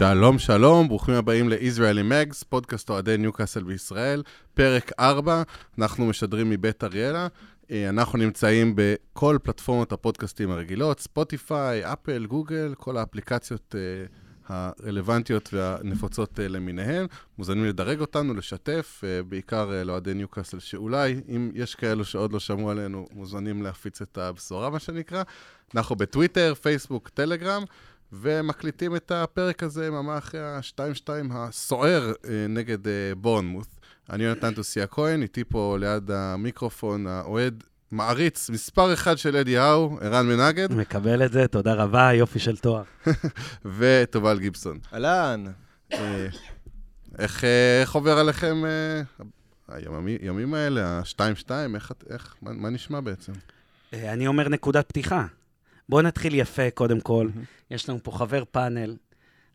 שלום, שלום, ברוכים הבאים ל-Israeli Mags, פודקאסט אוהדי ניוקאסל בישראל, פרק 4, אנחנו משדרים מבית אריאלה. אה, אנחנו נמצאים בכל פלטפורמות הפודקאסטים הרגילות, ספוטיפיי, אפל, גוגל, כל האפליקציות אה, הרלוונטיות והנפוצות אה, למיניהן. מוזמנים לדרג אותנו, לשתף, בעיקר לאוהדי ניוקאסל, שאולי, אם יש כאלו שעוד לא שמעו עלינו, מוזמנים להפיץ את הבשורה, מה שנקרא. אנחנו בטוויטר, פייסבוק, טלגרם. ומקליטים את הפרק הזה ממש אחרי ה-2-2 הסוער אה, נגד אה, בורנמוth. אני יונתן תוסיה כהן, איתי פה ליד המיקרופון האוהד מעריץ, מספר אחד של אדי האו, ערן מנגד. מקבל את זה, תודה רבה, יופי של תואר. ותובל גיבסון. אהלן. אה, איך, איך עובר עליכם הימים האלה, ה-2-2, איך, איך, מה, מה נשמע בעצם? אני אומר נקודת פתיחה. בואו נתחיל יפה, קודם כל. יש לנו פה חבר פאנל,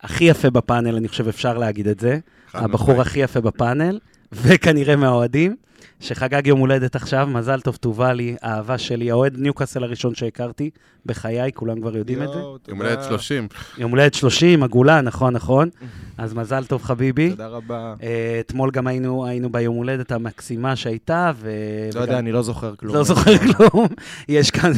הכי יפה בפאנל, אני חושב אפשר להגיד את זה. הבחור הכי יפה בפאנל, וכנראה מהאוהדים, שחגג יום הולדת עכשיו, מזל טוב, טובה לי, אהבה שלי, האוהד ניוקאסל הראשון שהכרתי בחיי, כולם כבר יודעים את זה. יום הולדת 30. יום הולדת 30, עגולה, נכון, נכון. אז מזל טוב, חביבי. תודה רבה. אה, אתמול גם היינו, היינו ביום הולדת המקסימה שהייתה, ו... לא יודע, אני לא זוכר כלום. לא זוכר כלום. יש כאן,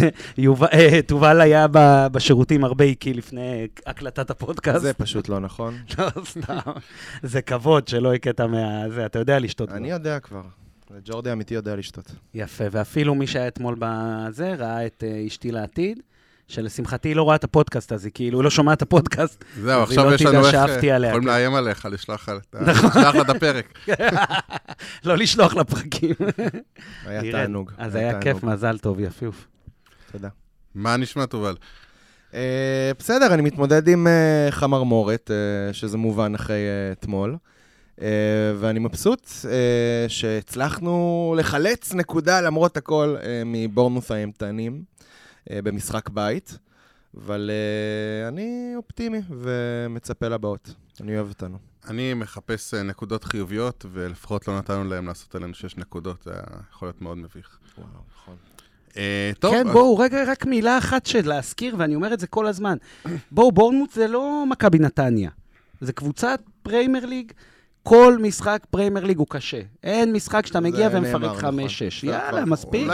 אה, תובל היה בשירותים הרבה איקי לפני הקלטת הפודקאסט. זה פשוט לא נכון. לא, סתם. זה כבוד שלא הכית מה... אתה יודע לשתות. אני יודע כבר. ג'ורדי אמיתי יודע לשתות. יפה, ואפילו מי שהיה אתמול בזה, ראה את uh, אשתי לעתיד, שלשמחתי היא לא רואה את הפודקאסט הזה, כאילו, היא לא שומעת את הפודקאסט. זהו, עכשיו לא יש לנו איך, יכולים כן. לאיים עליך, לשלוח לה את הפרק. לא לשלוח לפרקים. היה תענוג. אז היה כיף, מזל טוב, יפיוף. תודה. מה נשמע, תובל? אה, בסדר, אני מתמודד עם אה, חמרמורת, שזה מובן אחרי אתמול. Uh, ואני מבסוט uh, שהצלחנו לחלץ נקודה למרות הכל uh, מבורנוס האימתנים uh, במשחק בית, אבל uh, אני אופטימי ומצפה לבאות. אני אוהב אותנו. אני מחפש uh, נקודות חיוביות, ולפחות לא נתנו להם לעשות עלינו שש נקודות, זה יכול להיות מאוד מביך. וואו, נכון. Uh, טוב. כן. בואו, רגע, רק מילה אחת של להזכיר, ואני אומר את זה כל הזמן. בואו, בורנמוט זה לא מכבי נתניה. זה קבוצת Premier League. כל משחק Premier League הוא קשה. אין משחק שאתה מגיע ומפרק 5-6. נכון. יאללה, מספיק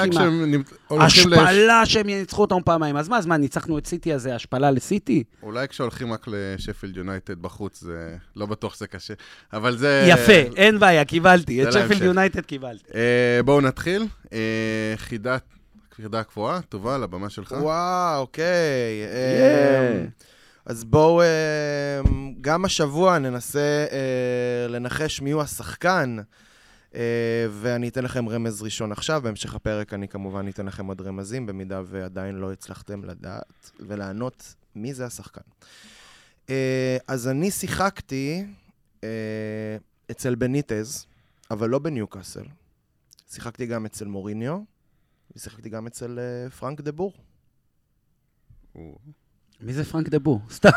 עם ההשפלה שהם ניצחו אותנו פעמיים. אז מה, אז מה, ניצחנו את סיטי, הזה, השפלה לסיטי? אולי כשהולכים רק לשפילד יונייטד בחוץ, זה לא בטוח שזה קשה, אבל זה... יפה, אין בעיה, קיבלתי. את שפילד יונייטד קיבלתי. אה, בואו נתחיל. אה, חידת... חידה קבועה, טובה, לבמה שלך. וואו, אוקיי. אה, אז בואו, אה, גם השבוע ננסה אה, לנחש מיהו השחקן, אה, ואני אתן לכם רמז ראשון עכשיו, בהמשך הפרק אני כמובן אתן לכם עוד רמזים, במידה ועדיין לא הצלחתם לדעת ולענות מי זה השחקן. אז אני שיחקתי אצל בניטז, אבל לא בניוקאסל. שיחקתי גם אצל מוריניו, ושיחקתי גם אצל פרנק דה בור. מי זה פרנק דבור? סתם,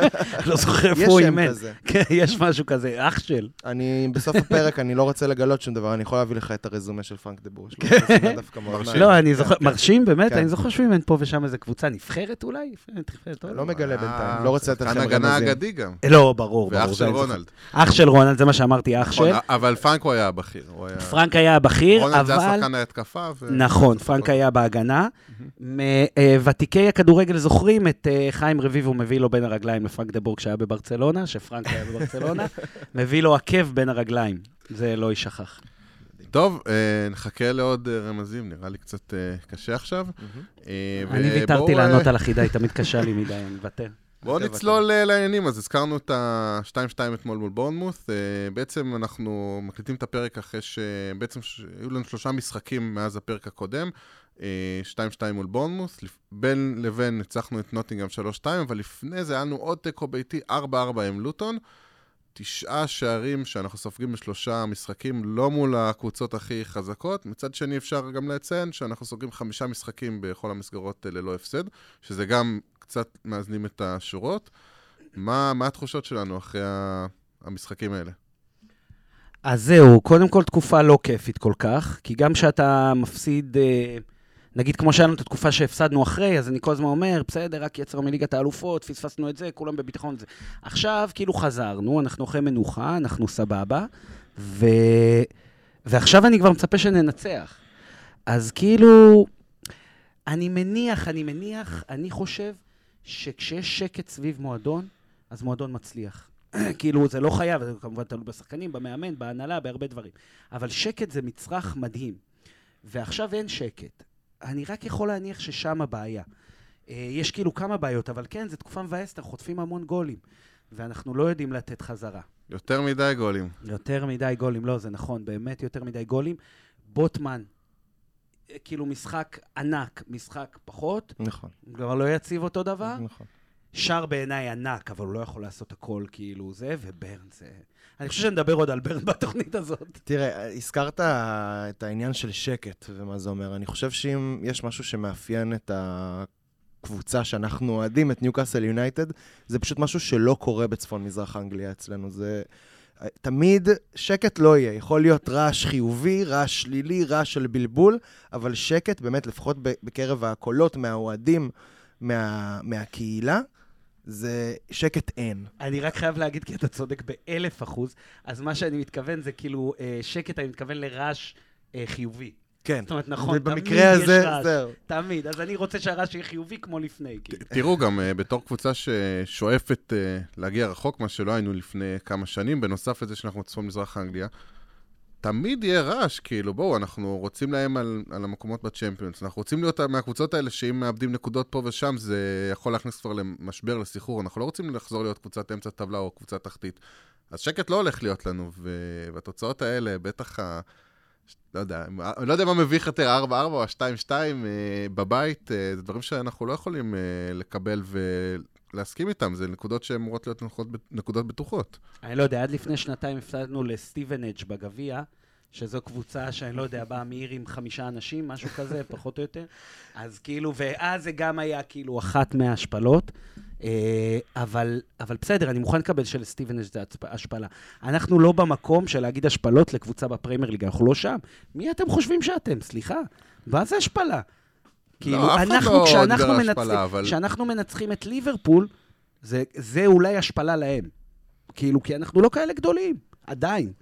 לא זוכר איפה הוא אימן. יש שם כזה. כן, יש משהו כזה, אח של. אני, בסוף הפרק, אני לא רוצה לגלות שום דבר, אני יכול להביא לך את הרזומה של פרנק דבור. לא, אני זוכר, מרשים, באמת, אני זוכר שהוא אימן פה ושם איזה קבוצה נבחרת אולי? לא מגלה בינתיים, לא רוצה לתת לכם רמזים. הגנה אגדי גם. לא, ברור, ברור. ואח של רונלד. אח של רונלד, זה מה שאמרתי, אח נכון, של. אבל פרנק הוא היה הבכיר. פרנק היה הבכיר, אבל... רונלד זה השחקן ההתקפה. נכון, פרנק היה בהגנה. ותיקי הכדורגל זוכרים את אה, חיים רביבו מביא לו בין הרגליים לפרנק דה בורג שהיה בברצלונה, שפרנק היה בברצלונה, מביא לו עקב בין הרגליים. זה לא יישכח. טוב, אה, נחכה לעוד אה, רמזים, נראה לי קצת קשה עכשיו. אני ויתרתי לענות על החידה, היא תמיד קשה לי מדי, אני מוותר. בואו נצלול לעניינים, אז הזכרנו את ה-2-2 אתמול מול בורנמוס. בעצם אנחנו מקליטים את הפרק אחרי שבעצם היו לנו שלושה משחקים מאז הפרק הקודם. 2-2 מול בורנמוס, בין לבין ניצחנו את נוטינגאם 3-2, אבל לפני זה היה לנו עוד תיקו ביתי 4-4 עם לוטון. תשעה שערים שאנחנו סופגים בשלושה משחקים, לא מול הקבוצות הכי חזקות. מצד שני, אפשר גם לציין שאנחנו סוגרים חמישה משחקים בכל המסגרות אה, ללא הפסד, שזה גם קצת מאזנים את השורות. מה, מה התחושות שלנו אחרי המשחקים האלה? אז זהו, קודם כל תקופה לא כיפית כל כך, כי גם כשאתה מפסיד... אה... נגיד כמו שהיה לנו את התקופה שהפסדנו אחרי, אז אני כל הזמן אומר, בסדר, רק יצר מליגת האלופות, פספסנו את זה, כולם בביטחון. זה. עכשיו כאילו חזרנו, אנחנו אחרי מנוחה, אנחנו סבבה, ו... ועכשיו אני כבר מצפה שננצח. אז כאילו, אני מניח, אני מניח, אני חושב שכשיש שקט סביב מועדון, אז מועדון מצליח. כאילו, זה לא חייב, זה כמובן תלוי בשחקנים, במאמן, בהנהלה, בהרבה דברים. אבל שקט זה מצרך מדהים. ועכשיו אין שקט. אני רק יכול להניח ששם הבעיה. אה, יש כאילו כמה בעיות, אבל כן, זו תקופה מבאסת, חוטפים המון גולים. ואנחנו לא יודעים לתת חזרה. יותר מדי גולים. יותר מדי גולים, לא, זה נכון, באמת יותר מדי גולים. בוטמן, כאילו משחק ענק, משחק פחות. נכון. כבר לא יציב אותו דבר. נכון. שר בעיניי ענק, אבל הוא לא יכול לעשות הכל כאילו זה, וברן זה... אני חושב שנדבר עוד על ברן בתוכנית הזאת. תראה, הזכרת את העניין של שקט ומה זה אומר. אני חושב שאם יש משהו שמאפיין את הקבוצה שאנחנו אוהדים, את ניוקאסל יונייטד, זה פשוט משהו שלא קורה בצפון מזרח אנגליה אצלנו. זה... תמיד שקט לא יהיה. יכול להיות רעש חיובי, רעש שלילי, רעש של בלבול, אבל שקט, באמת, לפחות בקרב הקולות מהאוהדים, מה, מהקהילה, זה שקט אין. אני רק חייב להגיד, כי אתה צודק באלף אחוז, אז מה שאני מתכוון זה כאילו, אה, שקט, אני מתכוון לרעש אה, חיובי. כן. זאת אומרת, נכון, תמיד יש רעש. תמיד. אז אני רוצה שהרעש יהיה חיובי כמו לפני. כאילו. תראו, גם uh, בתור קבוצה ששואפת uh, להגיע רחוק, מה שלא היינו לפני כמה שנים, בנוסף לזה שאנחנו צפון מזרח אנגליה, תמיד יהיה רעש, כאילו, בואו, אנחנו רוצים להם על, על המקומות בצ'מפיונס. אנחנו רוצים להיות מהקבוצות האלה שאם מאבדים נקודות פה ושם, זה יכול להכניס כבר למשבר, לסחרור. אנחנו לא רוצים לחזור להיות קבוצת אמצע טבלה או קבוצה תחתית. אז שקט לא הולך להיות לנו, ו... והתוצאות האלה, בטח ה... לא יודע, אני לא יודע מה מביך יותר, 4-4 או 2-2 אה, בבית, אה, זה דברים שאנחנו לא יכולים אה, לקבל ולהסכים איתם, זה נקודות שהן אמורות להיות נקודות, בטוחות. אני לא יודע, עד לפני שנתיים הפסדנו לסטיבנג' בגביע, שזו קבוצה שאני לא יודע, באה מעיר עם חמישה אנשים, משהו כזה, פחות או יותר. אז כאילו, ואז זה גם היה כאילו אחת מההשפלות. אה, אבל, אבל בסדר, אני מוכן לקבל שלסטיבן יש השפלה. אנחנו לא במקום של להגיד השפלות לקבוצה בפריימר ליגה, אנחנו לא שם. מי אתם חושבים שאתם? סליחה. מה זה השפלה? כאילו, לא, אנחנו, לא כשאנחנו, דיבר מנצחים, השפלה, אבל- כשאנחנו מנצחים את ליברפול, זה, זה אולי השפלה להם. כאילו, כי אנחנו לא כאלה גדולים, עדיין.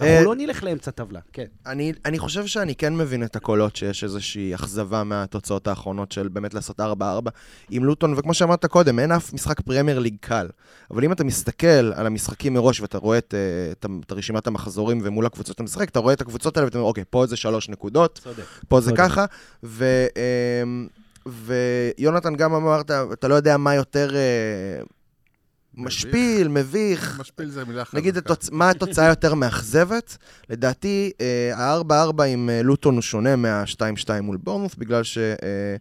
אה, אנחנו לא נלך לאמצע טבלה, כן. אני, אני חושב שאני כן מבין את הקולות שיש איזושהי אכזבה מהתוצאות האחרונות של באמת לעשות 4-4 עם לוטון, וכמו שאמרת קודם, אין אף משחק פרמייר ליג קל. אבל אם אתה מסתכל על המשחקים מראש ואתה רואה את, אה, את, את רשימת המחזורים ומול הקבוצות שאתה משחק, אתה רואה את הקבוצות האלה ואתה אומר, אוקיי, פה זה שלוש נקודות, צודק. פה זה צודק. ככה, ו, אמ, ויונתן גם אמרת, אתה לא יודע מה יותר אה, משפיל, מביך, משפיל זה מילה חזקה. נגיד, התוצ... מה התוצאה יותר מאכזבת? לדעתי, אה, ה-4-4 עם אה, לוטון הוא שונה מה-2-2 מול בורנמוס, בגלל ש... אה,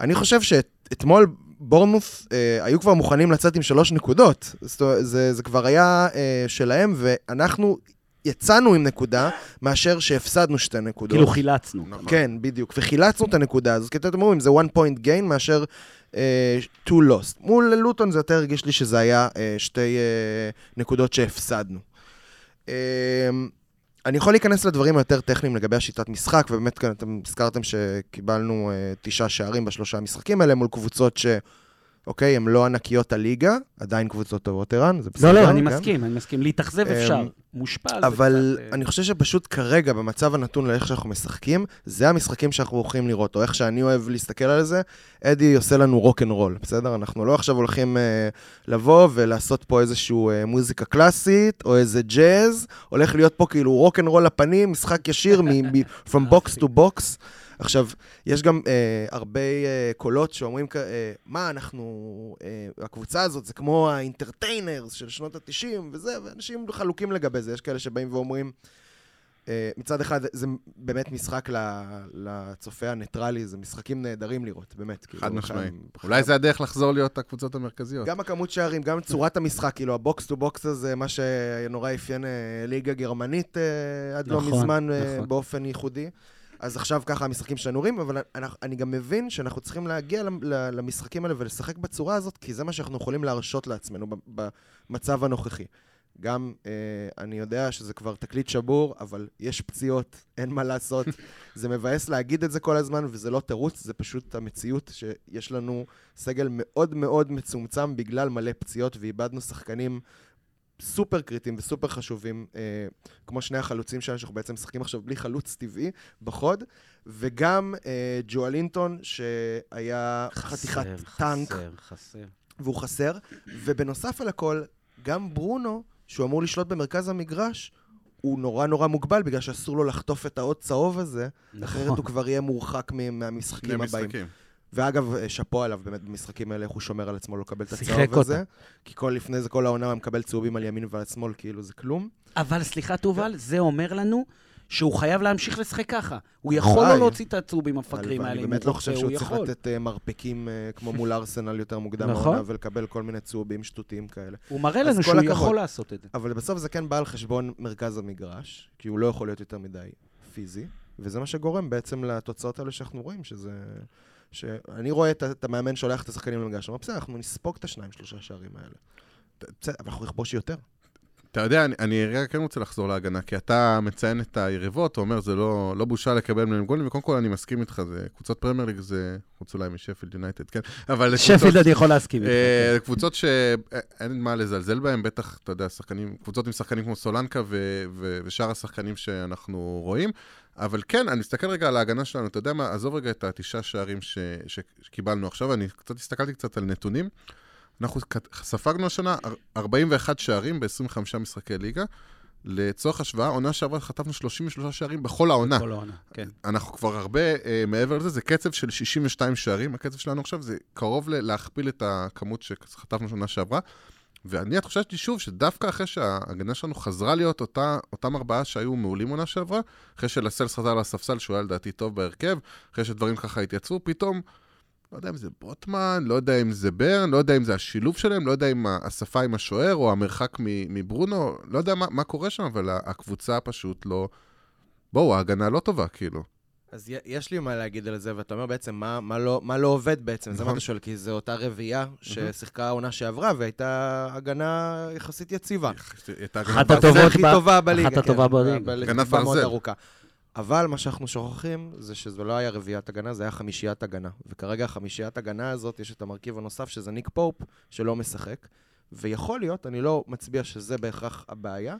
אני חושב שאתמול בורנמוס אה, היו כבר מוכנים לצאת עם שלוש נקודות. זאת זה, זה כבר היה אה, שלהם, ואנחנו יצאנו עם נקודה, מאשר שהפסדנו שתי נקודות. כאילו חילצנו. נכון. כן, בדיוק. וחילצנו את הנקודה הזאת, כי אתם אומרים, זה one point gain מאשר אה, two lost. מול לוטון זה יותר הרגיש לי שזה היה אה, שתי אה, נקודות שהפסדנו. אני יכול להיכנס לדברים היותר טכניים לגבי השיטת משחק, ובאמת כאן אתם הזכרתם שקיבלנו תשעה שערים בשלושה המשחקים האלה מול קבוצות ש... אוקיי, הן לא ענקיות הליגה, עדיין קבוצות טובות, ערן, זה בסדר. לא, לא, אני כן? מסכים, אני מסכים. להתאכזב אמ, אפשר. מושפל אבל אה, אני חושב שפשוט כרגע, במצב הנתון לאיך שאנחנו משחקים, זה המשחקים שאנחנו הולכים לראות, או איך שאני אוהב להסתכל על זה, אדי עושה לנו rock and roll, בסדר? אנחנו לא עכשיו הולכים אה, לבוא ולעשות פה איזושהי אה, מוזיקה קלאסית, או איזה ג'אז, הולך להיות פה כאילו rock and roll לפנים, משחק ישיר מ- from box to box. עכשיו, יש גם אה, הרבה אה, קולות שאומרים, אה, מה, אנחנו, אה, הקבוצה הזאת זה כמו ה entertainers של שנות ה-90 וזה, ואנשים חלוקים לגבי זה. יש כאלה שבאים ואומרים, אה, מצד אחד, זה באמת משחק ל- לצופה הניטרלי, זה משחקים נהדרים לראות, באמת. כאילו, חד משמעי. חייב- אולי זה הדרך לחזור להיות הקבוצות המרכזיות. גם הכמות שערים, גם צורת המשחק, כאילו ה box to box הזה, מה שנורא אפיין אה, ליגה גרמנית אה, עד לא נכון, מזמן אה, נכון. באופן ייחודי. אז עכשיו ככה המשחקים שלנו רואים, אבל אני, אני גם מבין שאנחנו צריכים להגיע למשחקים האלה ולשחק בצורה הזאת, כי זה מה שאנחנו יכולים להרשות לעצמנו במצב הנוכחי. גם אה, אני יודע שזה כבר תקליט שבור, אבל יש פציעות, אין מה לעשות. זה מבאס להגיד את זה כל הזמן, וזה לא תירוץ, זה פשוט המציאות שיש לנו סגל מאוד מאוד מצומצם בגלל מלא פציעות, ואיבדנו שחקנים סופר קריטיים וסופר חשובים, אה, כמו שני החלוצים שלנו, שאנחנו בעצם משחקים עכשיו בלי חלוץ טבעי בחוד, וגם אה, ג'ואלינטון, שהיה חסר, חתיכת חסר, טנק. חסר, חסר. והוא חסר, ובנוסף על הכל, גם ברונו, שהוא אמור לשלוט במרכז המגרש, הוא נורא נורא מוגבל, בגלל שאסור לו לחטוף את האות צהוב הזה, נכון. אחרת הוא כבר יהיה מורחק מהמשחקים הבאים. ואגב, שאפו עליו באמת במשחקים האלה, איך הוא שומר על עצמו לא לקבל את הצהוב הזה. כי כל לפני זה, כל העונה הוא מקבל צהובים על ימין ועל שמאל, כאילו זה כלום. אבל סליחה, תובל, זה אומר לנו שהוא חייב להמשיך לשחק ככה. הוא יכול לא להוציא את הצהובים המפגרים האלה, אני באמת לא חושב שהוא צריך לתת אה, מרפקים אה, כמו מול ארסנל יותר מוקדם נכון. העונה, ולקבל כל מיני צהובים שטותיים כאלה. הוא מראה לנו שהוא יכול לעשות את זה. אבל בסוף זה כן בא על חשבון מרכז המגרש, כי הוא לא יכול להיות יותר מדי פיזי, וזה מה שגורם בעצם לתוצאות האלה שאנחנו רואים, שזה... שאני רואה את, את המאמן שולח את השחקנים למגרש, הוא אומר, בסדר, אנחנו נספוג את השניים, שלושה שערים האלה. בסדר, אבל אנחנו נכבוש יותר. אתה יודע, אני, אני רגע כן רוצה לחזור להגנה, כי אתה מציין את היריבות, אתה אומר, זה לא, לא בושה לקבל מהם גולים, וקודם כל אני מסכים איתך, זה קבוצות פרמייר ליג, זה חוץ אולי משפילד יונייטד, כן? אבל... שפילד אני יכול להסכים איתך. אה, כן. קבוצות שאין מה לזלזל בהן, בטח, אתה יודע, שחקנים, קבוצות עם שחקנים כמו סולנקה ו, ו, ושאר השחקנים שאנחנו רואים, אבל כן, אני מסתכל רגע על ההגנה שלנו, אתה יודע מה, עזוב רגע את התשעה שערים ש, שקיבלנו עכשיו, אני קצת הסתכלתי קצת על נתונים. אנחנו ספגנו השנה 41 שערים ב-25 משחקי ליגה. לצורך השוואה, עונה שעברה חטפנו 33 שערים בכל העונה. בכל העונה, כן. אנחנו כבר הרבה אה, מעבר לזה, זה קצב של 62 שערים. הקצב שלנו עכשיו זה קרוב להכפיל את הכמות שחטפנו שנה שעברה. ואני התחושה שוב, שדווקא אחרי שההגנה שלנו חזרה להיות אותה, אותם ארבעה שהיו מעולים עונה שעברה, אחרי שלסלס חזר לספסל, שהוא היה לדעתי טוב בהרכב, אחרי שדברים ככה התייצבו, פתאום לא יודע אם זה בוטמן, לא יודע אם זה ברן, לא יודע אם זה השילוב שלהם, לא יודע אם השפה עם השוער או המרחק מברונו, לא יודע מה, מה קורה שם, אבל הקבוצה פשוט לא... בואו, ההגנה לא טובה, כאילו. אז יש לי מה להגיד על זה, ואתה אומר בעצם, מה, מה, לא, מה לא עובד בעצם? זה מה נכון. אתה שואל, כי זו אותה רביעייה ששיחקה העונה שעברה, והייתה הגנה יחסית יציבה. אחת הטובות הכי טובה בליגה. אחת הטובה כן, בליגה. הגנת ברזל. אבל מה שאנחנו שוכחים זה שזה לא היה רביעיית הגנה, זה היה חמישיית הגנה. וכרגע החמישיית הגנה הזאת, יש את המרכיב הנוסף, שזה ניק פופ, שלא משחק. ויכול להיות, אני לא מצביע שזה בהכרח הבעיה,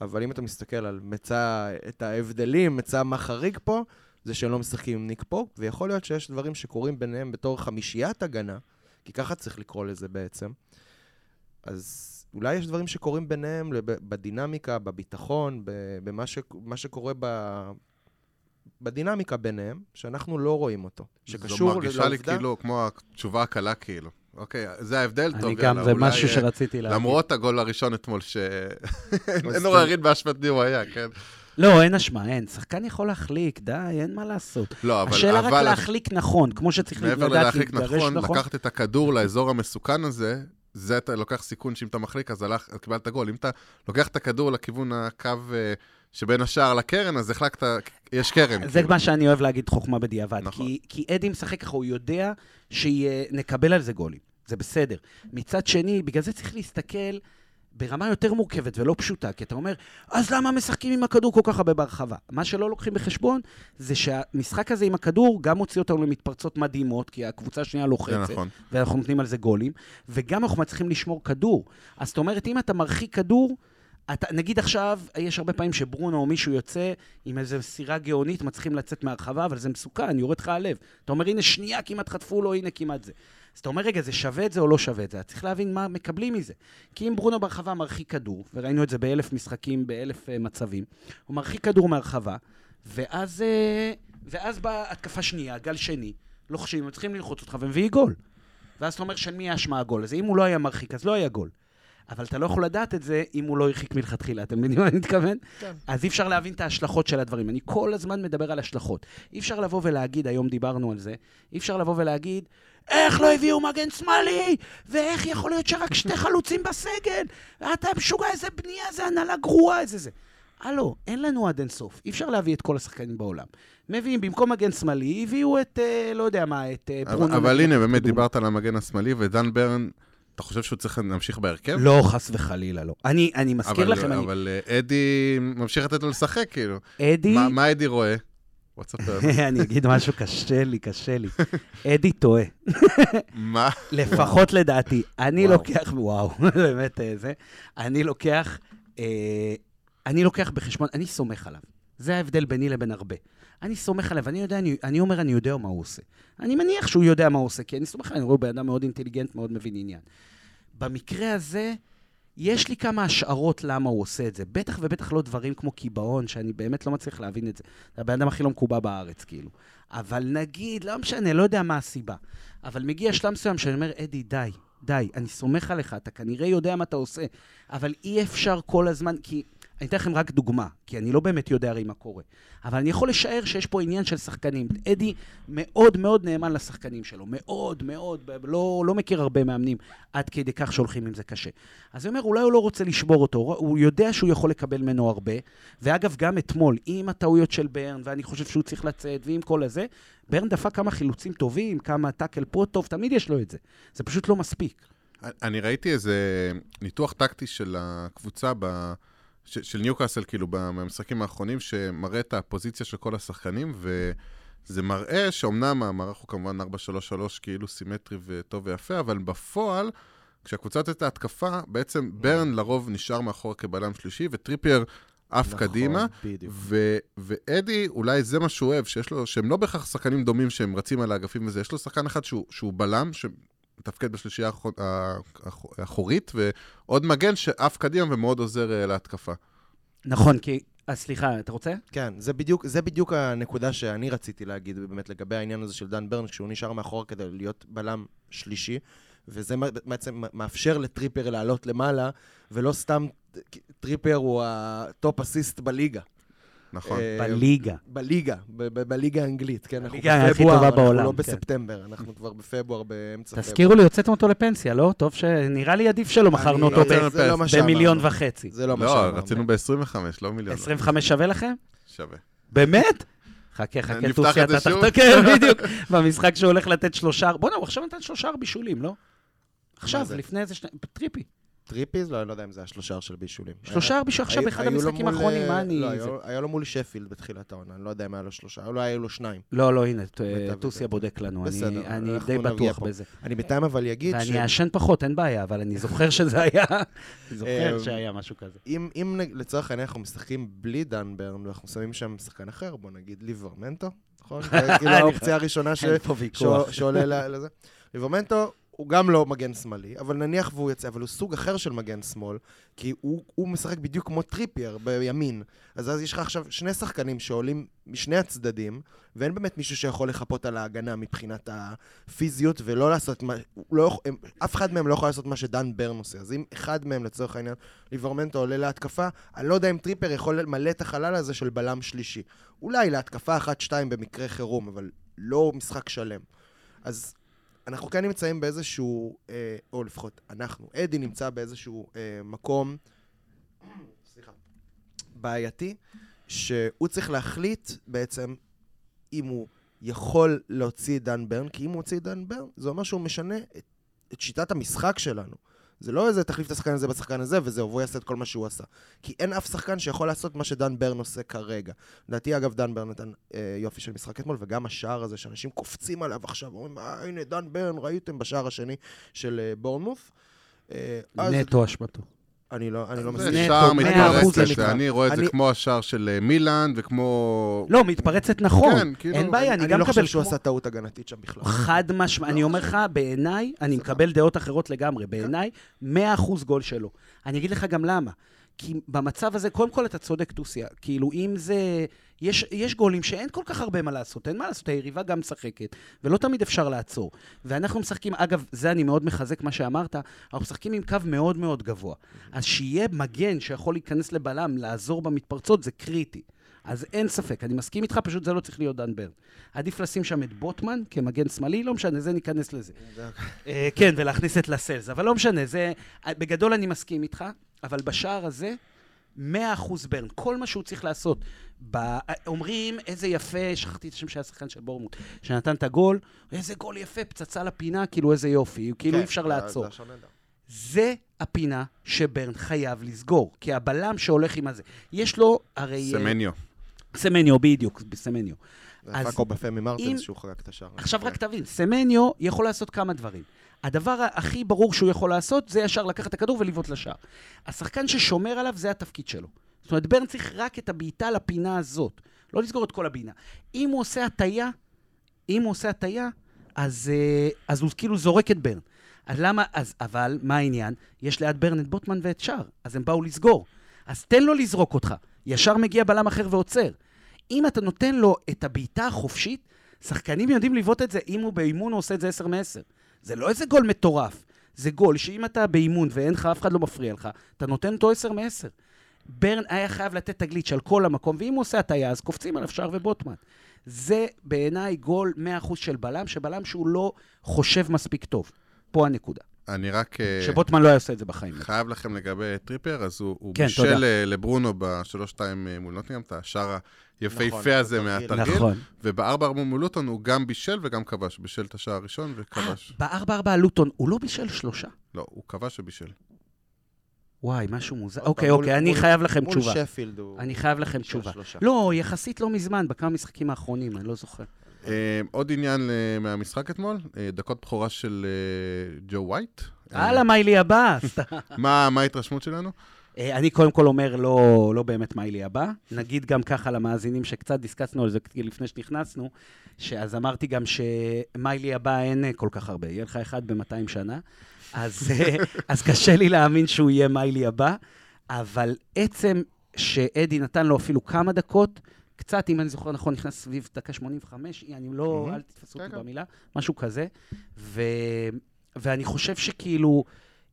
אבל אם אתה מסתכל על מצא, את ההבדלים, מצא מה חריג פה, זה שהם לא משחקים עם ניק פופ, ויכול להיות שיש דברים שקורים ביניהם בתור חמישיית הגנה, כי ככה צריך לקרוא לזה בעצם. אז אולי יש דברים שקורים ביניהם, בדינמיקה, בביטחון, במה ש, שקורה ב... בדינמיקה ביניהם, שאנחנו לא רואים אותו. שקשור לעובדה... זו מרגישה לי כאילו, כמו התשובה הקלה כאילו. אוקיי, זה ההבדל, טוב, יאללה, אני גם, זה משהו אה, שרציתי להגיד. למרות הגול הראשון אתמול, שאין עוררין באשמת מי הוא היה, כן? לא, אין אשמה, אין. שחקן יכול להחליק, די, אין מה לעשות. לא, אבל... השאלה רק להחליק נכון, כמו שצריך לדעת להתגרש נכון. מעבר ללהחליק נכון, לקחת את הכדור לאזור המסוכן הזה, זה אתה לוקח סיכון שאם אתה מחליק, אז הלך, קיבלת גול. אם אתה לוקח את הכדור לכיוון הקו אה, שבין השער לקרן, אז החלקת, יש קרן. זה כאילו. מה שאני אוהב להגיד חוכמה בדיעבד. נכון. כי, כי אדי משחק ככה, הוא יודע שנקבל על זה גולים. זה בסדר. מצד שני, בגלל זה צריך להסתכל... ברמה יותר מורכבת ולא פשוטה, כי אתה אומר, אז למה משחקים עם הכדור כל כך הרבה בהרחבה? מה שלא לוקחים בחשבון, זה שהמשחק הזה עם הכדור גם מוציא אותנו למתפרצות מדהימות, כי הקבוצה השנייה לוחצת, נכון. ואנחנו נותנים על זה גולים, וגם אנחנו מצליחים לשמור כדור. אז זאת אומרת, אם אתה מרחיק כדור, אתה, נגיד עכשיו, יש הרבה פעמים שברונו או מישהו יוצא עם איזו סירה גאונית, מצליחים לצאת מהרחבה, אבל זה מסוכן, יורד לך הלב. אתה אומר, הנה, שנייה כמעט חטפו לו, הנה כמעט זה. אז אתה אומר, רגע, זה שווה את זה או לא שווה את זה? צריך להבין מה מקבלים מזה. כי אם ברונו ברחבה מרחיק כדור, וראינו את זה באלף משחקים, באלף uh, מצבים, הוא מרחיק כדור מהרחבה, ואז, uh, ואז באה התקפה שנייה, גל שני, לוחשים, הם צריכים ללחוץ אותך ומביא גול. ואז אתה אומר, של מי האשמה הגול הזה? אם הוא לא היה מרחיק, אז לא היה גול. אבל אתה לא יכול לדעת את זה אם הוא לא הרחיק מלכתחילה, אתם מבינים מה אני מתכוון? כן. אז אי אפשר להבין את ההשלכות של הדברים. אני כל הזמן מדבר על השלכות. אי אפשר לבוא ולהגיד, היום דיברנו על זה, אי אפשר לבוא ולהגיד, איך לא הביאו מגן שמאלי? ואיך יכול להיות שרק שתי חלוצים בסגל? אתה משוגע, איזה בנייה, איזה הנהלה גרועה, איזה זה. הלו, אין לנו עד אינסוף. אי אפשר להביא את כל השחקנים בעולם. מביאים, במקום מגן שמאלי, הביאו את, אה, לא יודע מה, את אה, ברונו. אבל, אבל הנה, באמת דיברת על המגן השמאלי, ודן ברן... אתה חושב שהוא צריך להמשיך בהרכב? לא, חס וחלילה, לא. אני, אני מזכיר אבל, לכם, אבל אני... אדי ממשיך לתת לו לשחק, כאילו. אדי... מה, מה אדי רואה? לי. אני אגיד משהו קשה לי, קשה לי. אדי טועה. מה? לפחות לדעתי. אני. לוקח, וואו, באמת אה, זה. אני לוקח, אה, אני לוקח בחשבון, אני סומך עליו. זה ההבדל ביני לבין הרבה. אני סומך עליו, אני יודע, אני, אני אומר, אני יודע מה הוא עושה. אני מניח שהוא יודע מה הוא עושה, כי אני סומך עליו, אני רואה בן אדם מאוד אינטליגנט, מאוד מבין עניין. במקרה הזה, יש לי כמה השערות למה הוא עושה את זה. בטח ובטח לא דברים כמו קיבעון, שאני באמת לא מצליח להבין את זה. זה הבן אדם הכי לא מקובע בארץ, כאילו. אבל נגיד, לא משנה, לא יודע מה הסיבה. אבל מגיע שלב מסוים שאני אומר, אדי, די, די, אני סומך עליך, אתה כנראה יודע מה אתה עושה, אבל אי אפשר כל הזמן, כי... אני אתן לכם רק דוגמה, כי אני לא באמת יודע הרי מה קורה. אבל אני יכול לשער שיש פה עניין של שחקנים. אדי מאוד מאוד נאמן לשחקנים שלו, מאוד מאוד, לא, לא מכיר הרבה מאמנים עד כדי כך שהולכים עם זה קשה. אז אני אומר, אולי הוא לא רוצה לשבור אותו, הוא יודע שהוא יכול לקבל ממנו הרבה. ואגב, גם אתמול, עם הטעויות של ברן, ואני חושב שהוא צריך לצאת, ועם כל הזה, ברן דפק כמה חילוצים טובים, כמה tackle פה טוב, תמיד יש לו את זה. זה פשוט לא מספיק. אני ראיתי איזה ניתוח טקטי של הקבוצה ב... ש, של ניוקאסל, כאילו, במשחקים האחרונים, שמראה את הפוזיציה של כל השחקנים, וזה מראה שאומנם המערך הוא כמובן 4-3-3, כאילו סימטרי וטוב ויפה, אבל בפועל, כשהקבוצה יוצאת את ההתקפה, בעצם ברן לרוב נשאר מאחור כבלם שלישי, וטריפייר עף נכון, קדימה, בדיוק. ו- ואדי, אולי זה מה שהוא אוהב, שיש לו, שהם לא בהכרח שחקנים דומים שהם רצים על האגפים וזה, יש לו שחקן אחד שהוא, שהוא בלם, שמתפקד בשלישייה האחור- האחורית, ועוד מגן שעף קדימה ומאוד עוזר אה, להתקפה. נכון, כי... אז סליחה, אתה רוצה? כן, זה בדיוק, זה בדיוק הנקודה שאני רציתי להגיד, באמת, לגבי העניין הזה של דן ברן, כשהוא נשאר מאחורה כדי להיות בלם שלישי, וזה בעצם מאפשר לטריפר לעלות למעלה, ולא סתם טריפייר הוא ה top assist בליגה. נכון. אה, בליגה. בליגה, בליגה האנגלית, כן? אנחנו הליגה הכי טובה אנחנו בעולם, לא כן. בספטמבר, אנחנו כבר בפברואר, באמצע פברואר. תזכירו לי, הוצאתם אותו לפנסיה, לא? טוב ש... נראה לי עדיף שלא מכרנו אני- אותו זה לא מה שאמרנו. במיליון וחצי. זה לא מה לא, שאמרנו. רצינו ב-25, לא מיליון. 25 שווה לכם? שווה. באמת? חכה, חכה, טוסיה, אתה שוב? תחתוך, כן, בדיוק. במשחק שהוא הולך לתת שלושה... בוא'נה, הוא עכשיו נתן שלושה בישולים, לא? עכשיו? לפני איזה שניים... טריפי. טריפיז? לא, אני לא יודע אם זה השלושה של בישולים. שלושה בישולים עכשיו לו המשחקים האחרונים, אה, מה אני... לא, היה- לו מול שפילד בתחילת העונה, אני לא יודע אם היה לו שלושה, אולי היו לו שניים. לא, לא, הנה, טוסיה. בודק לנו, אני- די בטוח. בזה. אני בינתיים אבל אגיד ואני אעשן פחות, אין בעיה, אבל אני זוכר שזה היה... זוכר אה, שהיה משהו כזה. אם, לצורך העניין אנחנו משחקים בלי דן ברן ואנחנו שמים שם שחקן אחר, בוא נגיד ליברמנטו, נכון? כאילו האופציה הראשונה ש... ש- שעולה לזה. ליברמנטו הוא גם לא מגן שמאלי, אבל נניח והוא יוצא, אבל הוא סוג אחר של מגן שמאל, כי הוא, הוא משחק בדיוק כמו טריפייר בימין. אז אז יש לך עכשיו שני שחקנים שעולים משני הצדדים, ואין באמת מישהו שיכול לחפות על ההגנה מבחינת הפיזיות, ולא לעשות מה... לא, הם, אף אחד מהם לא יכול לעשות מה שדן ברן עושה. אז אם אחד מהם, לצורך העניין, ליברמנטו עולה להתקפה, אני לא יודע אם טריפייר יכול למלא את החלל הזה של בלם שלישי. אולי להתקפה אחת-שתיים במקרה חירום, אבל לא משחק שלם. אז אנחנו כן נמצאים באיזשהו, אה, או לפחות אנחנו, אדי נמצא באיזשהו אה, מקום, סליחה, בעייתי, שהוא צריך להחליט בעצם אם הוא יכול להוציא את דן ברן, כי אם הוא הוציא את דן ברן, זה אומר שהוא משנה את, את שיטת המשחק שלנו. זה לא איזה תחליף את השחקן הזה בשחקן הזה, וזהו, והוא יעשה את כל מה שהוא עשה. כי אין אף שחקן שיכול לעשות מה שדן ברן עושה כרגע. לדעתי, אגב, דן ברן נתן אה, יופי של משחק אתמול, וגם השער הזה, שאנשים קופצים עליו עכשיו, אומרים, אה, הנה, דן ברן, ראיתם בשער השני של אה, בורנמוף. אה, נטו אשמתו. אני לא, אני לא זה מסכים. שער מאה אחוז מתפרצת, איתך. שאני רואה את זה אני- כמו השער של אה, מילאן וכמו... לא, מתפרצת נכון. כן, כאילו, אין בעיה, אני אני גם לא מקבל חושב שהוא עשה טעות הגנתית שם בכלל. חד משמע, אני אומר לך, בעיניי, אני מקבל דעות אחרות לגמרי. בעיניי, 100% גול שלו. אני אגיד לך גם למה. כי במצב הזה, קודם כל אתה צודק, טוסיה. כאילו, אם זה... יש, יש גולים שאין כל כך הרבה מה לעשות, אין מה לעשות, היריבה גם משחקת, ולא תמיד אפשר לעצור. ואנחנו משחקים, אגב, זה אני מאוד מחזק מה שאמרת, אנחנו משחקים עם קו מאוד מאוד גבוה. אז שיהיה מגן שיכול להיכנס לבלם, לעזור במתפרצות, זה קריטי. אז אין ספק, אני מסכים איתך, פשוט זה לא צריך להיות דן ברן. עדיף לשים שם את בוטמן כמגן שמאלי, לא משנה, זה ניכנס לזה. אה, כן, ולהכניס את לסלס, אבל לא משנה, זה... בגדול אני מסכים איתך, אבל בשער הזה, 100% ברן, כל מה שהוא צריך לעשות. ב... אומרים, איזה יפה, שכחתי את השם של השחקן של בורמוט, שנתן את הגול, איזה גול יפה, פצצה לפינה, כאילו איזה יופי, כאילו אי אפשר כן, זה- לעצור. זה הפינה שברן חייב לסגור, כי הבלם שהולך עם הזה, יש לו הרי... אה, סמניו. סמניו, בדיוק, סמניו. זה פאקו בפמי מרטינס שהוא חגג את השער. עכשיו רק תבין, סמניו יכול לעשות כמה דברים. הדבר הכי ברור שהוא יכול לעשות, זה ישר לקחת את הכדור ולבעוט לשער. השחקן ששומר עליו, זה התפקיד שלו. זאת אומרת, ברן צריך רק את הבעיטה לפינה הזאת, לא לסגור את כל הבינה. אם הוא עושה הטיה, אם הוא עושה הטיה, אז, אה, אז הוא כאילו זורק את ברן. אז למה, אז, אבל מה העניין? יש ליד ברן את בוטמן ואת שער, אז הם באו לסגור. אז תן לו לזרוק אותך. ישר מגיע בלם אחר ועוצר. אם אתה נותן לו את הבעיטה החופשית, שחקנים יודעים לבעוט את זה, אם הוא באימון הוא עושה את זה 10 מ-10. זה לא איזה גול מטורף, זה גול שאם אתה באימון ואין לך, אף אחד לא מפריע לך, אתה נותן אותו 10 מ-10. ברן היה חייב לתת תגלית על כל המקום, ואם הוא עושה הטעיה, אז קופצים עליו שער ובוטמן. זה בעיניי גול 100% של בלם, שבלם שהוא לא חושב מספיק טוב. פה הנקודה. אני רק... אה, שבוטמן לא היה עושה את זה בחיים. חייב לכם לגבי טריפר, אז הוא, הוא כן, בישל תודה. אה, לברונו בשלוש-שתיים אה, מול נוטינגרם, את השער היפהפה נכון, הזה מהתרגיל. נכון. ובארבע ארבע מול לוטון הוא גם בישל וגם כבש. בישל את השער הראשון וכבש. בארבע ארבע לוטון הוא לא בישל שלושה? לא, הוא כבש ובישל. וואי, משהו מוזר. אוקיי, אוקיי, אני חייב לכם תשובה. מול שפילד הוא... אני חייב לכם תשובה. לא, יחסית לא מזמן, בכמה משחקים האחרונים, אני לא זוכר. אה, עוד עניין אה, מהמשחק אתמול, אה, דקות בכורה של ג'ו ווייט. הלאה, מיילי הבא. מה ההתרשמות שלנו? אני קודם כל אומר, לא, לא באמת מיילי הבא. נגיד גם ככה למאזינים שקצת דיסקסנו על זה לפני שנכנסנו, שאז אמרתי גם שמיילי הבא אין כל כך הרבה, יהיה לך אחד ב-200 שנה. אז, אז קשה לי להאמין שהוא יהיה מיילי הבא, אבל עצם שאדי נתן לו אפילו כמה דקות, קצת, אם אני זוכר נכון, נכנס סביב דקה 85, אני לא, אל תתפסו אותי כן, כן. במילה, משהו כזה. ו, ואני חושב שכאילו,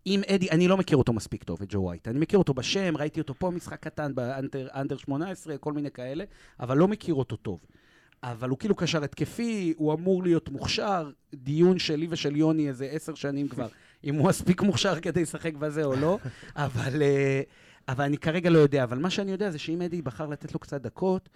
אם אדי, אני לא מכיר אותו מספיק טוב, את ג'ו ווייט. אני מכיר אותו בשם, ראיתי אותו פה משחק קטן באנדר 18, כל מיני כאלה, אבל לא מכיר אותו טוב. אבל הוא כאילו קשר התקפי, הוא אמור להיות מוכשר, דיון שלי ושל יוני איזה עשר שנים כבר, אם הוא מספיק מוכשר כדי לשחק בזה או לא, אבל, אה, אבל אני כרגע לא יודע. אבל מה שאני יודע זה שאם אדי בחר לתת לו קצת דקות,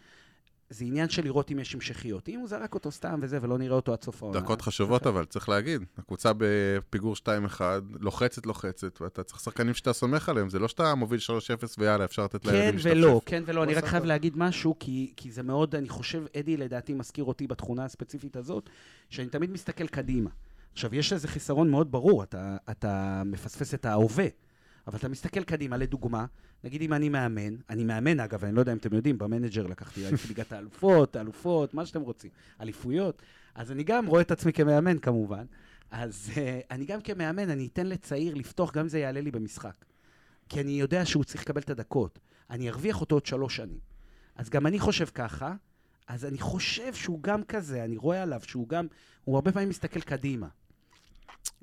זה עניין של לראות אם יש המשכיות. אם הוא זרק אותו סתם וזה, ולא נראה אותו עד סוף העונה. דקות חשובות, אבל צריך להגיד, הקבוצה בפיגור 2-1, לוחצת, לוחצת, ואתה צריך שחקנים שאתה סומך עליהם, זה לא שאתה מוביל 3-0 ויאללה, אפשר לתת לילדים להשתפשף. כן ולא, כן ולא, אני רק חייב להגיד משהו, כי, כי זה מאוד, אני חושב, אדי לדעתי מזכיר אותי בתכונה הספציפית הזאת, שאני תמיד מסתכל קדימה. עכשיו, יש איזה חיסרון מאוד ברור, אתה, אתה מפספס את ההווה. אבל אתה מסתכל קדימה, לדוגמה, נגיד אם אני מאמן, אני מאמן אגב, אני לא יודע אם אתם יודעים, במנג'ר לקחתי ליגת האלופות, האלופות, מה שאתם רוצים, אליפויות, אז אני גם רואה את עצמי כמאמן כמובן, אז uh, אני גם כמאמן, אני אתן לצעיר לפתוח, גם אם זה יעלה לי במשחק. כי אני יודע שהוא צריך לקבל את הדקות. אני ארוויח אותו עוד שלוש שנים. אז גם אני חושב ככה, אז אני חושב שהוא גם כזה, אני רואה עליו שהוא גם, הוא הרבה פעמים מסתכל קדימה.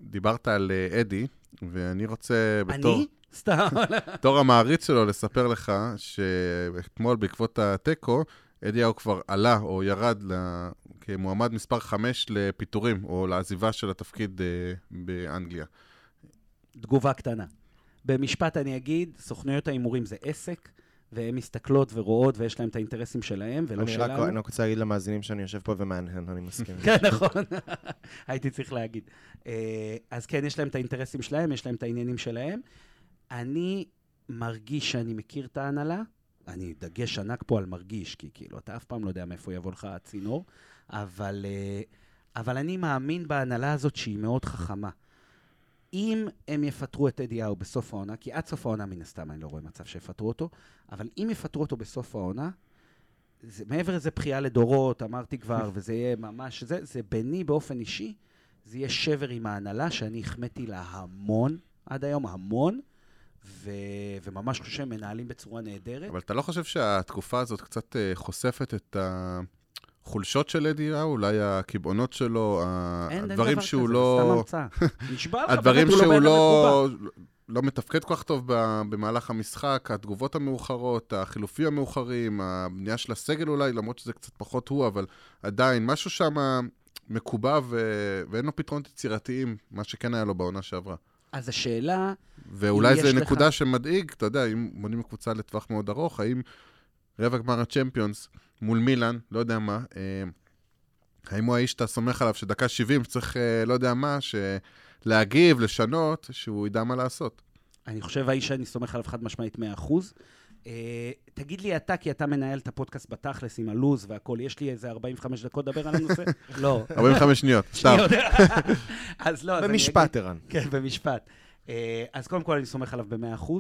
דיברת על אה, אדי, ואני רוצה בתור... אני? סתם. בתור המעריץ שלו, לספר לך שאתמול, בעקבות התיקו, אדיהו כבר עלה או ירד כמועמד מספר 5 לפיטורים, או לעזיבה של התפקיד אה, באנגליה. תגובה קטנה. במשפט אני אגיד, סוכנויות ההימורים זה עסק. והן מסתכלות ורואות, ויש להן את האינטרסים שלהן, ולא אני שלנו. רק, אני רק רוצה להגיד למאזינים שאני יושב פה ומהנהן, אני מסכים. כן, נכון. הייתי צריך להגיד. אה, אז כן, יש להם את האינטרסים שלהם, יש להם את העניינים שלהם. אני מרגיש שאני מכיר את ההנהלה, אני דגש ענק פה על מרגיש, כי כאילו, אתה אף פעם לא יודע מאיפה יבוא לך הצינור, אבל, אה, אבל אני מאמין בהנהלה הזאת שהיא מאוד חכמה. אם הם יפטרו את אדי האו בסוף העונה, כי עד סוף העונה מן הסתם אני לא רואה מצב שיפטרו אותו, אבל אם יפטרו אותו בסוף העונה, זה, מעבר לזה בכייה לדורות, אמרתי כבר, וזה יהיה ממש, זה, זה ביני באופן אישי, זה יהיה שבר עם ההנהלה שאני החמאתי לה המון, עד היום המון, ו... וממש חושב שהם מנהלים בצורה נהדרת. אבל אתה לא חושב שהתקופה הזאת קצת uh, חושפת את ה... החולשות של אדי ראו, אולי הקיבעונות שלו, הדברים שהוא לא... אין, דבר כזה, סתם המצאה. נשבע לך, הדברים שהוא לא... לא מתפקד כל כך טוב במהלך המשחק, התגובות המאוחרות, החילופים המאוחרים, הבנייה של הסגל אולי, למרות שזה קצת פחות הוא, אבל עדיין, משהו שם מקובע ו... ואין לו פתרונות יצירתיים, מה שכן היה לו בעונה שעברה. אז השאלה... ואולי זו נקודה לך... שמדאיג, אתה יודע, אם בונים קבוצה לטווח מאוד ארוך, האם רבע גמר הצ'מפיונס מול מילאן, לא יודע מה, אה, האם הוא האיש שאתה סומך עליו שדקה 70 שצריך, אה, לא יודע מה, להגיב, לשנות, שהוא ידע מה לעשות. אני חושב, האיש שאני סומך עליו חד משמעית 100%. Uh, תגיד לי אתה, כי אתה מנהל את הפודקאסט בתכלס עם הלו"ז והכול, יש לי איזה 45 דקות לדבר על הנושא? לא. 45 שניות, סתם. אז לא, אז במשפט, ערן. כן, במשפט. Uh, אז קודם כל אני סומך עליו ב-100%.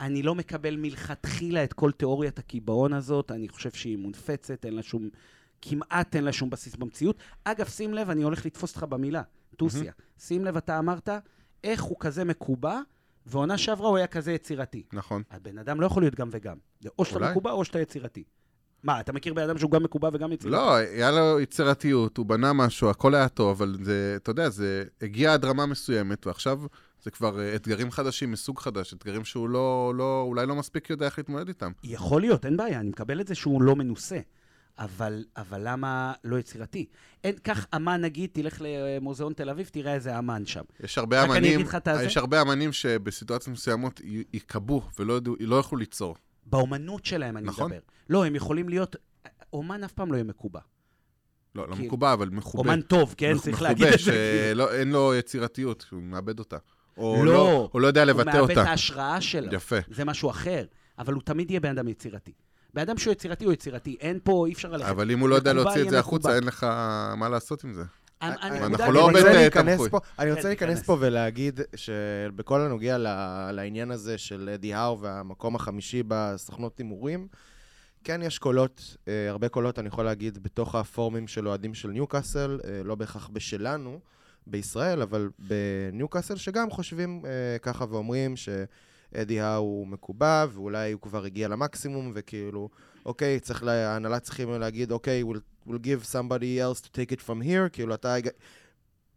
אני לא מקבל מלכתחילה את כל תיאוריית הקיבעון הזאת, אני חושב שהיא מונפצת, אין לה שום, כמעט אין לה שום בסיס במציאות. אגב, שים לב, אני הולך לתפוס אותך במילה, טוסיה. Mm-hmm. שים לב, אתה אמרת, איך הוא כזה מקובע, ועונה שעברה הוא היה כזה יצירתי. נכון. הבן אדם לא יכול להיות גם וגם. זה או שאתה מקובע או שאתה יצירתי. מה, אתה מכיר בן אדם שהוא גם מקובע וגם יצירתי? לא, היה לו יצירתיות, הוא בנה משהו, הכל היה טוב, אבל זה, אתה יודע, זה הגיע עד רמה מסוימת, ועכשיו זה כבר אה, אתגרים חדשים מסוג חדש, אתגרים שהוא לא, לא, אולי לא מספיק יודע איך להתמודד איתם. יכול להיות, אין בעיה, אני מקבל את זה שהוא לא מנוסה. אבל, אבל למה לא יצירתי? אין, קח אמן, נגיד, תלך למוזיאון תל אביב, תראה איזה אמן שם. יש הרבה אמנים, יש הרבה אמנים שבסיטואציות מסוימות יקבעו ולא לא יוכלו ליצור. באומנות שלהם אני נכון? מדבר. לא, הם יכולים להיות... אומן אף פעם לא יהיה מקובע. לא, לא מקובע, אבל מחובה. אומן טוב, כן? צריך להגיד את זה. מחובה, שאין לו יצירתיות, הוא מאבד אותה. או לא, לא, הוא לא יודע לבטא אותה. הוא מאבד את ההשראה שלו. יפה. זה משהו אחר, אבל הוא תמיד יהיה בן אדם יצירתי. בן אדם שהוא יצירתי הוא יצירתי, אין פה, אי אפשר ללכת. אבל אם הוא לא יודע להוציא את זה החוצה, אין לך מה לעשות עם זה. אנחנו לא עובד תמחוי. אני רוצה להיכנס פה ולהגיד שבכל הנוגע לעניין הזה של אדי האו והמקום החמישי בסוכנות הימורים, כן יש קולות, אה, הרבה קולות, אני יכול להגיד, בתוך הפורומים של אוהדים של ניוקאסל, אה, לא בהכרח בשלנו, בישראל, אבל בניוקאסל, שגם חושבים אה, ככה ואומרים שאדי האו הוא מקובע, ואולי הוא כבר הגיע למקסימום, וכאילו, אוקיי, צריך, ההנהלה צריכים להגיד, אוקיי, we'll, we'll give somebody else to take it from here, כאילו אתה...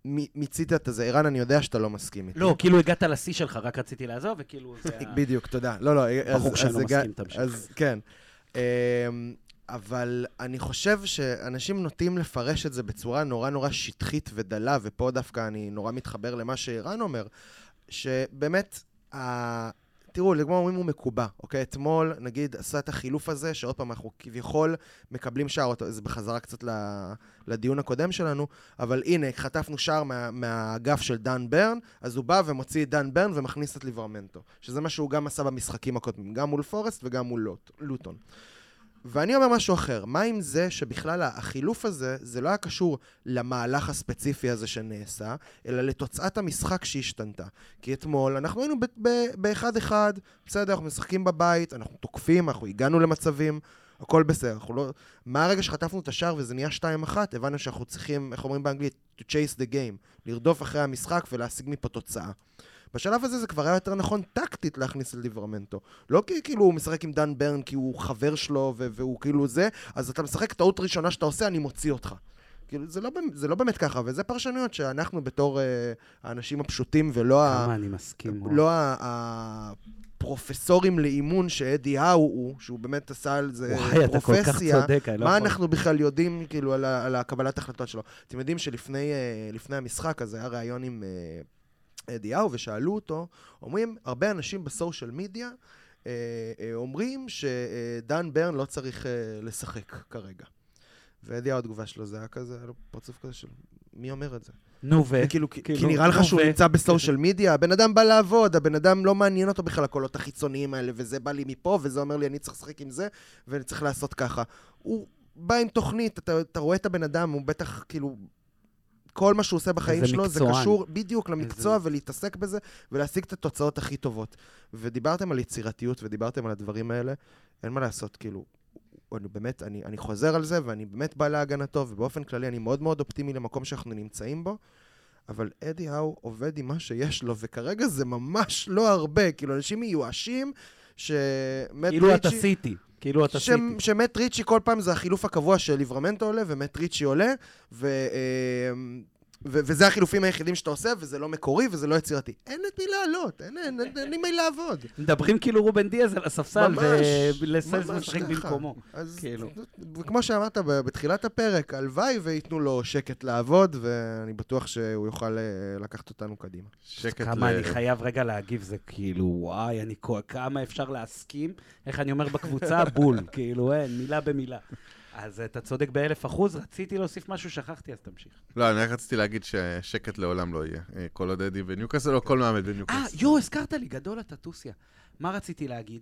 מיצית את זה. ערן, אני יודע שאתה לא מסכים איתי. לא, כאילו הגעת לשיא שלך, רק רציתי לעזוב, וכאילו זה... בדיוק, תודה. לא, לא, אז... ברור שאני לא מסכים, תמשיך. אז כן. אבל אני חושב שאנשים נוטים לפרש את זה בצורה נורא נורא שטחית ודלה, ופה דווקא אני נורא מתחבר למה שערן אומר, שבאמת, ה... תראו, לגמרי אומרים הוא מקובע, אוקיי? אתמול, נגיד, עשה את החילוף הזה, שעוד פעם אנחנו כביכול מקבלים שער, זה בחזרה קצת לדיון הקודם שלנו, אבל הנה, חטפנו שער מה, מהאגף של דן ברן, אז הוא בא ומוציא את דן ברן ומכניס את ליברמנטו, שזה מה שהוא גם עשה במשחקים הקודמים, גם מול פורסט וגם מול לוט, לוטון. ואני אומר משהו אחר, מה עם זה שבכלל החילוף הזה, זה לא היה קשור למהלך הספציפי הזה שנעשה, אלא לתוצאת המשחק שהשתנתה. כי אתמול אנחנו היינו באחד-אחד, בסדר, אנחנו משחקים בבית, אנחנו תוקפים, אנחנו הגענו למצבים, הכל בסדר. אנחנו לא... מהרגע שחטפנו את השער וזה נהיה 2-1, הבנו שאנחנו צריכים, איך אומרים באנגלית, to chase the game, לרדוף אחרי המשחק ולהשיג מפה תוצאה. בשלב הזה זה כבר היה יותר נכון טקטית להכניס את ליברמנטו. לא כי כאילו הוא משחק עם דן ברן כי הוא חבר שלו והוא כאילו זה, אז אתה משחק טעות ראשונה שאתה עושה, אני מוציא אותך. כאילו, זה לא, זה לא באמת ככה, וזה פרשנויות שאנחנו בתור uh, האנשים הפשוטים ולא ה... כמה אני מסכים. לא הפרופסורים לאימון שאדי האו הוא, שהוא באמת עשה על זה וואי, פרופסיה. וואי, אתה כל כך צודק, אני לא מה אנחנו בכלל יודעים, כאילו, על, על הקבלת החלטות שלו? אתם יודעים שלפני uh, המשחק הזה היה ראיון עם... אדיהו ושאלו אותו, אומרים, הרבה אנשים בסושיאל מדיה אה, אומרים שדן ברן לא צריך אה, לשחק כרגע. ואדיהו, התגובה שלו זה היה כזה, היה לו פרצוף כזה של מי אומר את זה? נו ו... כאילו, כאילו, כי נראה לך שהוא נמצא בסושיאל מדיה, הבן אדם בא לעבוד, הבן אדם לא מעניין אותו בכלל הקולות החיצוניים האלה, וזה בא לי מפה, וזה אומר לי, אני צריך לשחק עם זה, ואני צריך לעשות ככה. הוא בא עם תוכנית, אתה, אתה רואה את הבן אדם, הוא בטח, כאילו, כל מה שהוא עושה בחיים שלו מקצוען. זה קשור בדיוק למקצוע איזה... ולהתעסק בזה ולהשיג את התוצאות הכי טובות. ודיברתם על יצירתיות ודיברתם על הדברים האלה, אין מה לעשות, כאילו, אני באמת, אני, אני חוזר על זה ואני באמת בא להגנתו, ובאופן כללי אני מאוד מאוד אופטימי למקום שאנחנו נמצאים בו. אבל אדי האו עובד עם מה שיש לו, וכרגע זה ממש לא הרבה. כאילו, אנשים מיואשים שמט כאילו. אתה סיטי. כאילו אתה סיטי. שמט ריצ'י כל פעם זה החילוף הקבוע של ליברמנטו עולה, ומט ריצ'י עולה, ו... ו- וזה החילופים היחידים שאתה עושה, וזה לא מקורי וזה לא יצירתי. אין את מי לעלות, אין, אין, אין, אין לי מי לעבוד. מדברים כאילו רובן דיאז על הספסל, ולסייס משחק במקומו. אז כאילו. וכמו שאמרת בתחילת הפרק, הלוואי וייתנו לו שקט לעבוד, ואני בטוח שהוא יוכל אה, לקחת אותנו קדימה. שקט ל... כמה אני חייב רגע להגיב, זה כאילו, וואי, אני כמה אפשר להסכים, איך אני אומר בקבוצה? בול, כאילו, אין, מילה במילה. אז אתה צודק באלף אחוז, רציתי להוסיף משהו, שכחתי, אז תמשיך. לא, אני רק רציתי להגיד ששקט לעולם לא יהיה. אה, כל עוד אדי בניוקאסל או כל מעמד בניוקאסל. אה, יואו, הזכרת לי, גדול אתה טוסיה. מה רציתי להגיד?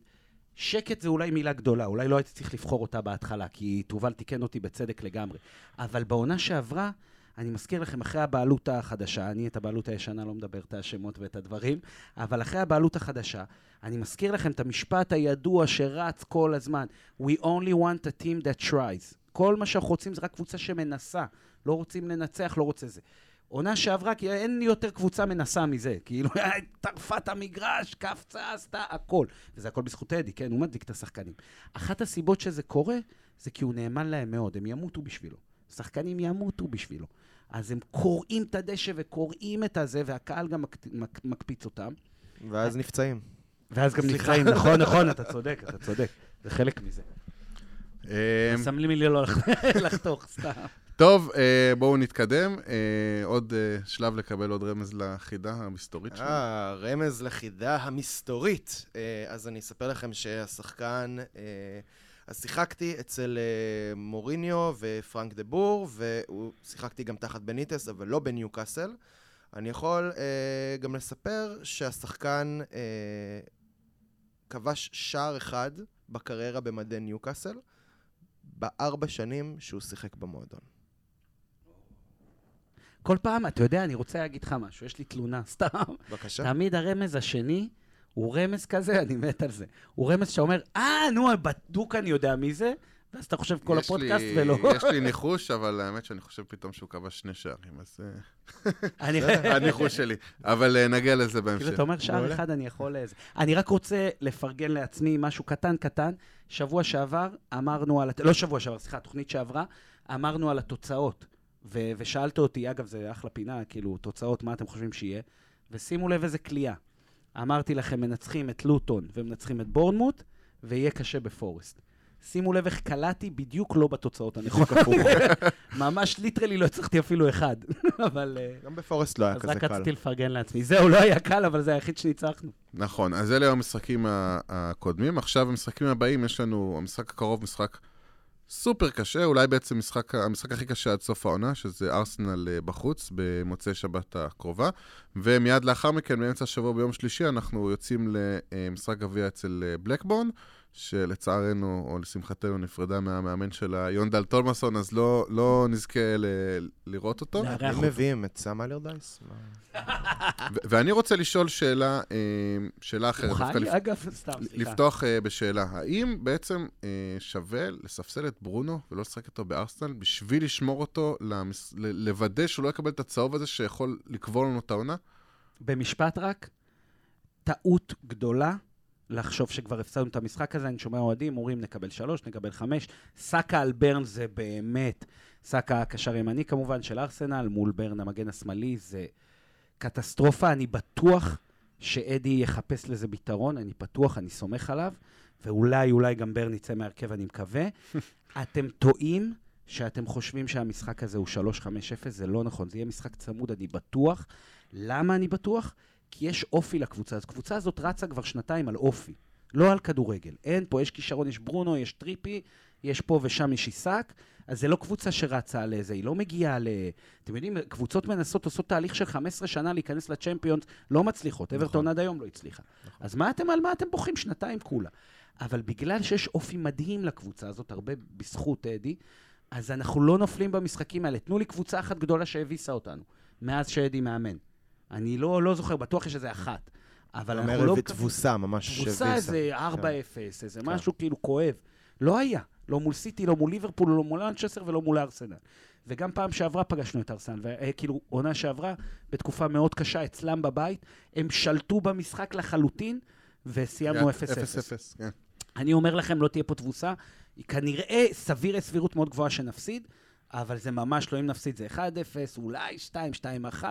שקט זה אולי מילה גדולה, אולי לא הייתי צריך לבחור אותה בהתחלה, כי תובל תיקן אותי בצדק לגמרי. אבל בעונה שעברה, אני מזכיר לכם, אחרי הבעלות החדשה, אני את הבעלות הישנה לא מדבר את השמות ואת הדברים, אבל אחרי הבעלות החדשה, אני מזכיר לכם את המשפט הידוע שרץ כל הזמן, We only want a team that tries. כל מה שאנחנו רוצים זה רק קבוצה שמנסה. לא רוצים לנצח, לא רוצה זה. עונה שעברה, כי אין יותר קבוצה מנסה מזה. כאילו, טרפה את המגרש, קפצה, עשתה הכל. וזה הכל בזכות אדי, כן? הוא מדליק את השחקנים. אחת הסיבות שזה קורה, זה כי הוא נאמן להם מאוד, הם ימותו בשבילו. שחקנים ימותו בשבילו. אז הם קוראים את הדשא וקוראים את הזה, והקהל גם מק, מק, מקפיץ אותם. ואז נפצעים. ואז גם נפצעים, נכון, נכון, אתה צודק, אתה צודק. זה חלק מזה. אמ, שם לי לא לחתוך, סתם. טוב, אה, בואו נתקדם. אה, עוד אה, שלב לקבל עוד רמז לחידה המסתורית שלנו. אה, רמז לחידה המסתורית. אז אני אספר לכם שהשחקן... אז שיחקתי אצל מוריניו ופרנק דה בור, ושיחקתי גם תחת בניטס, אבל לא בניו קאסל. אני יכול גם לספר שהשחקן כבש שער אחד בקריירה במדי ניו קאסל, בארבע שנים שהוא שיחק במועדון. כל פעם, אתה יודע, אני רוצה להגיד לך משהו, יש לי תלונה, סתם. בבקשה. תמיד הרמז השני הוא רמז כזה, אני מת על זה. הוא רמז שאומר, אה, נו, בדוק אני יודע מי זה, ואז אתה חושב כל הפודקאסט לי, ולא... יש לי ניחוש, אבל האמת שאני חושב פתאום שהוא כבש שני שערים, אז... אה, הניחוש שלי. אבל אה, נגיע לזה בהמשך. כאילו, אתה אומר שער אחד, אני יכול... לזה. אני רק רוצה לפרגן לעצמי משהו קטן קטן. שבוע שעבר אמרנו על... לא שבוע שעבר, סליחה, תוכנית שעברה, אמרנו על התוצאות. ו- ושאלת אותי, אגב, זה אחלה פינה, כאילו, תוצאות, מה אתם חושבים שיהיה? ושימו לב איזה כליאה. אמרתי לכם, מנצחים את לוטון ומנצחים את בורנמוט, ויהיה קשה בפורסט. שימו לב איך קלעתי בדיוק לא בתוצאות הנכונות. ממש ליטרלי לא הצלחתי אפילו אחד, אבל... אה, גם בפורסט לא היה כזה קל. אז רק רציתי לפרגן לעצמי. זהו, לא היה קל, אבל זה היחיד שניצחנו. נכון, אז אלה המשחקים הקודמים. עכשיו המשחקים הבאים, יש לנו, המשחק הקרוב, משחק סופר קשה, אולי בעצם משחק, המשחק הכי קשה עד סוף העונה, שזה ארסנל אה, בחוץ, במוצאי שבת הקרובה. ומיד לאחר מכן, באמצע השבוע ביום שלישי, אנחנו יוצאים למשחק גביע אצל אה, בלקבורן. שלצערנו, או לשמחתנו, נפרדה מהמאמן שלה, יונדל טולמאסון, אז לא, לא נזכה ל- לראות אותו. הם מביאים את סאם אלרדייס? ואני רוצה לשאול שאלה, אה, שאלה אחרת. מוכן? אגב, סתם, סליחה. לפתוח אה, בשאלה. האם בעצם אה, שווה לספסל את ברונו ולא לשחק איתו בארסנל בשביל לשמור אותו, לוודא שהוא לא יקבל את הצהוב הזה שיכול לקבור לנו את העונה? במשפט רק, טעות גדולה. לחשוב שכבר הפסדנו את המשחק הזה, אני שומע אוהדים, אומרים נקבל שלוש, נקבל חמש. סאקה על ברן זה באמת, סאקה הקשר ימני כמובן של ארסנל, מול ברן המגן השמאלי, זה קטסטרופה. אני בטוח שאדי יחפש לזה פתרון, אני בטוח, אני סומך עליו, ואולי, אולי גם ברן יצא מהרכב, אני מקווה. אתם טועים שאתם חושבים שהמשחק הזה הוא 3-5-0, זה לא נכון, זה יהיה משחק צמוד, אני בטוח. למה אני בטוח? כי יש אופי לקבוצה. אז הקבוצה הזאת רצה כבר שנתיים על אופי, לא על כדורגל. אין פה, יש כישרון, יש ברונו, יש טריפי, יש פה ושם יש עיסק, אז זה לא קבוצה שרצה על זה, היא לא מגיעה ל... אתם יודעים, קבוצות מנסות, עושות תהליך של 15 שנה להיכנס לצ'מפיונס, לא מצליחות. נכון. אברטון עד היום לא הצליחה. נכון. אז מה אתם, על מה אתם בוכים שנתיים כולה? אבל בגלל שיש אופי מדהים לקבוצה הזאת, הרבה בזכות אדי, אז אנחנו לא נופלים במשחקים האלה. תנו לי קבוצה אחת גדולה שהביסה אותנו, מאז שאדי מאמן. אני לא, לא זוכר, בטוח יש איזה אחת. אבל אנחנו לא... תבוסה, ממש תבוסה, איזה 4-0, כן. איזה כן. משהו כאילו כואב. לא היה. לא מול סיטי, לא מול ליברפול, לא מול אנצ'סר ולא מול ארסנל. וגם פעם שעברה פגשנו את ארסנל, וכאילו, עונה שעברה, בתקופה מאוד קשה, אצלם בבית, הם שלטו במשחק לחלוטין, וסיימנו 0-0. כן. אני אומר לכם, לא תהיה פה תבוסה. כנראה, סביר סבירות מאוד גבוהה שנפסיד, אבל זה ממש לא אם נפסיד, זה 1-0, אולי 2, 2-1,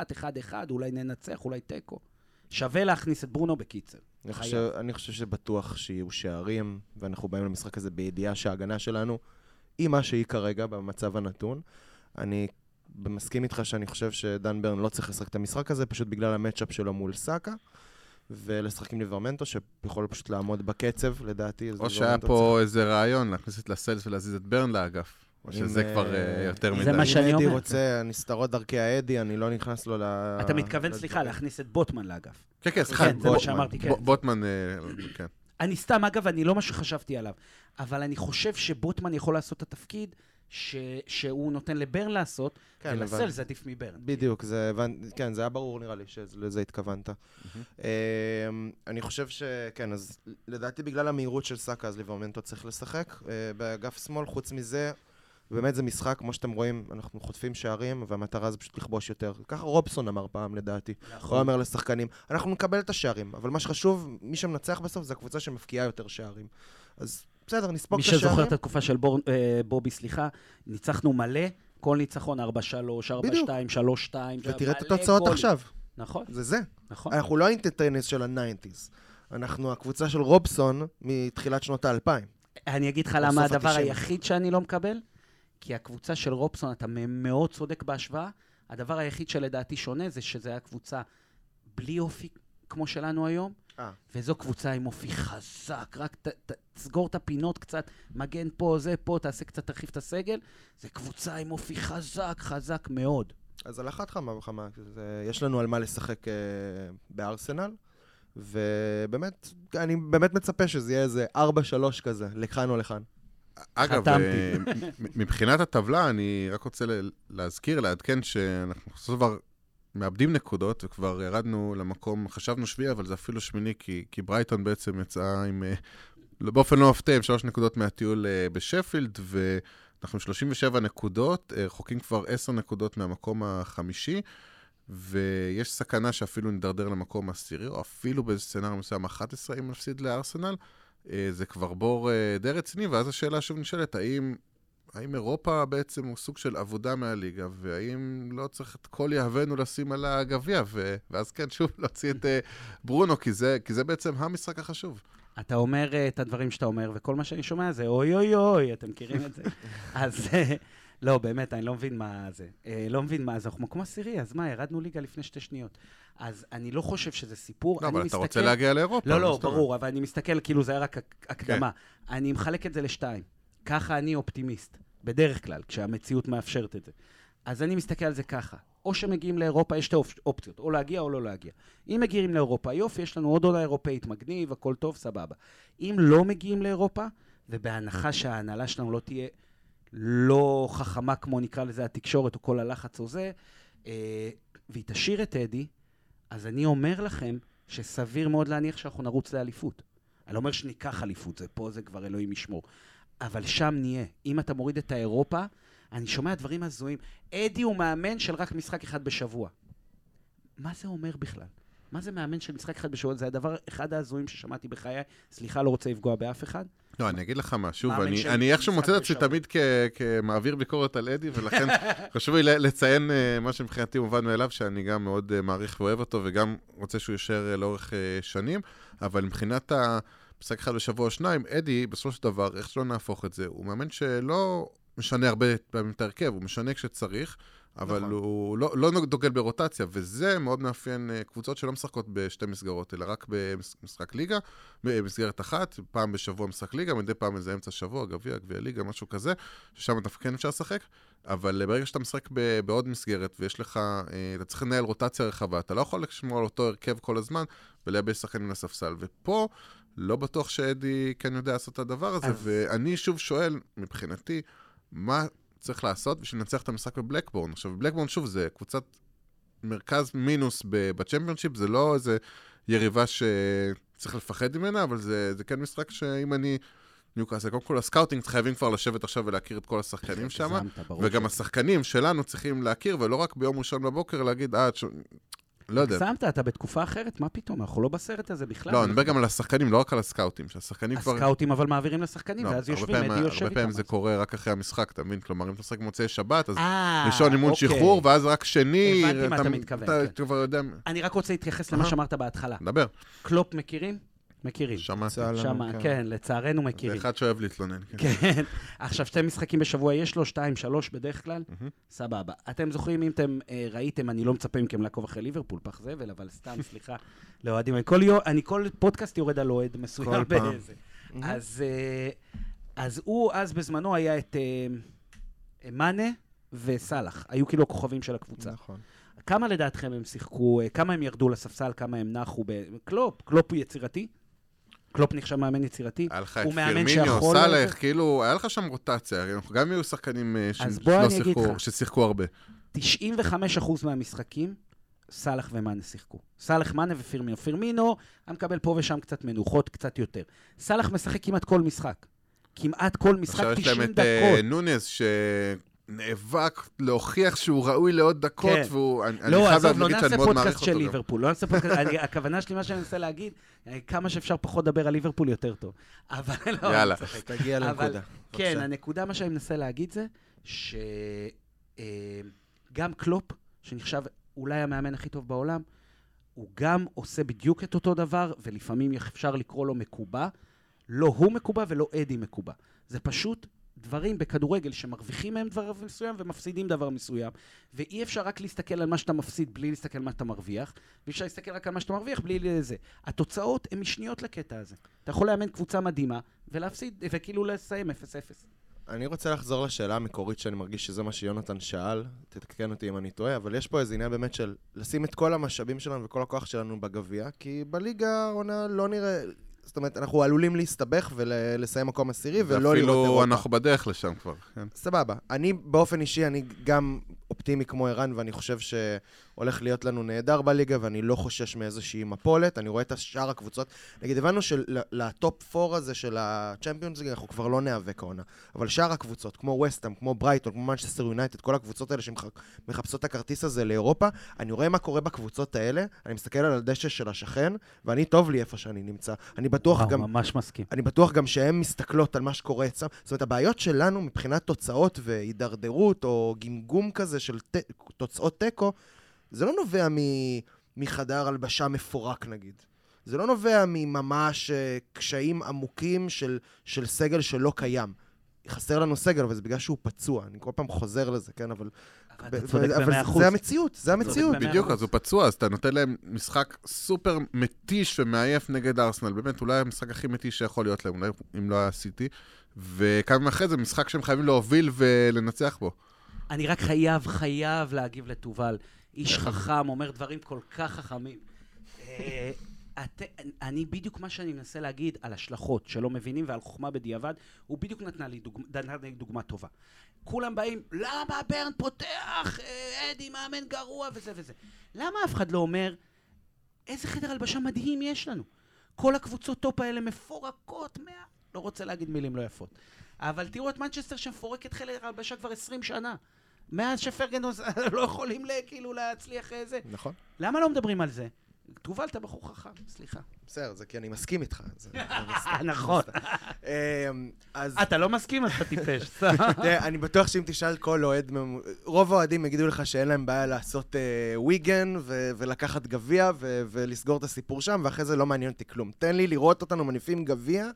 1-1, אולי ננצח, אולי תיקו. שווה להכניס את ברונו בקיצר. אני חושב, אני חושב שבטוח שיהיו שערים, ואנחנו באים למשחק הזה בידיעה שההגנה שלנו היא מה שהיא כרגע במצב הנתון. אני מסכים איתך שאני חושב שדן ברן לא צריך לשחק את המשחק הזה, פשוט בגלל המצ'אפ שלו מול סאקה. ולשחק עם ליברמנטו, שיכול פשוט לעמוד בקצב, לדעתי. או שהיה פה צריך... איזה רעיון להכניס את לסלס ולהזיז את ברן לאגף. או שזה כבר אה, יותר מדי. זה מה שאני אומר. אם אדי רוצה נסתרות דרכי האדי, אני לא נכנס לו ל... אתה מתכוון, סליחה, להכניס את בוטמן לאגף. כן, כן, סליחה. כן, זה מה שאמרתי, כן. בוטמן, אה, כן. אני סתם, אגב, אני לא מה שחשבתי עליו, אבל אני חושב שבוטמן יכול לעשות את התפקיד ש... שהוא נותן לברן לעשות, כן, ולסל. זה עדיף מברן. בדיוק, זה, כן, זה היה ברור נראה לי שלזה התכוונת. אמ, אני חושב שכן, אז לדעתי בגלל המהירות של סאקה, אז ליברמנטו צריך לשחק אה, באגף שמאל. חוץ מזה, באמת זה משחק, כמו שאתם רואים, אנחנו חוטפים שערים, והמטרה זה פשוט לכבוש יותר. ככה רובסון אמר פעם, לדעתי. נכון. הוא אומר לשחקנים, אנחנו נקבל את השערים, אבל מה שחשוב, מי שמנצח בסוף זה הקבוצה שמבקיעה יותר שערים. אז בסדר, נספוג מי את השערים. שזוכר את התקופה של בור, אה, בובי, סליחה, ניצחנו מלא, כל ניצחון 4-3, 4-2, בדיוק. 3-2. ותראה את התוצאות גולים. עכשיו. נכון, זה זה. נכון. אנחנו לא ה entertainers של ה nineties. אנחנו הקבוצה של רובסון מתחילת שנות האלפיים. אני אגיד לך למה הדבר ה-תשעים. היחיד שאני לא מקבל, כי הקבוצה של רובסון, אתה מאוד צודק בהשוואה, הדבר היחיד שלדעתי שונה זה שזו הייתה קבוצה בלי אופי כמו שלנו היום, אה. וזו קבוצה עם אופי חזק, רק ת, ת, תסגור את הפינות קצת, מגן פה, זה פה, תעשה קצת, תרחיב את הסגל. זו קבוצה עם אופי חזק, חזק מאוד. אז על אחת כמה וכמה, יש לנו על מה לשחק אה, בארסנל, ובאמת, אני באמת מצפה שזה יהיה איזה 4-3 כזה, לכאן או לכאן. אגב. אה, מבחינת הטבלה, אני רק רוצה להזכיר, לעדכן שאנחנו בסופו של דבר מאבדים נקודות, וכבר ירדנו למקום, חשבנו שביעי, אבל זה אפילו שמיני, כי, כי ברייטון בעצם יצאה עם, אה, באופן לא מפתיע, עם שלוש נקודות מהטיול אה, בשפילד, ואנחנו עם 37 נקודות, רחוקים כבר 10 נקודות מהמקום החמישי. ויש סכנה שאפילו נידרדר למקום העשירי, או אפילו באיזה סצנריו מסוים 11, אם נפסיד לארסנל. אה, זה כבר בור אה, די רציני, ואז השאלה שוב נשאלת, האם, האם אירופה בעצם הוא סוג של עבודה מהליגה, והאם לא צריך את כל יהבנו לשים על הגביע, ו... ואז כן, שוב, להוציא את אה, ברונו, כי זה, כי זה בעצם המשחק החשוב. אתה אומר את הדברים שאתה אומר, וכל מה שאני שומע זה אוי אוי אוי, אתם מכירים את זה? אז לא, באמת, אני לא מבין מה זה. לא מבין מה זה, אנחנו מקום עשירי, אז מה, ירדנו ליגה לפני שתי שניות. אז אני לא חושב שזה סיפור. לא, אבל אתה מסתכל- רוצה להגיע לאירופה. לא, לא? ברור, אבל אני מסתכל, כאילו זה היה רק הק- הקדמה. כן. אני מחלק את זה לשתיים. ככה אני אופטימיסט, בדרך כלל, כשהמציאות מאפשרת את זה. אז אני מסתכל על זה ככה. או שמגיעים לאירופה, יש שתי אופ- אופציות, או להגיע או לא להגיע. אם מגיעים לאירופה, יופי, יש לנו עוד עונה אירופאית, מגניב, הכל טוב, סבבה. אם לא מגיעים לאירופה, ובהנחה שההנהלה שלנו לא תהיה לא חכמה כמו נקרא לזה התקשורת, או כל הלחץ או זה, אה, והיא תשאיר את אדי, אז אני אומר לכם שסביר מאוד להניח שאנחנו נרוץ לאליפות. אני לא אומר שניקח אליפות, זה פה זה כבר אלוהים ישמור. אבל שם נהיה. אם אתה מוריד את האירופה, אני שומע דברים הזויים. אדי הוא מאמן של רק משחק אחד בשבוע. מה זה אומר בכלל? מה זה מאמן של משחק אחד בשבוע? זה הדבר, אחד ההזויים ששמעתי בחיי. סליחה, לא רוצה לפגוע באף אחד. לא, אני אגיד לך מה, שוב, מאמן אני, של אני איכשהו מוצא את עצמי. תמיד כ, כמעביר ביקורת על אדי, ולכן חשוב לי לציין אה, מה שמבחינתי מובן מאליו, שאני גם מאוד אה, מעריך ואוהב אותו, וגם רוצה שהוא יישאר אה, לאורך שנים, אבל מבחינת המשחק אחד בשבוע או שניים, אדי, בסופו של דבר, איך שלא נהפוך את זה, הוא מאמן שלא משנה הרבה פעמים את ההרכב, הוא משנה כשצריך. אבל נכון. הוא לא, לא דוגל ברוטציה, וזה מאוד מאפיין אה, קבוצות שלא משחקות בשתי מסגרות, אלא רק במשחק ליגה, במסגרת אחת, פעם בשבוע משחק ליגה, מדי פעם איזה אמצע שבוע, גביע, גביע ליגה, משהו כזה, ששם דווקא כן אפשר לשחק, אבל אה, ברגע שאתה משחק ב- בעוד מסגרת, ויש לך, אה, אתה צריך לנהל רוטציה רחבה, אתה לא יכול לשמור על אותו הרכב כל הזמן, ולייבש שחקנים לספסל. ופה, לא בטוח שאדי כן יודע לעשות את הדבר הזה, אז- ואני שוב שואל, מבחינתי, מה צריך לעשות בשביל לנצח את המשחק בבלקבורן? עכשיו, בבלקבורן, שוב, זה קבוצת מרכז מינוס בצ'מפיונשיפ, זה לא איזה יריבה שצריך לפחד ממנה, אבל זה, זה כן משחק שאם אני... ניוקאסל, קודם כל ה scouting חייבים כבר לשבת עכשיו ולהכיר את כל השחקנים שם, וגם השחקנים שלנו צריכים להכיר, ולא רק ביום ראשון בבוקר להגיד, אה, לא יודע. הגזמת, אתה בתקופה אחרת, מה פתאום? אנחנו לא בסרט הזה בכלל. לא, אני מדבר גם על השחקנים, לא רק על הסקאוטים, שהשחקנים כבר... הסקאוטים אבל מעבירים לשחקנים, לא, ואז יושבים, אדי יושב הרבה פעמים איתם. זה קורה רק אחרי המשחק, אתה מבין? כלומר, אם אתה משחק במוצאי שבת, אז אה, ראשון אימון אוקיי. שחרור, ואז רק שני... הבנתי מה אתה מתכוון, אתה כן. אני רק רוצה להתייחס למה. שאמרת בהתחלה. דבר, קלופ מכירים? מכירים. שמעתי. לנו, שמה, כן, לצערנו זה מכירים. אחד שאוהב להתלונן, כן. כן. עכשיו, שתי משחקים בשבוע יש לו, שתיים, שלוש בדרך כלל? סבבה. אתם זוכרים, אם אתם אה, ראיתם, אני לא מצפה מכם לעקוב אחרי ליברפול, פח זבל, אבל סתם, סליחה, לאוהדים. אני כל אני כל פודקאסט יורד על אוהד מסוים. כל פעם. אז, אה, אז הוא, אז בזמנו היה את... אה, מאנה וסאלח, היו כאילו הכוכבים של הקבוצה. נכון. כמה לדעתכם הם שיחקו, כמה הם ירדו לספסל, כמה הם נחו בקלופ? קלופ הוא יצירתי? קלופ נחשב מאמן יצירתי? היה לך את הוא מאמן פירמינו, שיכול סאלח? כאילו, היה לך שם רוטציה, גם היו שחקנים אה, שלא שיחקו, לך. ששיחקו הרבה. 95% מהמשחקים, סאלח ומאנה שיחקו. סאלח, מאנה ופירמינו. פירמינו היה מקבל פה ושם קצת מנוחות, קצת יותר. סאלח משחק כמעט כל משחק. כמעט כל משחק עכשיו יש 90 להם את אה, שנאבק להוכיח שהוא ראוי לעוד דקות, כן. והוא... אני אני לא, חייב עזוב, לא להגיד שאני נעשה מאוד מעריך פודקאסט של אותו. ליברפול, לא נעשה פודקאסט, אני- הכוונה שלי, מה שאני מנסה להגיד, אה, כמה שאפשר פחות לדבר על ליברפול יותר טוב. אבל לא, יאללה. אני. תגיע לנקודה. כן, בבקשה. הנקודה, מה שאני מנסה להגיד זה, שגם קלופ, שנחשב אולי המאמן הכי טוב בעולם, הוא גם עושה בדיוק את אותו דבר, ולפעמים אפשר לקרוא לו מקובע. לא הוא מקובע ולא אדי מקובע. זה פשוט דברים בכדורגל שמרוויחים מהם דבר מסוים ומפסידים דבר מסוים. ואי אפשר רק להסתכל על מה שאתה מפסיד בלי להסתכל על מה שאתה מרוויח, ואי אפשר להסתכל רק על מה שאתה מרוויח בלי זה. התוצאות הן משניות לקטע הזה. אתה יכול לאמן קבוצה מדהימה ולהפסיד, וכאילו לסיים 0-0. אני רוצה לחזור לשאלה המקורית שאני מרגיש שזה מה שיונתן שאל, תתקן אותי אם אני טועה, אבל יש פה איזה עניין באמת של לשים את כל המשאבים שלנו וכל הכוח שלנו בגביע, כי בליגה העונה לא נראה... זאת אומרת, אנחנו עלולים להסתבך ולסיים מקום עשירי ולא לראות אירופה. אנחנו בדרך לשם כבר, כן. סבבה. אני באופן אישי, אני גם אופטימי כמו ערן, ואני חושב שהולך להיות לנו נהדר בליגה, ואני לא חושש מאיזושהי מפולת. אני רואה את שאר הקבוצות. נגיד, הבנו של top 4 הזה של הצ'מפיונס ליג, אנחנו כבר לא ניאבק העונה. אבל שאר הקבוצות, כמו ווסטהאם, כמו ברייטון, כמו מנצ'סטר יונייטד, כל הקבוצות האלה שמחפשות את הכרטיס הזה לאירופה, אני רואה מה קורה בקבוצות האלה, אני מסתכל על הדשא של השכן, ואני טוב לי איפה שאני נמצא. אני בטוח גם... ממש מסכים. אני בטוח גם שהן מסתכלות על מה שקורה אצלם. זאת אומרת, הבעיות שלנו מבחינת תוצאות והידרדרות, או גמגום כזה של ת... תוצאות תיקו, זה לא נובע מ... מחדר הלבשה מפורק נגיד. זה לא נובע מממש אה, קשיים עמוקים של, של סגל שלא קיים. חסר לנו סגל, אבל זה בגלל שהוא פצוע. אני כל פעם חוזר לזה, כן? אבל... אבל אתה צודק אבל במאה זה- אחוז. זה המציאות, זה המציאות. בדיוק. אז הוא פצוע, אז אתה נותן להם משחק סופר מתיש ומעייף נגד ארסנל. באמת, אולי המשחק הכי מתיש שיכול להיות להם, אולי אם לא היה סיטי. וכמה ימים אחרי זה, משחק שהם חייבים להוביל ולנצח בו. אני רק חייב, חייב להגיב לתובל. איש חכם, אומר דברים כל כך חכמים. אה, את, אני בדיוק מה שאני מנסה להגיד על השלכות שלא מבינים ועל חוכמה בדיעבד, הוא בדיוק נתנה לי דוגמה, נתן לי דוגמה טובה. כולם באים, למה ברן פותח, אה, אדי מאמן גרוע וזה וזה. למה אף אחד לא אומר, איזה חדר הלבשה מדהים יש לנו? כל הקבוצות top האלה מפורקות מה... לא רוצה להגיד מילים לא יפות. אבל תראו את מנצ'סטר שמפורקת חדר הלבשה כבר 20 שנה. מאז שפרגוסון לא יכולים ל- כאילו להצליח איזה. נכון. למה לא מדברים על זה? תובל, אתה בחור חכם, סליחה. בסדר, זה כי אני מסכים איתך. נכון. אמ, אז... אתה לא מסכים, אז אתה טיפש. אני בטוח שאם תשאל כל אוהד, רוב האוהדים יגידו לך שאין להם בעיה לעשות אה, ויגן ו- ולקחת גביע ולסגור את הסיפור שם, ואחרי זה לא מעניין אותי כלום. תן לי לראות אותנו מניפים גביע,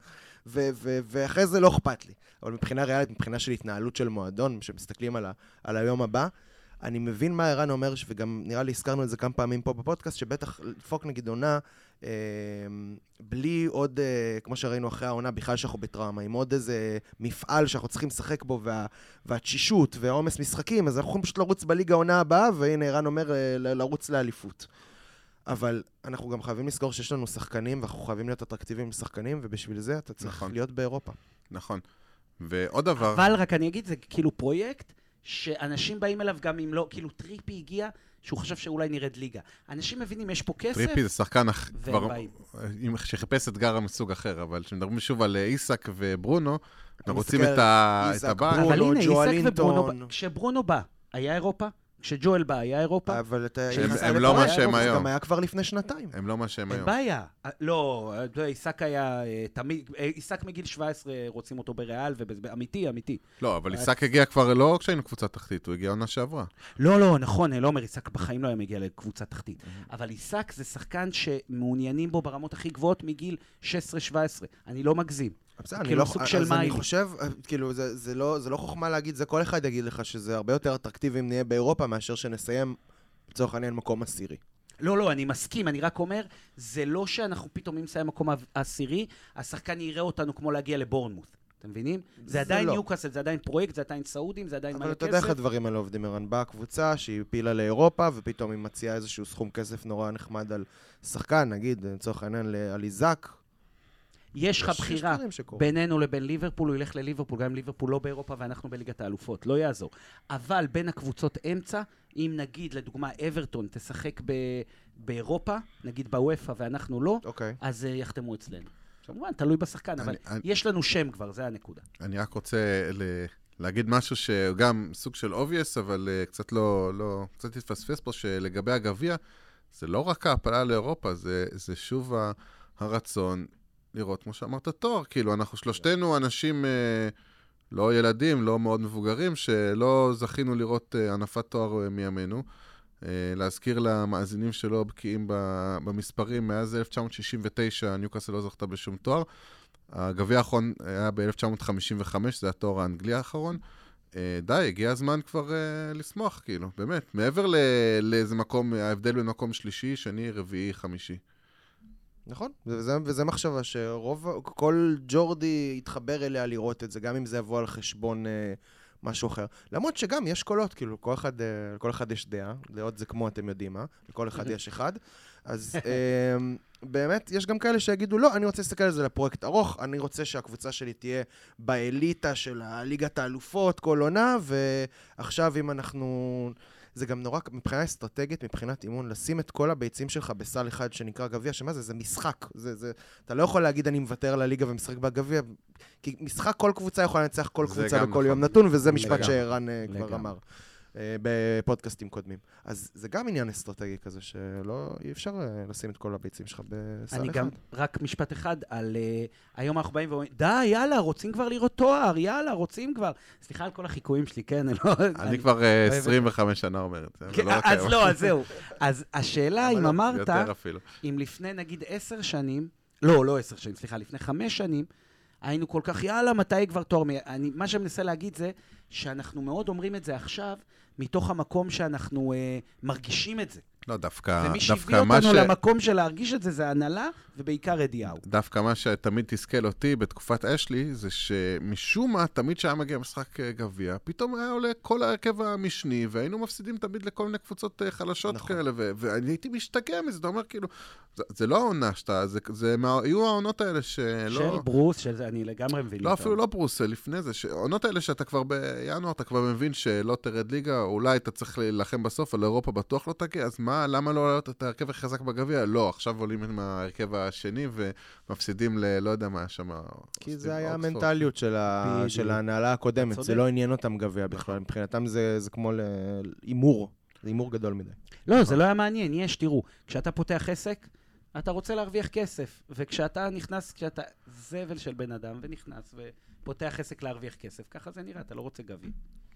ו- ו- ואחרי זה לא אכפת לי. אבל מבחינה ריאלית, מבחינה של התנהלות של מועדון, שמסתכלים על, ה- על היום הבא, אני מבין מה ערן אומר, וגם נראה לי הזכרנו את זה כמה פעמים פה בפודקאסט, שבטח לדפוק נגיד עונה, אה, בלי עוד, אה, כמו שראינו אחרי העונה, בכלל שאנחנו בטראומה, עם עוד איזה מפעל שאנחנו צריכים לשחק בו, וה, והתשישות והעומס משחקים, אז אנחנו יכולים פשוט לרוץ בליגה העונה הבאה, והנה ערן אומר אה, ל- לרוץ לאליפות. אבל אנחנו גם חייבים לזכור שיש לנו שחקנים, ואנחנו חייבים להיות אטרקטיביים לשחקנים, ובשביל זה אתה צריך נכון. להיות באירופה. נכון. ועוד דבר, אבל רק אני אגיד, זה כאילו פרויקט שאנשים באים אליו גם אם לא, כאילו טריפי הגיע, שהוא חשב שאולי נרד ליגה. אנשים מבינים, יש פה כסף, טריפי זה שחקן אח- כבר, באים. עם- שחיפש אתגר מסוג אחר, אבל כשמדברים שוב על אה, איסק וברונו, אנחנו רוצים את ה- איסק, את הבא. ברונו, אבל הנה, איסק. וברונו, כשברונו בא, היה אירופה? כשג'ואל בא, היה אירופה? אבל אתה... הם לא מה שהם אירופה, זה היום. גם היה כבר לפני שנתיים. הם לא מה שהם אין היום. בעיה. אה, לא, עיסק היה אה, תמיד, אה, עיסק מגיל 17 רוצים אותו בריאל, ואמיתי, אמיתי. לא, אבל איסק הגיע כבר לא כשהיינו קבוצה תחתית, הוא הגיע עונה שעברה. לא, לא, נכון, אני לא אומר, עיסק בחיים לא היה מגיע לקבוצה תחתית. אבל עיסק זה שחקן שמעוניינים בו ברמות הכי גבוהות מגיל 16-17. אני לא מגזים. אני כאילו לא... סוג של אני מיילי. חושב, אה, כאילו, לא, זה לא חוכמה להגיד, זה כל אחד יגיד לך שזה הרבה יותר אטרקטיבי אם נהיה באירופה מאשר שנסיים, לצורך העניין, מקום עשירי. לא, לא, אני מסכים, אני רק אומר, זה לא שאנחנו פתאום, אם נסיים מקום עשירי, השחקן יראה אותנו כמו להגיע לבורנמוט. אתם מבינים? זה, זה עדיין לא. ניוקאסל, זה עדיין פרויקט, זה עדיין סעודים, זה עדיין מלא כסף. אבל אתה יודע איך הדברים האלה עובדים, ערן. באה קבוצה שהיא הפילה לאירופה, ופתאום היא מציעה איזשהו סכום כסף נורא נחמד על שחקן, נגיד, לצורך העניין, על איזק. יש לך בחירה בינינו לבין ליברפול, הוא ילך לליברפול, גם אם ליברפול לא באירופה ואנחנו בליגת האלופות, לא יעזור. אבל בין הקבוצות אמצע, אם נגיד, לדוגמה, אברטון תשחק ב- באירופה, נגיד בוופא ואנחנו לא, okay. אוקיי. אז uh, יחתמו אצלנו. כמובן, תלוי בשחקן, אני, אבל אני, יש לנו שם כבר, זה הנקודה. אני רק רוצה ל... להגיד משהו שהוא גם סוג של obvious, אבל uh, קצת לא, לא, קצת התפספס פה, שלגבי הגביע, זה לא רק ההפלה לאירופה, זה, זה שוב הרצון לראות, כמו שאמרת, תואר. כאילו, אנחנו שלושתנו אנשים, אה, לא ילדים, לא מאוד מבוגרים, שלא זכינו לראות אה, הנפת תואר אה, מימינו. אה, להזכיר למאזינים שלא בקיאים במספרים, מאז 1969 ניוקאסל לא זכתה בשום תואר. הגביע האחרון היה ב-1955, זה התואר האנגלי האחרון. אה, די, הגיע הזמן כבר אה, לשמוח, כאילו, באמת. מעבר לאיזה מקום, ההבדל בין מקום שלישי, שני, רביעי, חמישי. נכון, וזה, וזה מחשבה שרוב, כל ג'ורדי יתחבר אליה לראות את זה, גם אם זה יבוא על חשבון אה, משהו אחר. למרות שגם יש קולות, כאילו, כל אחד, אה, לכל אחד יש דעה, דעות זה כמו אתם יודעים מה, לכל אחד יש אחד. אז אה, באמת, יש גם כאלה שיגידו, לא, אני רוצה להסתכל על זה לפרויקט ארוך, אני רוצה שהקבוצה שלי תהיה באליטה של הליגת האלופות כל עונה, ועכשיו אם אנחנו... זה גם נורא, מבחינה אסטרטגית, מבחינת אימון, לשים את כל הביצים שלך בסל אחד שנקרא גביע, שמה זה? זה משחק. זה, זה, אתה לא יכול להגיד אני מוותר על הליגה ומשחק בגביע, כי משחק כל קבוצה יכולה לנצח כל קבוצה בכל נכון. יום נתון, וזה משפט שערן אה, כבר אמר. אה, בפודקאסטים קודמים. אז זה גם עניין אסטרטגי כזה, שלא, אי אפשר אה, לשים את כל הביצים שלך בסל אחד. אני גם, רק משפט אחד, על uh, היום אנחנו באים ואומרים, די, יאללה, רוצים כבר לראות תואר, יאללה, רוצים כבר. סליחה על כל החיקויים שלי, כן? אני, לא, אני כבר uh, 25 שנה אומר את זה, כן, לא אז לא, אז זהו. אז השאלה אם אמרת, אם לפני נגיד עשר שנים, לא, לא עשר שנים, סליחה, לפני חמש שנים, היינו כל כך, יאללה, מתי כבר תואר? אני, מה שאני מנסה להגיד זה שאנחנו מאוד אומרים את זה עכשיו, מתוך המקום שאנחנו אה, מרגישים את זה. לא, דווקא, ומי שהביא אותנו ש... למקום של להרגיש את זה, זה הנהלה, ובעיקר אדיהו. דווקא מה שתמיד תסכל אותי בתקופת אשלי, זה שמשום מה, תמיד כשהיה מגיע משחק אה, גביע, פתאום היה עולה כל ההרכב המשני, והיינו מפסידים תמיד לכל מיני קבוצות אה, חלשות נכון. כאלה, ו- ואני הייתי משתגע מזה, אתה אומר כאילו, זה, זה לא העונה שאתה, זה, זה מה, יהיו העונות האלה שלא... של ברוס, של אני לגמרי מבין. לא, אפילו לא ברוס, לפני זה, העונות האלה שאתה כבר בינואר, אתה כבר מבין שלא תרד ליגה, אולי אתה צריך להילחם בסוף, אבל אירופה בטוח לא תגיע, אז מה, למה לא לעלות את ההרכב הכי חזק בגביע? לא, עכשיו עולים עם ההרכב השני ומפסידים ל... לא יודע מה שם. כי זה היה המנטליות של, ה... של ההנהלה הקודמת, זה לא עניין אותם גביע בכלל, מבחינתם זה, זה כמו הימור, זה הימור גדול מדי. לא, זה לא היה מעניין, יש, תראו, כשאתה פותח עסק, אתה רוצה להרוויח כסף, וכשאתה נכנס, כשאתה זבל של בן אדם ונכנס ופותח עסק להרוויח כסף, ככה זה נראה, אתה לא רוצה גביע.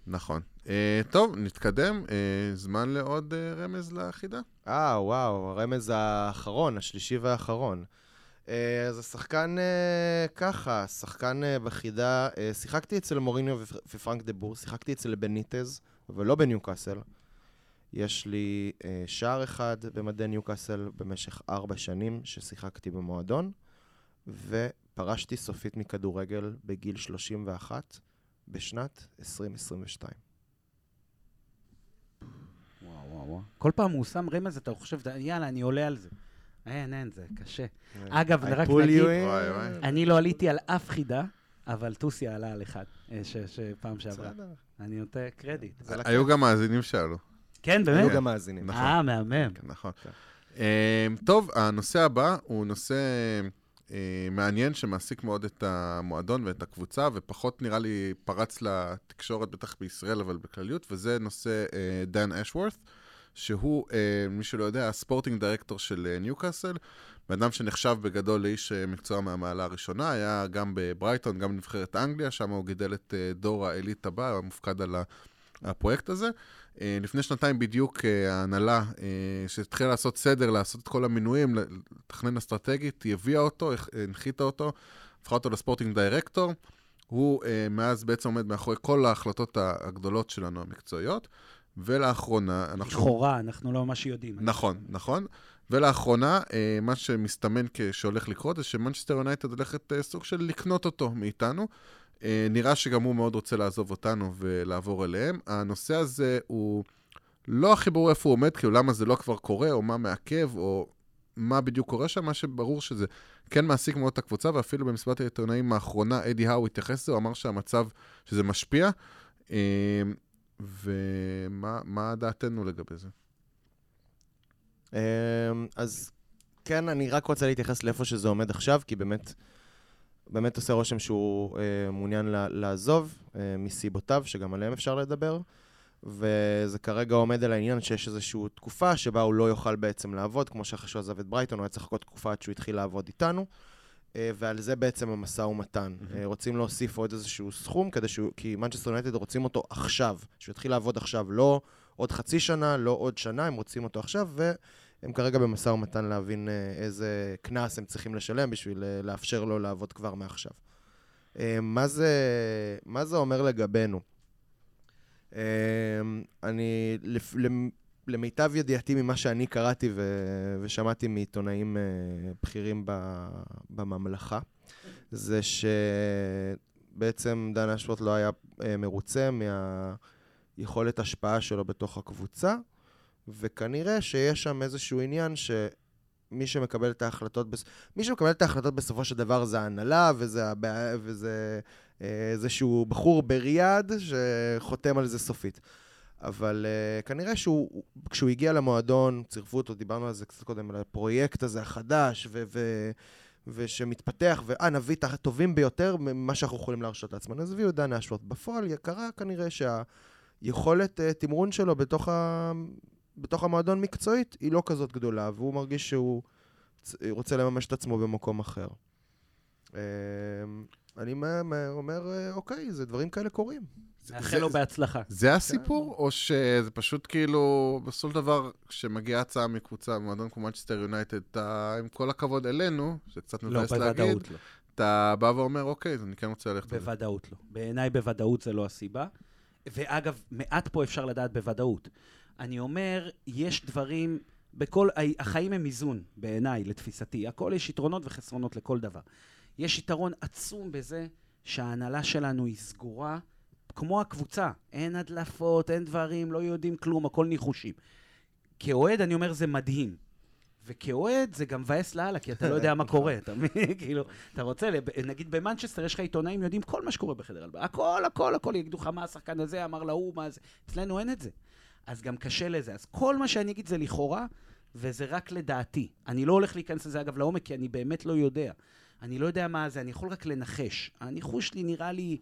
נכון. Uh, טוב, נתקדם. Uh, זמן לעוד uh, רמז לחידה. אה, וואו, הרמז האחרון, השלישי והאחרון. Uh, אז השחקן uh, ככה, שחקן uh, בחידה, uh, שיחקתי אצל מוריניו ופרנק דה בור, שיחקתי אצל בניטז, אבל לא בניוקאסל. יש לי uh, שער אחד במדי ניוקאסל במשך ארבע שנים ששיחקתי במועדון, ופרשתי סופית מכדורגל בגיל 31. בשנת 2022. וואו, וואו, וואו. כל פעם הוא שם רמז, אתה חושב, יאללה, אני עולה על זה. אין, אין, זה קשה. אגב, רק נגיד, אני לא עליתי על אף חידה, אבל טוסיה עלה על אחד, אה, שפעם שעברה. אני נותן קרדיט. היו גם מאזינים שעלו. כן, באמת? היו גם מאזינים. אה, מהמם. נכון. אה, טוב, הנושא הבא הוא נושא... אה, מעניין שמעסיק מאוד את המועדון ואת הקבוצה, ופחות נראה לי פרץ לתקשורת, בטח בישראל, אבל בכלליות, וזה נושא אה, דן אשוורת, שהוא, אה, מי שלא יודע, הספורטינג דירקטור של ניוקאסל, בן אדם שנחשב בגדול לאיש מקצוע מהמעלה הראשונה, היה גם בברייטון, גם בנבחרת אנגליה, שם הוא גידל את דור העילית הבא, המופקד על הפרויקט הזה. לפני שנתיים בדיוק ההנהלה, שהתחילה לעשות סדר, לעשות את כל המינויים, לתכנן אסטרטגית, היא הביאה אותו, הנחיתה אותו, הפכה אותו לספורטינג דירקטור. הוא מאז בעצם עומד מאחורי כל ההחלטות הגדולות שלנו, המקצועיות. ולאחרונה, אנחנו... לכאורה, אנחנו לא ממש יודעים. נכון, נכון. ולאחרונה, מה שמסתמן שהולך לקרות זה שמנצ'סטר יונייטד הולכת סוג של לקנות אותו מאיתנו. אה, נראה שגם הוא מאוד רוצה לעזוב אותנו ולעבור אליהם. הנושא הזה הוא לא הכי ברור איפה הוא עומד, כאילו למה זה לא כבר קורה, או מה מעכב, או מה בדיוק קורה שם, מה שברור שזה כן מעסיק מאוד את הקבוצה, ואפילו במסיבת העיתונאים האחרונה, אדי האו התייחס לזה, הוא אמר שהמצב, שזה משפיע. אה, ומה דעתנו לגבי זה? אז כן, אני רק רוצה להתייחס לאיפה שזה עומד עכשיו, כי באמת, באמת עושה רושם שהוא אה, מעוניין לעזוב אה, מסיבותיו, שגם עליהם אפשר לדבר. וזה כרגע עומד על העניין שיש איזושהי תקופה שבה הוא לא יוכל בעצם לעבוד, כמו שאחרי שהוא עזב את ברייטון, הוא היה צריך לחכות תקופה עד שהוא התחיל לעבוד איתנו, אה, ועל זה בעצם המשא ומתן. Mm-hmm. רוצים להוסיף עוד איזשהו סכום, כדי שהוא, כי מנצ'סטר יונייטד רוצים אותו עכשיו, שהוא יתחיל לעבוד עכשיו, לא עוד חצי שנה, לא עוד שנה, הם רוצים אותו עכשיו, והם כרגע במשא ומתן להבין אה, איזה קנס הם צריכים לשלם בשביל לאפשר לו לעבוד כבר מעכשיו. מה זה, מה זה אומר לגבינו? אמ, אני, למיטב ידיעתי ממה שאני קראתי ו- ושמעתי מעיתונאים אה, בכירים בממלכה, זה שבעצם דן אשוורט לא היה אה, מרוצה מהיכולת השפעה שלו בתוך הקבוצה, וכנראה שיש שם איזשהו עניין ש... מי שמקבל את ההחלטות, מי שמקבל את ההחלטות בסופו של דבר זה ההנהלה, וזה, וזה אה, איזשהו בחור בריאד שחותם על זה סופית. אבל uh, כנראה שהוא, כשהוא הגיע למועדון, צירפו אותו, דיברנו על זה קצת קודם, על הפרויקט הזה החדש, ו- ו- ושמתפתח, ואה, נביא את הטובים ביותר ממה שאנחנו יכולים להרשות לעצמנו. אז הביאו את דן אשוורט. בפועל קרה כנראה שהיכולת uh, תמרון שלו בתוך, ה... בתוך המועדון מקצועית היא לא כזאת גדולה, והוא מרגיש שהוא רוצה לממש את עצמו במקום אחר. אני אומר, אה, אוקיי, זה דברים כאלה קורים. נאחל לו בהצלחה. זה הסיפור, או שזה פשוט כאילו, בסופו של דבר, כשמגיעה הצעה מקבוצה, מועדון כמו מנצ'סטר יונייטד, עם כל הכבוד אלינו, שקצת לא, מבאס להגיד, לא. אתה בא ואומר, אוקיי, אז אני כן רוצה ללכת על זה. בוודאות לא. בעיניי בוודאות זה לא הסיבה. ואגב, מעט פה אפשר לדעת בוודאות. אני אומר, יש דברים, בכל, החיים הם איזון, בעיניי, לתפיסתי. הכל יש יתרונות וחסרונות לכל דבר. יש יתרון עצום בזה שההנהלה שלנו היא סגורה, כמו הקבוצה. אין הדלפות, אין דברים, לא יודעים כלום, הכל ניחושים. כאוהד, אני אומר, זה מדהים. וכאוהד זה גם מבאס לאללה, כי אתה לא יודע מה. קורה, אתה מבין? כאילו, אתה רוצה, נגיד במנצ'סטר יש לך עיתונאים יודעים כל מה שקורה בחדר הלבאה. הכל, הכל, הכל, יגידו לך מה השחקן הזה אמר להוא, מה זה. אצלנו אין את זה. אז גם קשה לזה. אז כל מה שאני אגיד זה לכאורה, וזה רק לדעתי. אני לא הולך להיכנס לזה, אגב, לעומק, כי אני באמת לא יודע. אני לא יודע מה זה, אני יכול רק לנחש. הניחוש שלי נראה לי,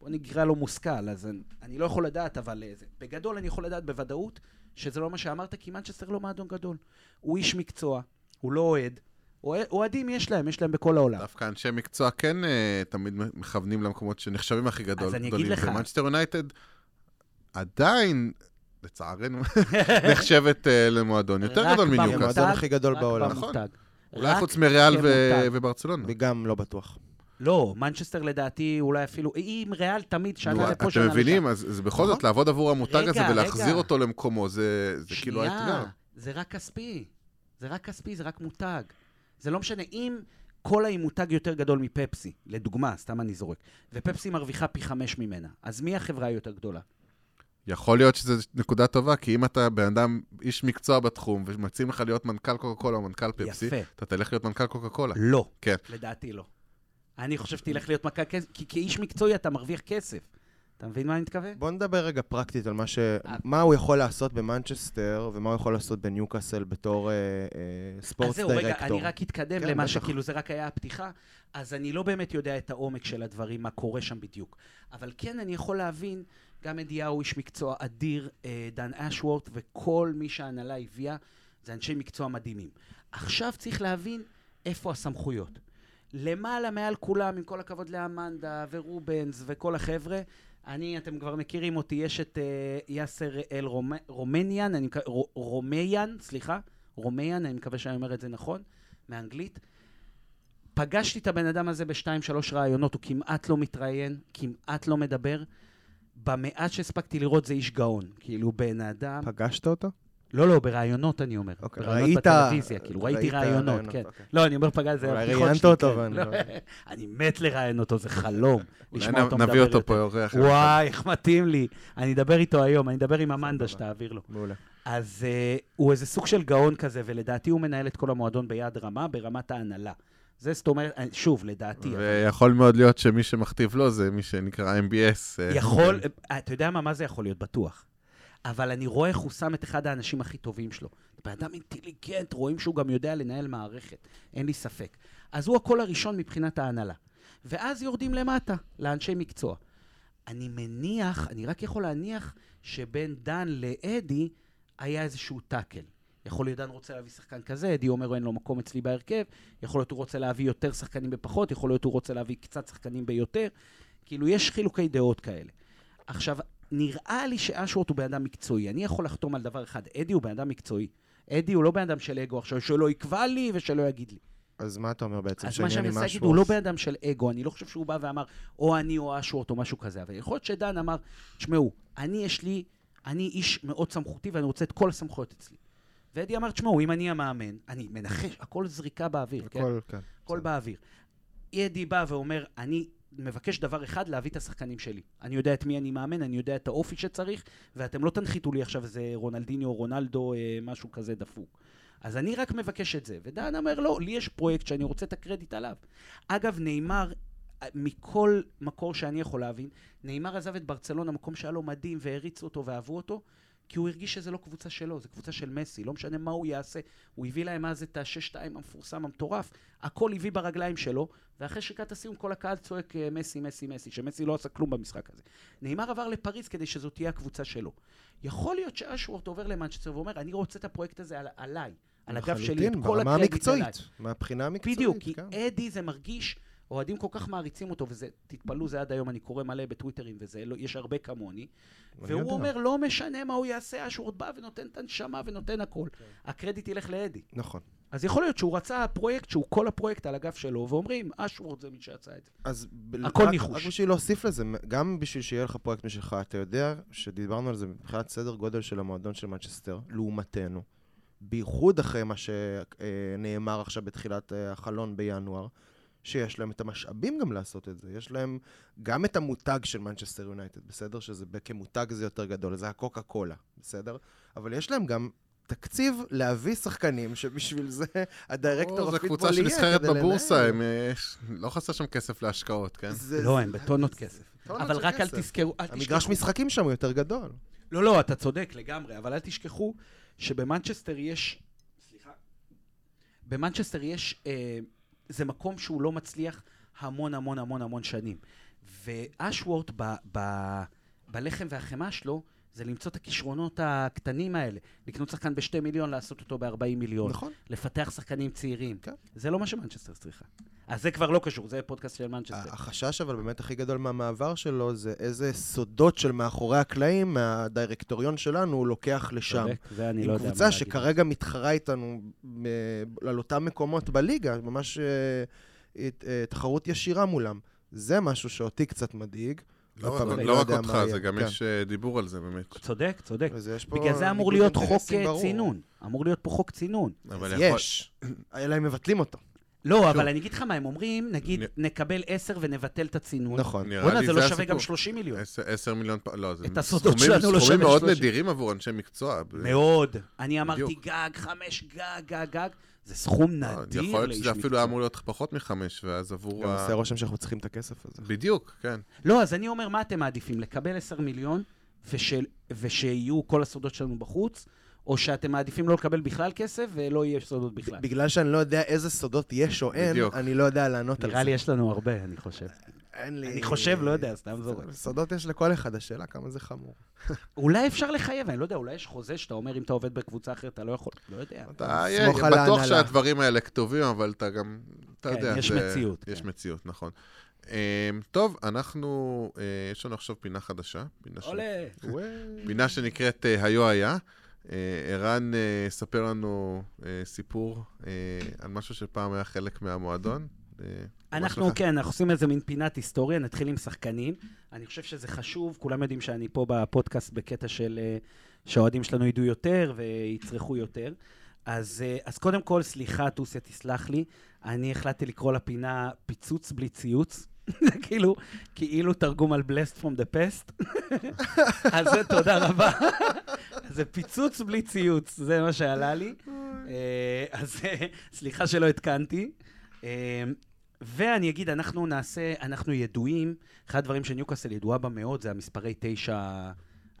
בוא נקרא לו מושכל, אז אני, אני לא יכול לדעת, אבל אה, זה, בגדול אני יכול לדעת בוודאות שזה לא מה שאמרת, כי מנצ'סטר לא מועדון גדול. הוא איש מקצוע, הוא לא אוהד. אוהדים יש להם, יש להם בכל העולם. דווקא אנשי מקצוע כן uh, תמיד מכוונים למקומות שנחשבים הכי גדול. אז אני אגיד לך. ומנצ'סטר יונייטד עדיין, לצערנו, נחשבת uh, למועדון יותר גדול מניוקאסט. המועדון הכי גדול בעולם. נכון. אולי חוץ מריאל וברצלונה. וגם לא בטוח. לא, מנצ'סטר לדעתי אולי אפילו, עם ריאל תמיד שנה לפה שנה לשם. אתם מבינים, אז זה בכל זאת נכון. לעבוד עבור המותג הזה ולהחזיר אותו למקומו, זה כאילו האתגר. שנייה, זה רק כספי. זה רק כספי, זה רק מותג. זה לא משנה, אם קולה היא מותג יותר גדול מפפסי, לדוגמה, סתם אני זורק, ופפסי מרוויחה פי חמש ממנה, אז מי החברה היותר גדולה? יכול להיות שזו נקודה טובה, כי אם אתה בן אדם, איש מקצוע בתחום, ומציעים לך להיות מנכ"ל קוקה קולה או מנכ"ל פפסי, יפה. אתה תלך להיות מנכ"ל קוקה קולה. לא. כן. לדעתי לא. אני חושב שתלך להיות מנכ"ל כסף, כי כאיש מקצועי אתה מרוויח כסף. אתה מבין מה אני מתכוון? בוא נדבר רגע פרקטית על מה, ש... מה הוא יכול לעשות במנצ'סטר, ומה הוא יכול לעשות בניוקאסל בתור אה, אה, ספורט דירקטור. אז זהו, רגע, אני רק אתקדם כן, למה שכאילו זה רק היה הפתיחה, אז אני לא באמת יודע את העומק של הדברים, מה קורה שם בדיוק. אבל כן, אני יכול להבין גם אדיהו איש מקצוע אדיר, אה, דן אשוורט וכל מי שההנהלה הביאה, זה אנשי מקצוע מדהימים. עכשיו צריך להבין איפה הסמכויות. למעלה מעל כולם, עם כל הכבוד לאמנדה ורובנס וכל החבר'ה, אני, אתם כבר מכירים אותי, יש את uh, יאסר אל רומניאן, אני מקווה, רומיאן, סליחה, רומיאן, אני מקווה שאני אומר את זה נכון, מאנגלית. פגשתי את הבן אדם הזה בשתיים, שלוש ראיונות, הוא כמעט לא מתראיין, כמעט לא מדבר. במעט שהספקתי לראות זה איש גאון. כאילו, בן אדם... פגשת אותו? לא, לא, בראיונות אני אומר. אוקיי, בראיונות ראית- בטלוויזיה, כאילו, ראיתי ראית ראיונות, כן. אוקיי. לא, אני אומר פגז, זה אולי הבדיחות ראיינת שלי, אותו כן. לא, אני מת לראיין אותו, זה חלום. אולי לשמוע אותו נ- נביא מדבר אותו יותר. פה אורח. וואי, איך מתאים לי. אני אדבר איתו היום, אני אדבר עם אמנדה שתעביר לו. מעולה. אז uh, הוא איזה סוג של גאון כזה, ולדעתי הוא מנהל את כל המועדון ביד רמה, ברמת ההנהלה. זה זאת אומרת, אה, שוב, לדעתי. אבל ויכול מאוד להיות שמי שמכתיב לו זה מי שנקרא MBS. אה, יכול, אה, אתה יודע מה, מה זה יכול להיות? בטוח. אבל אני רואה איך הוא שם את אחד האנשים הכי טובים שלו. בן אדם אינטליגנט, רואים שהוא גם יודע לנהל מערכת, אין לי ספק. אז הוא הקול הראשון מבחינת ההנהלה. ואז יורדים למטה, לאנשי מקצוע. אני מניח, אני רק יכול להניח שבין דן לאדי היה איזשהו טאקל. יכול להיות דן רוצה להביא שחקן כזה, אדי אומר אין לו מקום אצלי בהרכב, יכול להיות הוא רוצה להביא יותר שחקנים בפחות, יכול להיות הוא רוצה להביא קצת שחקנים ביותר. כאילו, יש חילוקי דעות כאלה. עכשיו, נראה לי שאשוורט הוא בן אדם מקצועי. אני יכול לחתום על דבר אחד, אדי הוא בן אדם מקצועי. אדי הוא לא בן אדם של אגו עכשיו, שלא יקבע לי ושלא יגיד לי. אז מה אתה אומר בעצם? אז מה שאני מנסה להגיד, הוא לא בן אדם של אגו, אני לא חושב שהוא בא ואמר, או אני או אשוורט או משהו כזה, אבל יכול להיות שדן אמר, תשמעו, אני יש לי, אני איש מאוד סמכותי ואני רוצה את כל הסמכויות אצלי. ואדי אמר, תשמעו, אם אני המאמן, אני מנחש, הכל זריקה באוויר, כן? הכל, כן. הכל באוויר. אדי בא ואומר, אני מבקש דבר אחד, להביא את השחקנים שלי. אני יודע את מי אני מאמן, אני יודע את האופי שצריך, ואתם לא תנחיתו לי עכשיו איזה רונלדיניו או רונלדו, אה, משהו כזה דפוק. אז אני רק מבקש את זה. ודן אומר, לא, לי יש פרויקט שאני רוצה את הקרדיט עליו. אגב, נאמר, אה, מכל מקור שאני יכול להבין, נאמר עזב את ברצלונה, מקום שהיה לו מדהים, והריצו אותו ואהבו אותו, כי הוא הרגיש שזה לא קבוצה שלו, זה קבוצה של מסי, לא משנה מה הוא יעשה. הוא הביא להם אז את השש-שתיים המפורסם, המטורף, הכל הביא ברגליים שלו, ואחרי שריקת הסיום כל הקהל צועק אה, מסי, מסי, מסי, שמסי לא עשה כלום במשחק הזה. ניימאר עבר לפריז כדי שזו תהיה הקבוצה שלו. יכול להיות שאשוורת' עובר למנצ'סטר ואומר, אני רוצה את הפרויקט הזה על, עליי, על הגב שלי, את לחלוטין, כל ברמה הקרדיט עליי. המקצועית. מהבחינה המקצועית, בדיוק, כי כן. אדי זה מרגיש, אוהדים כל כך מעריצים אותו, וזה, תתפלאו, זה עד היום, אני קורא מלא בטוויטרים וזה, לא, יש הרבה כמוני, והוא יודע. אומר, לא משנה מה הוא יעשה, אשוורת' בא ונותן את הנשמה ונותן הכל. הקרדיט ילך לאדי. נכון. אז יכול להיות שהוא רצה פרויקט שהוא כל הפרויקט על הגב שלו, ואומרים, אשוורת' זה מי שעשה את זה. אז הכל ניחוש. רק בשביל להוסיף לזה, גם בשביל שיהיה לך פרויקט משלך, אתה יודע שדיברנו על זה מבחינת סדר גודל של המועדון של מנצ'סטר, לעומתנו, בייחוד אחרי מה שנאמר עכשיו בתחילת אה, החלון בינואר, שיש להם את המשאבים גם לעשות את זה. יש להם גם את המותג של מנצ'סטר יונייטד, בסדר? שזה כמותג זה יותר גדול, זה הקוקה קולה, בסדר? אבל יש להם גם תקציב להביא שחקנים שבשביל זה ה director of football קבוצה יהיה שנסחרת כדי לנהל. בבורסה, הם, אה, יש- לא חסר שם כסף להשקעות, כן? זה- לא, הם בטונות כסף. טונות אבל רק אל. תזכרו, אל המגרש תשכחו. משחקים שם הוא יותר גדול. לא, לא, אתה צודק לגמרי, אבל אל תשכחו שבמנצ'סטר יש... סליחה. במנצ'סטר יש... אה, זה מקום שהוא לא מצליח המון המון המון המון שנים. ואשוורט, ב, ב, בלחם והחמאה שלו, זה למצוא את הכישרונות הקטנים האלה. לקנות שחקן בשתי מיליון, לעשות אותו ב-40 מיליון. נכון. לפתח שחקנים צעירים. כן. זה לא מה שמנצ'סטר צריכה. אז זה כבר לא קשור, זה פודקאסט של מנצ'סטר. החשש אבל באמת הכי גדול מהמעבר שלו זה איזה סודות של מאחורי הקלעים מהדירקטוריון שלנו הוא לוקח לשם. צודק, זה אני לא עם יודע מה קבוצה להגיד. שכרגע מתחרה איתנו אה, על אותם מקומות בליגה, ממש אה, אה, תחרות ישירה מולם. זה משהו שאותי קצת מדאיג. לא רק- אני לא רק יודע אותך, זה. גם כן. יש אה, דיבור על זה באמת. צודק, צודק. בגלל זה אמור להיות חוק אה, ברור. צינון. אמור להיות פה חוק צינון. אבל אז יכול- יש, אלא אם מבטלים אותו. לא, אבל אני אגיד לך מה הם אומרים, נגיד, נ- נקבל 10 ונבטל את הצינון. נכון. נראה בואנה, לי זה לא שווה. גם 30 מיליון. עשר- עשר מיליון, פ- לא, זה את הסודות סכומים- שלנו לא סכומים שווה מאוד 30. נדירים עבור אנשי מקצוע. מאוד. אני אמרתי. גג, חמש, גג, גג, גג. זה סכום אה, נדיר יכול להיות לאיש שזה אפילו מקצוע. היה אמור להיות פחות מחמש, ואז עבור גם. עושה רושם שאנחנו צריכים את הכסף הזה. בדיוק, כן. לא, אז אני אומר, מה אתם מעדיפים? לקבל 10 מיליון ושיהיו כל הסודות שלנו בחוץ, או שאתם מעדיפים לא לקבל בכלל כסף ולא יהיה סודות בכלל? בגלל שאני לא יודע איזה סודות יש או אין, בדיוק. אני לא יודע לענות על זה. נראה לי יש לנו הרבה, אני חושב. אין לי... אני חושב, לא יודע, סתם זורק. סודות יש לכל אחד, השאלה כמה זה חמור. אולי אפשר לחייב, אני לא יודע, אולי יש חוזה שאתה אומר אם אתה עובד בקבוצה אחרת, אתה לא יכול, לא יודע. אתה בטוח. שהדברים האלה כתובים, אבל אתה גם, אתה כן, יודע, יש מציאות, יש כן. מציאות, נכון. אמ, טוב, אנחנו, אה, יש לנו עכשיו פינה חדשה. פינה ש- עולה. פינה שנקראת אה, היו היה. אה, ערן ספר לנו סיפור על משהו שפעם היה חלק מהמועדון, אנחנו, כן, אנחנו עושים איזה מין פינת היסטוריה, נתחיל עם שחקנים. אני חושב שזה חשוב, כולם יודעים שאני פה בפודקאסט בקטע של שהאוהדים שלנו ידעו יותר ויצרכו יותר. אז, אז קודם כל, סליחה, טוסיה, תסלח לי, אני החלטתי לקרוא לפינה פיצוץ בלי ציוץ. זה כאילו, כאילו תרגום על blessed from the past. אז זה תודה רבה. זה פיצוץ בלי ציוץ, זה מה שעלה לי. אה, אז סליחה שלא התקנתי. אה, ואני אגיד, אנחנו נעשה, אנחנו ידועים, אחד הדברים שניוקאסל ידועה בה מאוד זה המספרי תשע,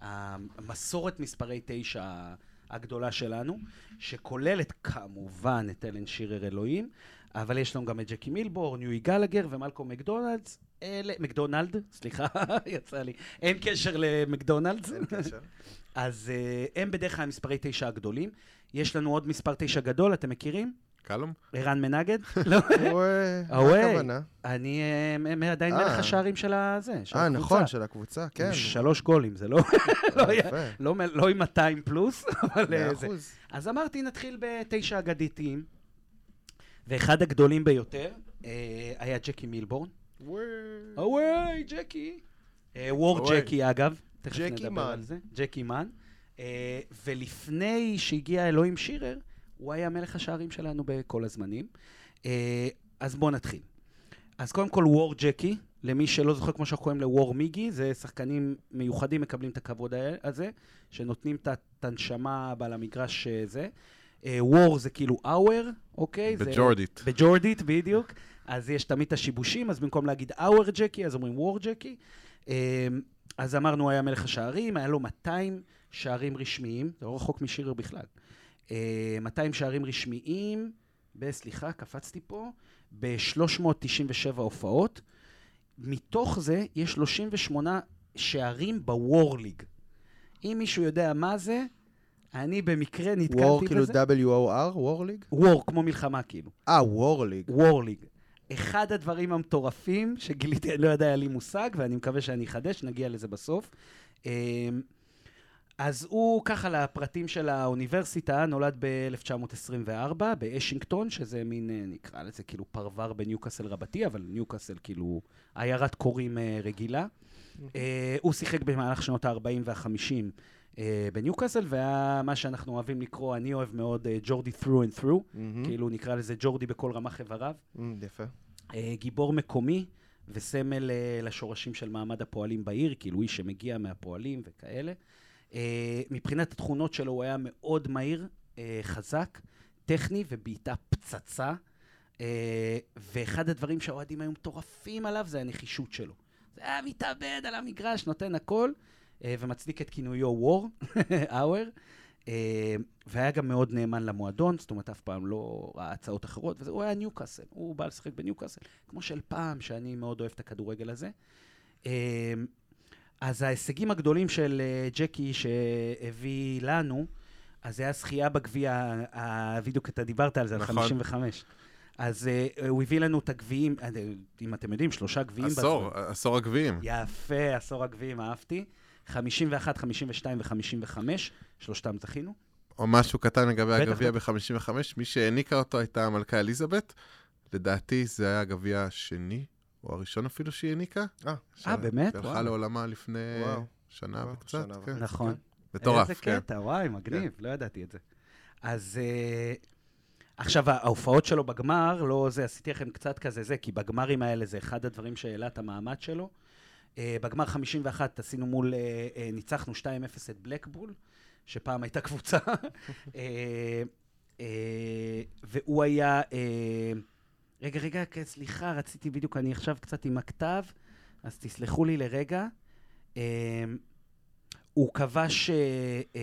המסורת מספרי תשע הגדולה שלנו, שכוללת כמובן את אלן שירר אלוהים, אבל יש לנו גם את ג'קי מילבור, ניואי גלגר ומלקום מקדונלדס. אלה, מקדונלד, סליחה, יצא לי. אין קשר למקדונלדס. אין קשר. אז uh, הם בדרך כלל מספרי תשע הגדולים. יש לנו עוד מספר תשע גדול, אתם מכירים? קלום? ערן מנגד? לא. מה הכוונה? אני אה, עדיין מלך אה. השערים של הזה, של הקבוצה. אה, נכון, של הקבוצה, כן. שלוש גולים, זה לא, לא, לא, לא עם 200 פלוס, אבל זה. אז אמרתי, נתחיל בתשע אגדיתיים. ואחד הגדולים ביותר אה, היה ג'קי מילבורן. וואי, ג'קי. וור ג'קי, אגב. תכף נדבר על זה. ג'קי מן. אה, ולפני שהגיע אלוהים שירר, הוא היה מלך השערים שלנו בכל הזמנים. אה, אז בואו נתחיל. אז קודם כל, וור ג'קי, למי שלא זוכר, כמו שאנחנו קוראים לוור מיגי, זה שחקנים מיוחדים מקבלים את הכבוד הזה, שנותנים את הנשמה על המגרש זה. וור זה כאילו hour, אוקיי? בג'ורדית. בג'ורדית, בדיוק. אז יש תמיד את השיבושים, אז במקום להגיד hour ג'קי, אז אומרים וור ג'קי. אז אמרנו, היה מלך השערים, היה לו 200 שערים רשמיים, זה לא רחוק משירר בכלל. 200 שערים רשמיים, סליחה, קפצתי פה, ב-397 הופעות. מתוך זה יש 38 שערים בוור ליג. אם מישהו יודע מה זה, אני במקרה נתקלתי בזה. וור כאילו W-O-R? וור ליג? וור, כמו מלחמה כאילו. אה, וור ליג. וור ליג. אחד הדברים המטורפים שגיליתי, לא יודע, היה לי מושג, ואני מקווה שאני אחדש, נגיע לזה בסוף. אז הוא, ככה לפרטים של האוניברסיטה, נולד ב-1924 באשינגטון, שזה מין, אה, נקרא לזה כאילו פרבר בניוקאסל רבתי, אבל ניוקאסל כאילו עיירת קוראים אה, רגילה. אה, הוא שיחק במהלך שנות ה-40 וה-50 אה, בניוקאסל, והיה מה שאנחנו אוהבים לקרוא, אני אוהב מאוד ג'ורדי through and through. כאילו נקרא לזה ג'ורדי בכל רמ"ח איבריו. Mm, יפה. גיבור מקומי וסמל לשורשים של מעמד הפועלים בעיר, כאילו איש שמגיע מהפועלים וכאלה. Uh, מבחינת התכונות שלו הוא היה מאוד מהיר, uh, חזק, טכני ובעיטה פצצה. Uh, ואחד הדברים שהאוהדים היו מטורפים עליו זה הנחישות שלו. זה היה מתאבד על המגרש, נותן הכל. אה, ומצדיק את כינויו וור, האואר, אה, והיה גם מאוד נאמן למועדון, זאת אומרת, אף פעם לא ראה הצעות אחרות, והוא היה ניוקאסל, הוא בא לשחק בניוקאסל, כמו של פעם, שאני מאוד אוהב את הכדורגל הזה. אה, אז ההישגים הגדולים של ג'קי שהביא לנו, אז זה היה זכייה בגביע, בדיוק אתה דיברת על זה, נכון. על 55. אז uh, הוא הביא לנו את הגביעים, אם אתם יודעים, שלושה גביעים. עשור, בזמן. עשור הגביעים. יפה, עשור הגביעים, אהבתי. 51, 52 ו-55, שלושתם זכינו. או משהו קטן לגבי הגביע ב-55, מי שהעניקה אותו הייתה המלכה אליזבת. לדעתי זה היה הגביע השני, או הראשון אפילו שהיא העניקה. אה, אה באמת? שהלכה לעולמה לפני. שנה וקצת. כן. נכון. מטורף, כן. איזה קטע, וואי, מגניב, כן. לא ידעתי את זה. אז uh, עכשיו, ההופעות שלו בגמר, לא זה, עשיתי לכם קצת כזה זה, כי בגמרים האלה זה אחד הדברים שהעלה את המעמד שלו. Uh, בגמר 51 עשינו מול, ניצחנו 2-0 את בלקבול, שפעם הייתה קבוצה, והוא היה... רגע, רגע, סליחה, רציתי בדיוק, אני עכשיו קצת עם הכתב, אז תסלחו לי לרגע. Uh, הוא כבש... Uh, uh,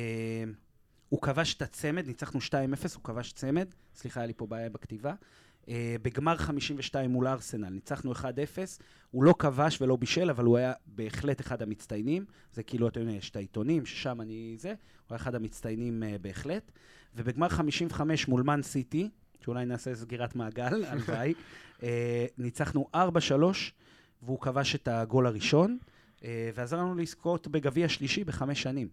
הוא כבש את הצמד, ניצחנו 2-0, הוא כבש צמד, סליחה, היה לי פה בעיה בכתיבה. Uh, בגמר 52 מול ארסנל, ניצחנו 1-0, הוא לא כבש ולא בישל, אבל הוא היה בהחלט אחד המצטיינים. זה כאילו, אתם יודעים, יש את העיתונים, ששם אני זה, הוא היה אחד המצטיינים uh, בהחלט. ובגמר 55 מול מן סיטי, שאולי נעשה סגירת מעגל, הלוואי, uh, ניצחנו 4-3, והוא כבש את הגול הראשון, uh, ועזר לנו לזכות בגביע שלישי בחמש שנים.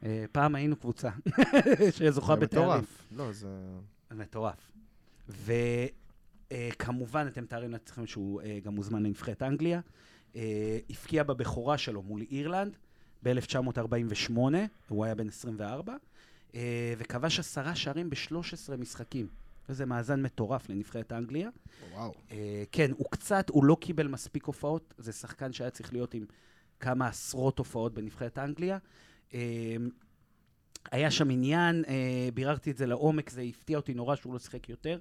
Uh, פעם היינו קבוצה שזוכה בתארים. זה מטורף. לא, זה... מטורף. ו... כמובן, אתם מתארים לעצמכם שהוא גם מוזמן לנבחרת אנגליה. הפקיע בבכורה שלו מול אירלנד ב-1948, הוא היה בן 24, וכבש עשרה שערים ב-13 משחקים. וזה מאזן מטורף לנבחרת אנגליה. וואו. כן, הוא קצת, הוא לא קיבל מספיק הופעות, זה שחקן שהיה צריך להיות עם כמה עשרות הופעות בנבחרת אנגליה. היה שם עניין, אה, ביררתי את זה לעומק, זה הפתיע אותי נורא שהוא לא שיחק יותר,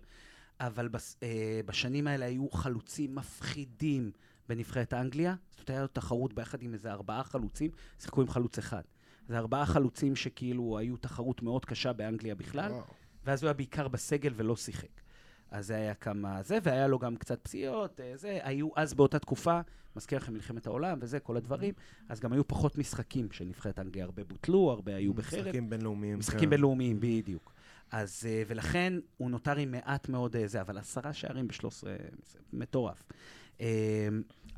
אבל בס, אה, בשנים האלה היו חלוצים מפחידים בנבחרת אנגליה. זאת אומרת, הייתה תחרות ביחד עם איזה ארבעה חלוצים, שיחקו עם חלוץ אחד. זה ארבעה חלוצים שכאילו היו תחרות מאוד קשה באנגליה בכלל, וואו. ואז הוא היה בעיקר בסגל ולא שיחק. אז זה היה כמה זה, והיה לו גם קצת פציעות, אה, זה, היו אז באותה תקופה, מזכיר לכם מלחמת העולם וזה, כל הדברים, אז גם היו פחות משחקים של נבחרת אנגליה, הרבה בוטלו, הרבה היו בחרב. משחקים בינלאומיים. משחקים כן. בינלאומיים, בדיוק. אז, אה, ולכן הוא נותר עם מעט מאוד אה, זה, אבל עשרה שערים בשלוש עשרה, מטורף.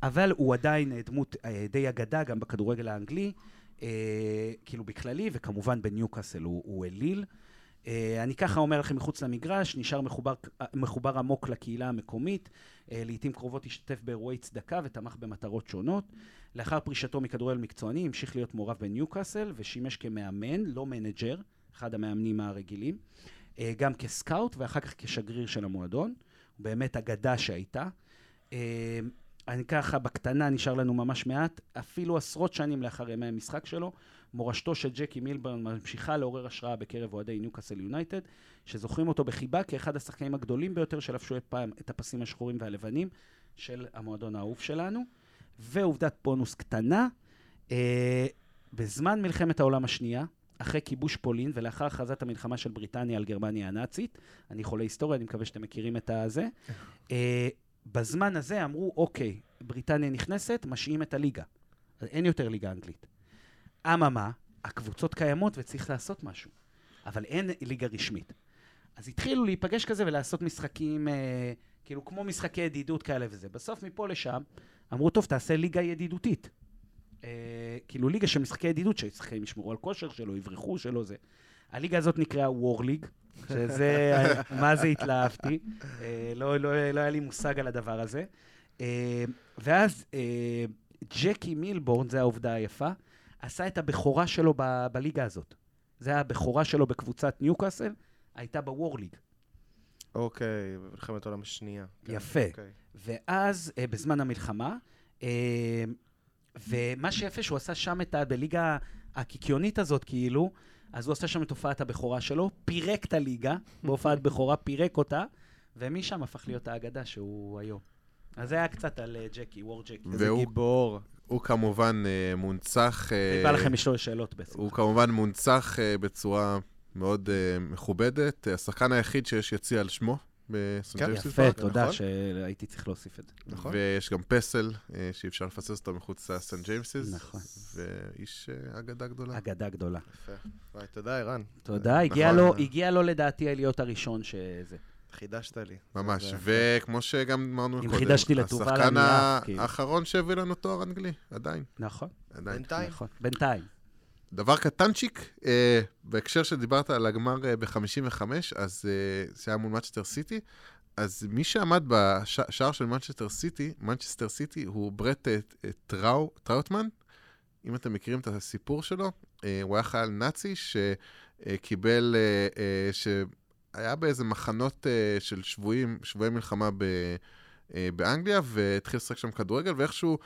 אבל הוא עדיין דמות די אגדה, גם בכדורגל האנגלי, כאילו בכללי, וכמובן בניוקאסל הוא, הוא אליל. Uh, אני ככה אומר לכם מחוץ למגרש, נשאר מחובר, מחובר עמוק לקהילה המקומית, uh, לעיתים קרובות השתתף באירועי צדקה ותמך במטרות שונות. לאחר פרישתו מכדורגל מקצועני, המשיך להיות מעורב בניוקאסל ושימש כמאמן, לא manager, אחד המאמנים הרגילים, uh, גם כסקאוט ואחר כך כשגריר של המועדון. באמת אגדה שהייתה. אני ככה, בקטנה נשאר לנו ממש מעט, אפילו עשרות שנים לאחר ימי המשחק שלו, מורשתו של ג'קי מילברן ממשיכה לעורר השראה בקרב אוהדי ניוקאסל יונייטד, שזוכרים אותו בחיבה כאחד השחקנים הגדולים ביותר שלבשו את פעם את הפסים השחורים והלבנים של המועדון האהוב שלנו. ועובדת בונוס קטנה, אה, בזמן מלחמת העולם השנייה, אחרי כיבוש פולין ולאחר הכרזת המלחמה של בריטניה על גרמניה הנאצית, אני חולה היסטוריה, אני מקווה שאתם מכירים את הזה, אה, בזמן הזה אמרו, אוקיי, בריטניה נכנסת, משעים את הליגה. אין יותר ליגה אנגלית. אממה, הקבוצות קיימות וצריך לעשות משהו, אבל אין ליגה רשמית. אז התחילו להיפגש כזה ולעשות משחקים, אה, כאילו כמו משחקי ידידות כאלה וזה. בסוף מפה לשם אמרו, טוב, תעשה ליגה ידידותית. אה, כאילו ליגה של משחקי ידידות, ששחקנים ישמרו על כושר שלו, יברחו שלו, זה. הליגה הזאת נקראה וור ליג, שזה, מה זה התלהבתי. אה, לא, לא, לא היה לי מושג על הדבר הזה. אה, ואז אה, ג'קי מילבורן, זו העובדה היפה, עשה את הבכורה שלו ב- בליגה הזאת. זה היה הבכורה שלו בקבוצת ניוקאסל, הייתה בוור ליג. אוקיי, במלחמת העולם השנייה. כן, יפה. אוקיי. ואז, אה, בזמן המלחמה, אה, ומה שיפה שהוא עשה שם את ה... בליגה הקיקיונית הזאת, כאילו, אז הוא עשה שם את הופעת הבכורה שלו, פירק את הליגה, בהופעת בכורה פירק אותה, ומשם הפך להיות האגדה שהוא היום. אז זה היה קצת על uh, ג'קי, וור ג'קי. איזה גיבור. הוא כמובן uh, מונצח... אני בא לכם לשאול שאלות בשמחה. הוא כמובן מונצח uh, בצורה מאוד מכובדת. השחקן היחיד שיש יציע על שמו בסנט כן, יפה, תודה נכון? שהייתי צריך להוסיף את זה. נכון. ויש גם פסל שאי אפשר לפסס אותו מחוץ לסנט ג'יימסיס. נכון. ואיש אגדה גדולה. אגדה גדולה. יפה. וואי, תודה, ערן. תודה, נכון. הגיע לו לדעתי להיות הראשון שזה. חידשת לי. ממש, וכמו שגם אמרנו קודם, אם חידשתי לטובה השחקן האחרון שהביא לנו תואר אנגלי, עדיין. נכון. עדיין. בינתיים. נכון, בינתיים. דבר קטנצ'יק, אה, בהקשר שדיברת על הגמר אה, ב-55, אז אה, זה היה מול מנצ'סטר סיטי, אז מי שעמד בשער של מנצ'סטר סיטי, מנצ'סטר סיטי, הוא ברט אה, טראו, טראוטמן. אם אתם מכירים את הסיפור שלו, אה, הוא היה חייל נאצי שקיבל, אה, אה, ש... היה באיזה מחנות uh, של שבויים, שבויי מלחמה ב, uh, באנגליה, והתחיל לשחק שם כדורגל, ואיכשהו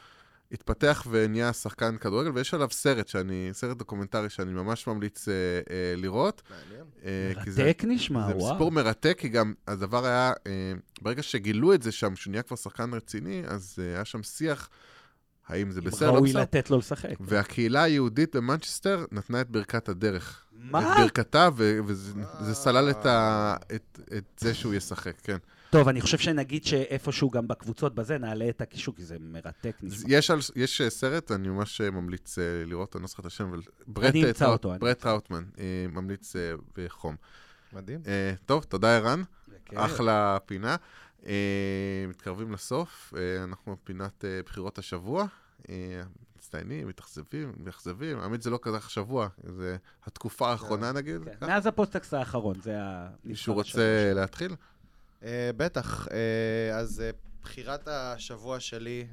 התפתח ונהיה שחקן כדורגל, ויש עליו סרט שאני, סרט דוקומנטרי שאני ממש ממליץ uh, uh, לראות. מעניין. Uh, מרתק זה, נשמע, זה וואו. זה סיפור מרתק, כי גם הדבר היה, uh, ברגע שגילו את זה שם, שהוא נהיה כבר שחקן רציני, אז uh, היה שם שיח. האם זה בסדר? ראוי לתת לו לשחק. והקהילה היהודית במנצ'סטר נתנה את ברכת הדרך. מה? את ברכתה, וזה סלל את, ה, את, את זה שהוא ישחק, כן. טוב, אני חושב שנגיד שאיפשהו גם בקבוצות בזה, נעלה את הקישור, כי זה מרתק. יש, על, יש סרט, אני ממש ממליץ אה, לראות, אני לא זוכר את השם, אבל ברט, אני אמצא אותו. ברט טראוטמן, אה, ממליץ אה, בחום. מדהים. טוב, תודה ערן. אחלה פינה. מתקרבים לסוף, אנחנו בפינת בחירות השבוע. מצטיינים, מתאכזבים, מאכזבים. האמת, זה לא כזה שבוע, זה התקופה האחרונה, כן. נגיד. כן. מאז הפוסטקס האחרון, זה ה... מישהו רוצה להתחיל? בטח. אז בחירת השבוע שלי,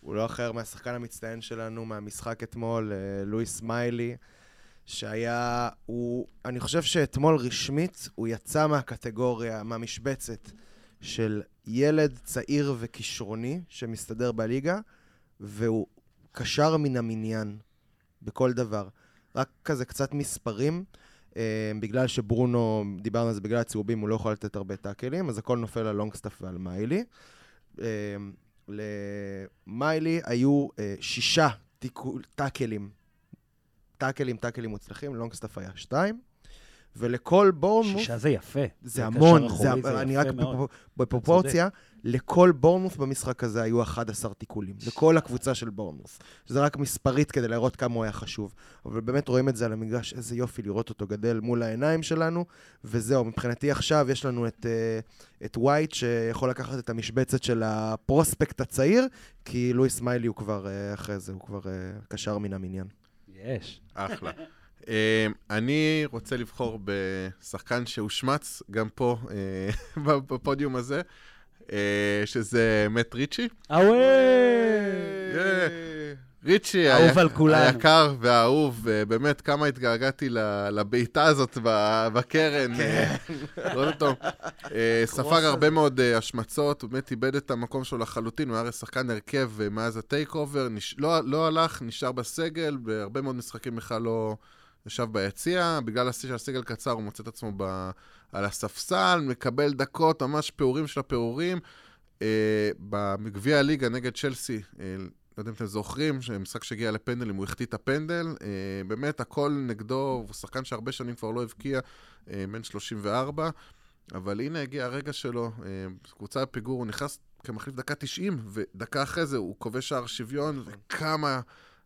הוא לא אחר מהשחקן המצטיין שלנו מהמשחק אתמול, לואיס מיילי. שהיה, הוא, אני חושב שאתמול רשמית הוא יצא מהקטגוריה, מהמשבצת של ילד צעיר וכישרוני שמסתדר בליגה, והוא קשר מן המניין בכל דבר. רק כזה קצת מספרים, אה, בגלל שברונו, דיברנו על זה, בגלל הצהובים הוא לא יכול לתת הרבה tackles, אז הכל נופל על לונגסטאפ ועל מיילי. אה, למיילי היו אה, שישה tackles tackles, tackles מוצלחים, לונגסטאפ היה שתיים. ולכל בורנמוס... שישה זה יפה. זה, זה המון, זה, זה אני רק בפרופורציה, לכל בורנמוס במשחק הזה היו 11 תיקולים. לכל הקבוצה של בורנמוס. זה רק מספרית כדי להראות כמה הוא היה חשוב. אבל באמת רואים את זה על המגרש, איזה יופי לראות אותו גדל מול העיניים שלנו, וזהו, מבחינתי עכשיו יש לנו את, אה, את ווייט, שיכול לקחת את המשבצת של הפרוספקט הצעיר, כי לואיס מיילי הוא כבר אה, אחרי זה, הוא כבר אה, קשר מן המניין. יש. אחלה. אה, אני רוצה לבחור בשחקן שהושמץ גם פה, אה, בפודיום הזה, אה, שזה מאט ריצ'י. אווי! ריצ'י, היקר והאהוב, באמת כמה התגעגעתי לבעיטה הזאת בקרן. כן. רואים אותו. ספג הרבה מאוד השמצות, הוא באמת איבד את המקום שלו לחלוטין, הוא היה שחקן הרכב מאז ה takeover, לא, לא הלך, נשאר בסגל, בהרבה מאוד משחקים בכלל לא ישב ביציע, בגלל שהסגל קצר הוא מוצא את עצמו ב, על הספסל, מקבל דקות, ממש פעורים של הפעורים. בגביע הליגה נגד צ'לסי, לא יודע אם אתם זוכרים, משחק שהגיע לפנדלים, הוא החטיא את הפנדל. אה, באמת, הכל נגדו, הוא שחקן שהרבה שנים כבר לא הבקיע, אה, בן 34, אבל הנה הגיע הרגע שלו, אה, קבוצה בפיגור, הוא נכנס כמחליף דקה 90, ודקה אחרי זה הוא כובש שער שוויון, וכמה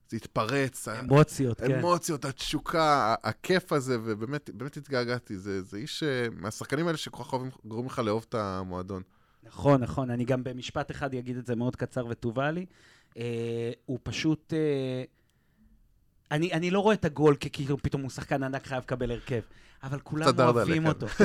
זה התפרץ. אמוציות, כן. אמוציות, התשוקה, הכיף הזה, ובאמת באמת התגעגעתי. זה, זה איש, מהשחקנים האלה שכל כך גורמים לך לאהוב את המועדון. נכון, נכון. אני גם במשפט אחד אגיד את זה מאוד קצר וטובה לי. אה, הוא פשוט... אה, אני, אני לא רואה את הגול ככאילו פתאום הוא שחקן ענק חייב לקבל הרכב. אבל כולם אוהבים אותו.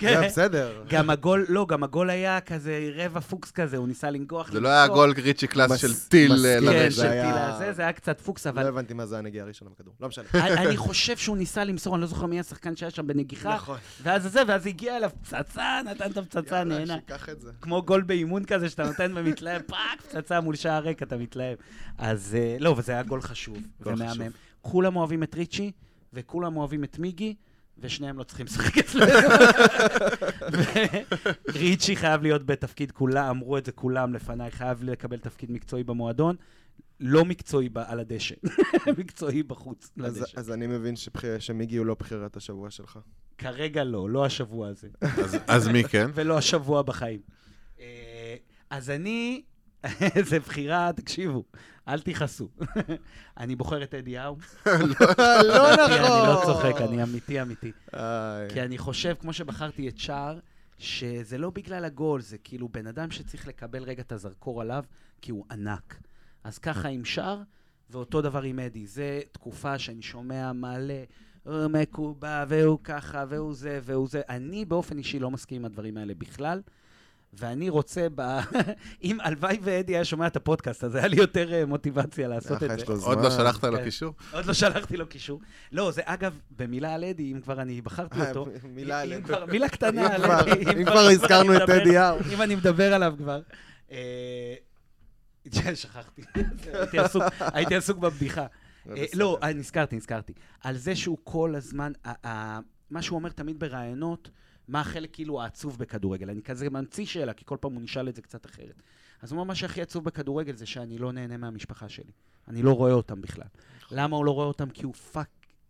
כן, זה בסדר. גם הגול, לא, גם הגול היה כזה רבע פוקס כזה, הוא ניסה לנגוח. זה לא היה גול גריצ'י קלאס של טיל לרשת. כן, של טיל הזה, זה היה קצת פוקס, אבל... לא הבנתי מה זה הנגיעה הראשונה בכדור, לא משנה. אני חושב שהוא ניסה למסור, אני לא זוכר מי השחקן שהיה שם בנגיחה. נכון. ואז זה, ואז הגיע אליו פצצה, נתן את הפצצה, נהנה. כמו גול באימון כזה, שאתה נותן ומתלהב, fuck, פצצה מול שער ריק, אתה מתלהב. אז אה, לא, וזה היה גול חשוב ומהמם. כולם אוהבים את ריצ'י, וכולם אוהבים את מיגי. ושניהם לא צריכים לשחק אצלנו. ריצ'י חייב להיות בתפקיד כולם, אמרו את זה כולם לפניי, חייב לקבל תפקיד מקצועי במועדון. לא מקצועי על הדשא, מקצועי בחוץ אז, לדשא. אז אני מבין שבחיר, שמיגי הוא לא בחירת השבוע שלך. כרגע לא, לא השבוע הזה. אז, אז מי כן? ולא השבוע בחיים. אה, אז אני איזה בחירה, תקשיבו, אל תכעסו. אני בוחר את אדי האו. לא נכון. אני לא צוחק, אני אמיתי אמיתי. כי אני חושב, כמו שבחרתי את שער, שזה לא בגלל הגול, זה כאילו בן אדם שצריך לקבל רגע את הזרקור עליו, כי הוא ענק. אז ככה עם שער, ואותו דבר עם אדי. זה תקופה שאני שומע מלא, הוא מקובע, והוא ככה, והוא זה, והוא זה. אני באופן אישי לא מסכים עם הדברים האלה בכלל. ואני רוצה, ב... אם הלוואי ואדי היה שומע את הפודקאסט, אז היה לי יותר אה, מוטיבציה לעשות את זה. עוד לא שלחת לו כן. קישור? עוד לא שלחתי לו קישור. לא, זה אגב, במילה על אדי, אם כבר אני בחרתי אותו, מילה על אדי. מילה קטנה על אדי. אם כבר הזכרנו את אדי האו. אם אני מדבר עליו כבר. אה, שכחתי, הייתי עסוק בבדיחה. אה, לא, נזכרתי, נזכרתי. על זה שהוא כל הזמן, מה שהוא אומר תמיד בראיונות, מה החלק כאילו העצוב בכדורגל? אני כזה ממציא שאלה, כי כל פעם הוא נשאל את זה קצת אחרת. אז הוא אומר, מה שהכי עצוב בכדורגל זה שאני לא נהנה מהמשפחה שלי. אני לא רואה אותם בכלל. למה הוא לא רואה אותם? כי הוא fuck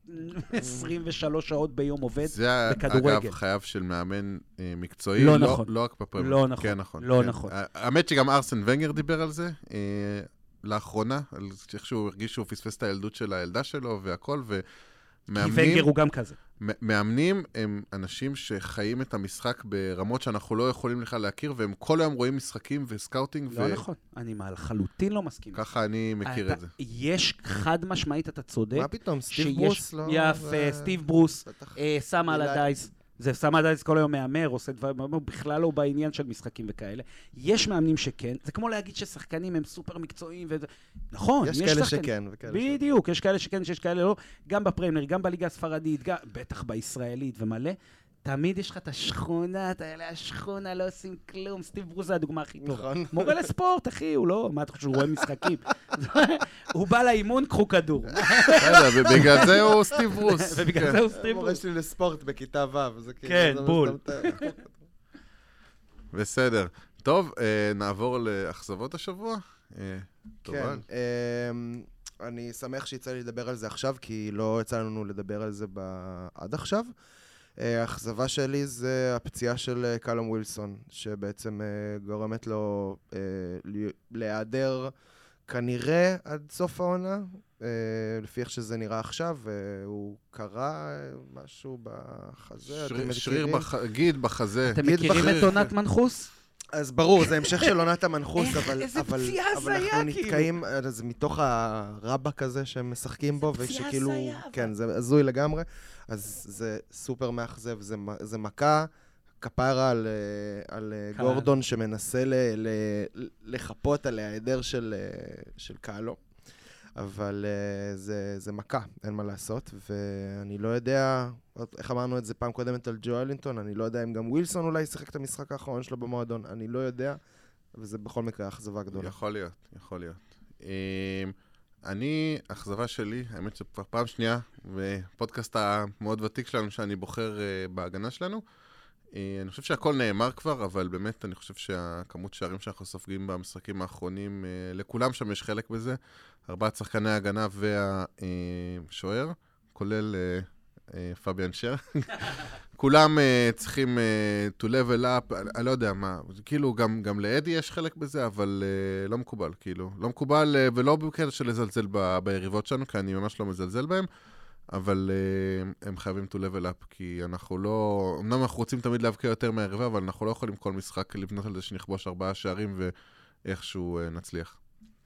23 שעות ביום עובד זה בכדורגל. זה אגב חייו של מאמן אה, מקצועי, לא, לא נכון. לא רק בפרמייר. לא נכון. כן נכון. לא כן. נכון. האמת שגם ארסן ונגר דיבר על זה אה, לאחרונה, על איך שהוא הרגיש שהוא פספס את הילדות של הילדה שלו והכל, ו... מאמנים... כי ונגר הוא גם כזה. מאמנים הם אנשים שחיים את המשחק ברמות שאנחנו לא יכולים בכלל להכיר, והם כל היום רואים משחקים ו scouting. לא ו... נכון, אני לחלוטין לא מסכים. ככה אני מכיר אתה, את זה. יש, חד משמעית, אתה צודק. מה פתאום, סטיב שיש, ברוס לא... יפה, סטיב ברוס, אה, סם אלרדייס. זה סם עדיין כל היום מהמר, עושה דברים, הוא בכלל לא בעניין של משחקים וכאלה. יש מאמנים שכן, זה כמו להגיד ששחקנים הם סופר מקצועיים, וזה... נכון, יש, יש כאלה שחקנים. שכן וכאלה שכן. בדיוק, יש כאלה שכן, שיש כאלה לא, גם בפרמייר, גם בליגה הספרדית, גם, בטח בישראלית ומלא. תמיד יש לך את השכונה, אתה יודע, השכונה, לא עושים כלום. סטיב ברוס זה הדוגמה הכי טובה. נכון. מורה לספורט, אחי, הוא לא, מה אתה חושב, הוא רואה משחקים? הוא בא לאימון, קחו כדור. בסדר, ובגלל זה הוא סטיב ברוס. ובגלל כן. זה הוא סטיב ברוס. מורה שלי לספורט בכיתה ו', זה כאילו... כן, בול. בסדר. טוב, אה, נעבור לאכזבות השבוע. אה, כן, אמ, אני שמח שיצא לי לדבר על זה עכשיו, כי לא יצא לנו לדבר על זה עד עכשיו. אה, האכזבה שלי זה הפציעה של אה, קלום ווילסון, שבעצם אה, גורמת לו להיעדר כנראה עד סוף העונה, לפי איך שזה נראה עכשיו, הוא קרא משהו בחזה, מכירים? שריר גיד בחזה. אתם מכירים את עונת מנחוס? אז ברור, זה המשך של עונת המנחוס, אבל, איזה אבל, פציעה אבל אנחנו כאילו. נתקעים, זה מתוך הרבאק הזה שהם משחקים בו, ושכאילו, כן, זה הזוי לגמרי. אז זה סופר מאכזב, זה, זה מכה. כפרה על, אה, על אה, גורדון שמנסה ל, ל, לחפות על ההיעדר של, אה, של קהלו. אבל זה, זה מכה, אין מה לעשות. ואני לא יודע, איך אמרנו את זה פעם קודמת על ג'ו אלינטון, אני לא יודע אם גם ווילסון אולי ישחק את המשחק האחרון שלו במועדון, אני לא יודע, וזה בכל מקרה אכזבה גדולה. יכול להיות, יכול להיות. אני, אכזבה שלי, האמת שכבר פעם שנייה, ופודקאסט המאוד ותיק שלנו שאני בוחר uh, בהגנה שלנו. Uh, אני חושב שהכל נאמר כבר, אבל באמת אני חושב שהכמות שערים שאנחנו סופגים במשחקים האחרונים, uh, לכולם שם יש חלק בזה. ארבעת שחקני ההגנה והשוער, כולל uh, פביאן שר. כולם uh, צריכים uh, to level up, אני לא יודע מה, כאילו גם, גם לאדי יש חלק בזה, אבל לא מקובל, כאילו. לא מקובל, ולא בקטע של לזלזל ב, ביריבות שלנו, כי אני ממש לא מזלזל בהם, אבל הם חייבים to level up, כי אנחנו לא... אמנם אנחנו רוצים תמיד להבקיע יותר מהיריבה, אבל אנחנו לא יכולים כל משחק לבנות על זה שנכבוש ארבעה שערים ואיכשהו נצליח.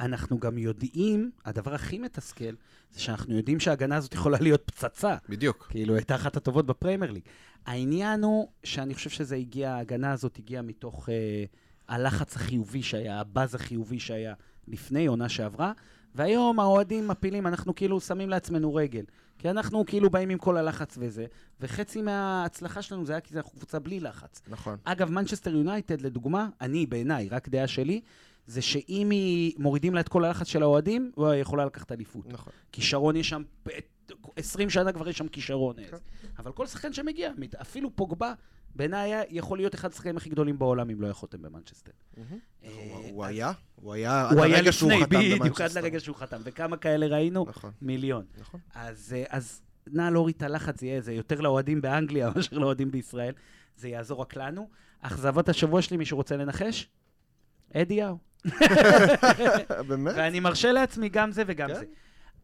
אנחנו גם יודעים, הדבר הכי מתסכל, זה שאנחנו יודעים שההגנה הזאת יכולה להיות פצצה. בדיוק. כאילו, הייתה אחת הטובות בפריימר ליג. העניין הוא שאני חושב שזה הגיע, ההגנה הזאת הגיעה מתוך אה, הלחץ החיובי שהיה, הבאז החיובי שהיה לפני עונה שעברה, והיום האוהדים מפילים, אנחנו כאילו שמים לעצמנו רגל. כי אנחנו כאילו באים עם כל הלחץ וזה, וחצי מההצלחה שלנו זה היה כי אנחנו קבוצה בלי לחץ. נכון. אגב, מנצ'סטר יונייטד, לדוגמה, אני, בעיניי, רק דעה שלי, זה שאם היא, מורידים לה את כל הלחץ של האוהדים, היא יכולה לקחת אליפות. נכון. כישרון יש שם, 20 שנה כבר יש שם כישרון. כן. אבל כל שחקן שמגיע, אפילו פוגבה, בעיניי יכול להיות אחד השחקנים הכי גדולים בעולם אם לא יכולתם במנצ'סטר. אה, הוא היה? הוא היה עד הרגע שהוא חתם במנצ'סטר. בדיוק, עד לרגע שהוא חתם. וכמה כאלה ראינו? נכון. מיליון. נכון. אז אה, נא להוריד את הלחץ, זה יותר לאוהדים באנגליה מאשר לאוהדים בישראל. זה יעזור רק לנו. אכזבות השבוע שלי, מישהו רוצה לנחש? אדיהו. באמת? ואני מרשה לעצמי גם זה וגם כן? זה.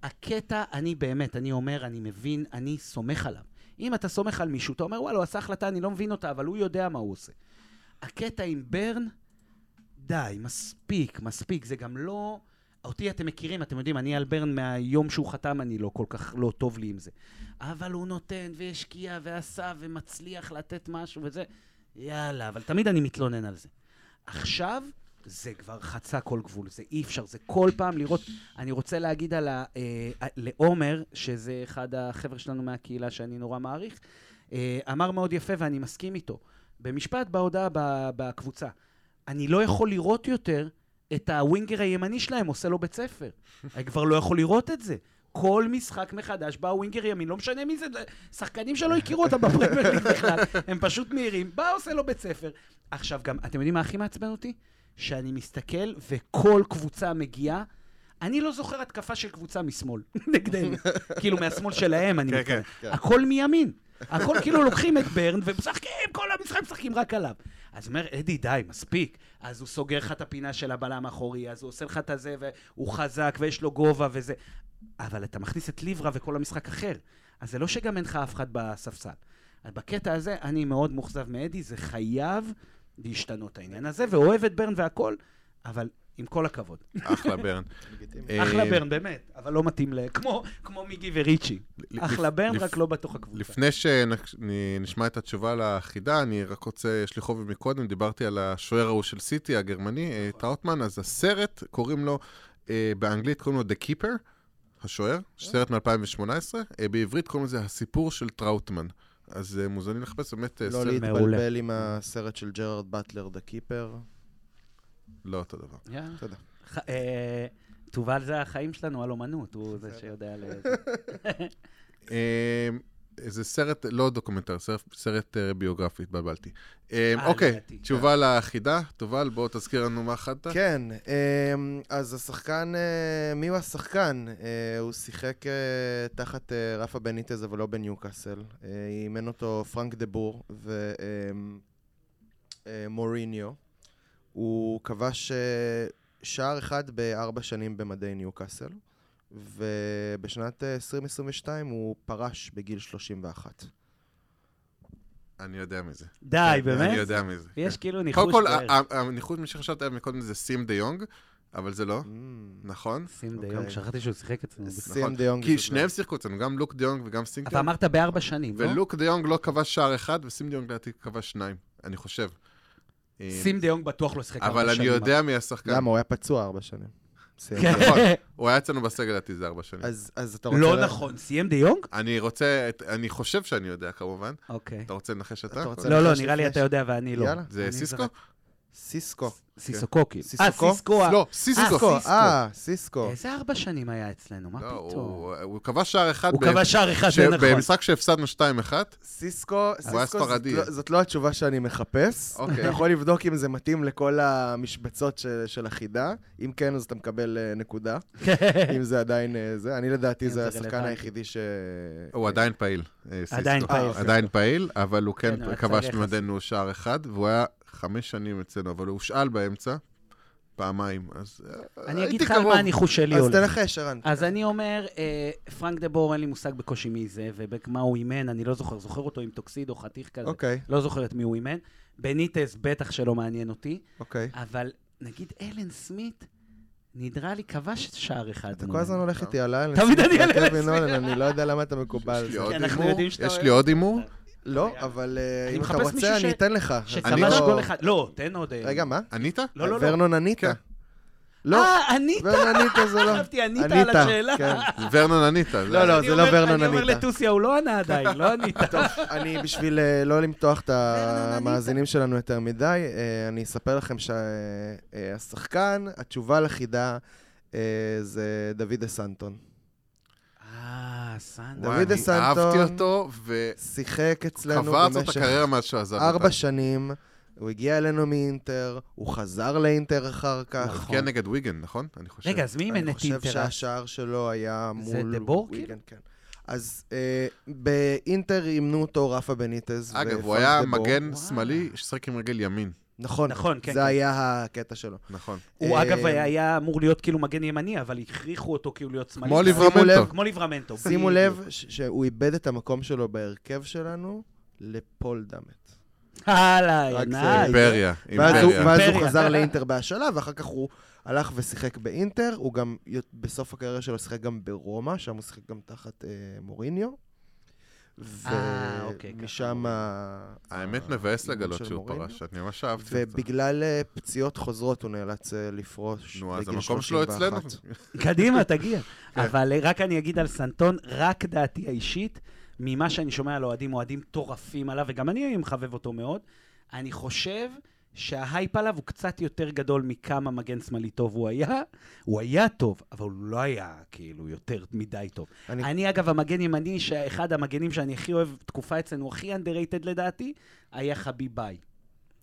הקטע, אני באמת, אני אומר, אני מבין, אני סומך עליו. אם אתה סומך על מישהו, אתה אומר, וואלה, הוא עשה החלטה, אני לא מבין אותה, אבל הוא יודע מה הוא עושה. הקטע עם ברן, די, מספיק, מספיק. זה גם לא... אותי אתם מכירים, אתם יודעים, אני על ברן מהיום שהוא חתם, אני לא כל כך לא טוב לי עם זה. אבל הוא נותן והשקיע ועשה ומצליח לתת משהו וזה, יאללה, אבל תמיד אני מתלונן על זה. עכשיו, זה כבר חצה כל גבול, זה אי אפשר, זה כל פעם לראות... אני רוצה להגיד על ה... אה, לעומר, שזה אחד החבר'ה שלנו מהקהילה שאני נורא מעריך, אה, אמר מאוד יפה ואני מסכים איתו. במשפט בהודעה בקבוצה, אני לא יכול לראות יותר את הווינגר הימני שלהם עושה לו בית ספר. אני כבר לא יכול לראות את זה. כל משחק מחדש בא ווינגר ימין, לא משנה מי זה, שחקנים שלא הכירו אותם בפרמייר ליג בכלל, הם פשוט מהירים, בא עושה לו בית ספר. עכשיו גם, אתם יודעים מה הכי מעצבן אותי? שאני מסתכל וכל קבוצה מגיעה, אני לא זוכר התקפה של קבוצה משמאל נגדנו. כאילו, מהשמאל שלהם, אני כן, מתכוון. כן, כן. הכל מימין. הכל כאילו לוקחים את ברן ומשחקים, כל המשחק משחקים רק עליו. אז הוא אומר, אדי, די, מספיק. אז הוא סוגר לך את הפינה של הבלם האחורי, אז הוא עושה לך את הזה, והוא חזק ויש לו גובה וזה. אבל אתה מכניס את ליברה וכל המשחק אחר. אז זה לא שגם אין לך אף אחד בספסל. אז בקטע הזה, אני מאוד מאוכזב מאדי, זה חייב להשתנות העניין הזה, ואוהב את ברן והכל, אבל עם כל הכבוד. אחלה ברן. אחלה ברן, באמת, אבל לא מתאים ל... כמו מיגי וריצ'י. אחלה ברן, רק לא בתוך הקבוצה. לפני שנשמע את התשובה לחידה, אני רק רוצה, יש לי חוב מקודם, דיברתי על השוער ההוא של סיטי, הגרמני, נכון. טראוטמן, אז הסרט, קוראים לו, באנגלית קוראים לו The Keeper. השוער, סרט מ-2018, בעברית קוראים לזה הסיפור של טראוטמן. אז מוזמנים לחפש באמת לא סרט מעולה. לא להתבלבל עם הסרט של ג'רארד באטלר, The Keeper. לא אותו דבר. תודה. אה, תובל זה החיים שלנו על אומנות, הוא זה שיודע ל... זה סרט, לא דוקומנטר, סרט, סרט אה, ביוגרפי, התבלבלתי. אמ, אוקיי, תשובה לחידה. תובל, בוא תזכיר לנו מה אכלת. כן, um, אז השחקן, מי הוא השחקן? הוא שיחק תחת רפה בניטז, אבל לא בניוקאסל. אימן אותו פרנק דה בור ומוריניו. Uh, הוא כבש שער אחד בארבע שנים במדי ניוקאסל. ובשנת 2022 אה, הוא פרש בגיל 31. אני יודע מזה. די, כן, באמת? אני יודע מזה. יש כן. כאילו ניחוש. קודם כל, הניחוש, מי שחשבת עליו מקודם זה סים דה יונג, אבל זה לא, אממ. נכון? סים דה יונג, אוקיי. שכחתי שהוא שיחק אצלנו. סים דה יונג. כי שניהם שיחקו אצלנו, גם לוק דה יונג וגם יונג. אבל אמרת בארבע שנים, לא? ולוק דה יונג לא כבש שער אחד, וסים דה יונג לדעתי כבש שניים, אני חושב. סים דה יונג בטוח לא שיחק ארבע שנים. אבל אני יודע מי השחקן. למה? הוא היה פצוע ארבע שנים. כן. נכון, הוא היה אצלנו בסגל לדעתי זה ארבע שנים. אז אתה רוצה... לא נכון, סיים דה יונג? אני רוצה, אני חושב שאני יודע כמובן. אוקיי. אתה רוצה לנחש אתה? לא, לא, נראה לי אתה יודע ואני לא. זה סיסקו? סיסקו. סיסוקוקי. אה, סיסקו. לא, סיסקו. אה, סיסקו. איזה ארבע שנים היה אצלנו? מה לא, פתאום? הוא כבש שער אחד. הוא כבש שער אחד, זה נכון. במשחק שהפסדנו 2-1. סיסקו, לא- זאת לא התשובה שאני מחפש. אוקיי. אתה יכול לבדוק אם זה מתאים לכל המשבצות של החידה. אם כן, אז אתה מקבל אה, נקודה. אם זה עדיין אה, זה. אני לדעתי זה השחקן היחידי ש... הוא עדיין פעיל. עדיין פעיל. עדיין פעיל, אבל הוא כן, כן כבש ממדנו שער אחד, והוא היה חמש שנים אצלנו, אבל הוא הושאל באמצע. פעמיים, אז אה, אני אגיד לך מה הניחוש שלי אז תנחש, ערן. אז אני אומר, אה, פרנק דה בור, אין לי מושג בקושי מי זה, ומה הוא אימן, אני לא זוכר, זוכר אותו עם טוקסידו, חתיך כזה. אוקיי. לא זוכר את מי הוא אימן. בניטס בטח שלא מעניין אותי. אוקיי. אבל נגיד אלן סמית, נדרה לי כבש שער אחד. אתה כל הזמן הולך איתי על אלן סמית. תמיד אני על אלן סמית. אני לא יודע למה אתה מקובל. יש לי עוד הימור? לא, אבל אה, אם אתה רוצה, אני אתן לך. שכבש גול אחד. לא, תן עוד... אה, רגע, מה? ענית? לא, לא, לא. ורנון ענית. כן. לא. אה, ענית. ורנון ענית זה לא. חשבתי ענית על השאלה. כן. ורנון ענית. לא, לא, זה לא ורנון ענית. אני אומר לטוסיה, הוא לא ענה עדיין, לא ענית. טוב, אני בשביל לא למתוח את המאזינים שלנו יותר מדי, אני אספר לכם שהשחקן, התשובה לחידה זה דוד אסנטון. סנטון. דוד סנטון. אהבתי אותו, ו... שיחק אצלנו במשך... הקריירה מאז. ארבע שנים. הוא הגיע אלינו מאינטר, הוא חזר לאינטר אחר כך. הוא הבקיע נגד ויגן, נכון? אני חושב. רגע, אז מי אימן את אינטר? אני חושב שהשער שלו היה מול ויגן. זה דבור כאילו? כן. אז אה, באינטר אימנו אותו רפה בניטז. אגב, הוא היה מגן שמאלי ששיחק עם רגל ימין. נכון, נכון, כן. זה כן. היה הקטע שלו. נכון. הוא אגב היה אמור להיות כאילו מגן ימני, אבל הכריחו אותו כאילו להיות שמאלי. כמו ליברמנטו. כמו ליברמנטו. שימו לב שהוא איבד את המקום שלו בהרכב שלנו לפול דאמט. הלאה, nice. אימפריה, אימפריה. ואז הוא חזר לאינטר בהשאלה, ואחר כך הוא הלך ושיחק באינטר. הוא גם, בסוף הקריירה שלו שיחק גם ברומא, שם הוא שיחק גם תחת אה, מוריניו. אה, אוקיי, ומשם... האמת מבאס לגלות שהוא פרש, אני ממש אהבתי את זה. ובגלל אה, פציעות חוזרות הוא נאלץ אה, לפרוש נו, אז המקום שלו אצלנו. קדימה, תגיע. כן. אבל רק אני אגיד על סנטון, רק דעתי האישית, ממה שאני שומע על אוהדים, אוהדים מטורפים עליו, וגם אני מחבב אותו מאוד, אני חושב שההייפ עליו הוא קצת יותר גדול מכמה מגן שמאלי טוב הוא היה. הוא היה טוב, אבל הוא לא היה כאילו יותר מדי טוב. אני, אני אגב, המגן ימני, שאחד המגנים שאני הכי אוהב, תקופה אצלנו, הכי underrated לדעתי, היה חביביי.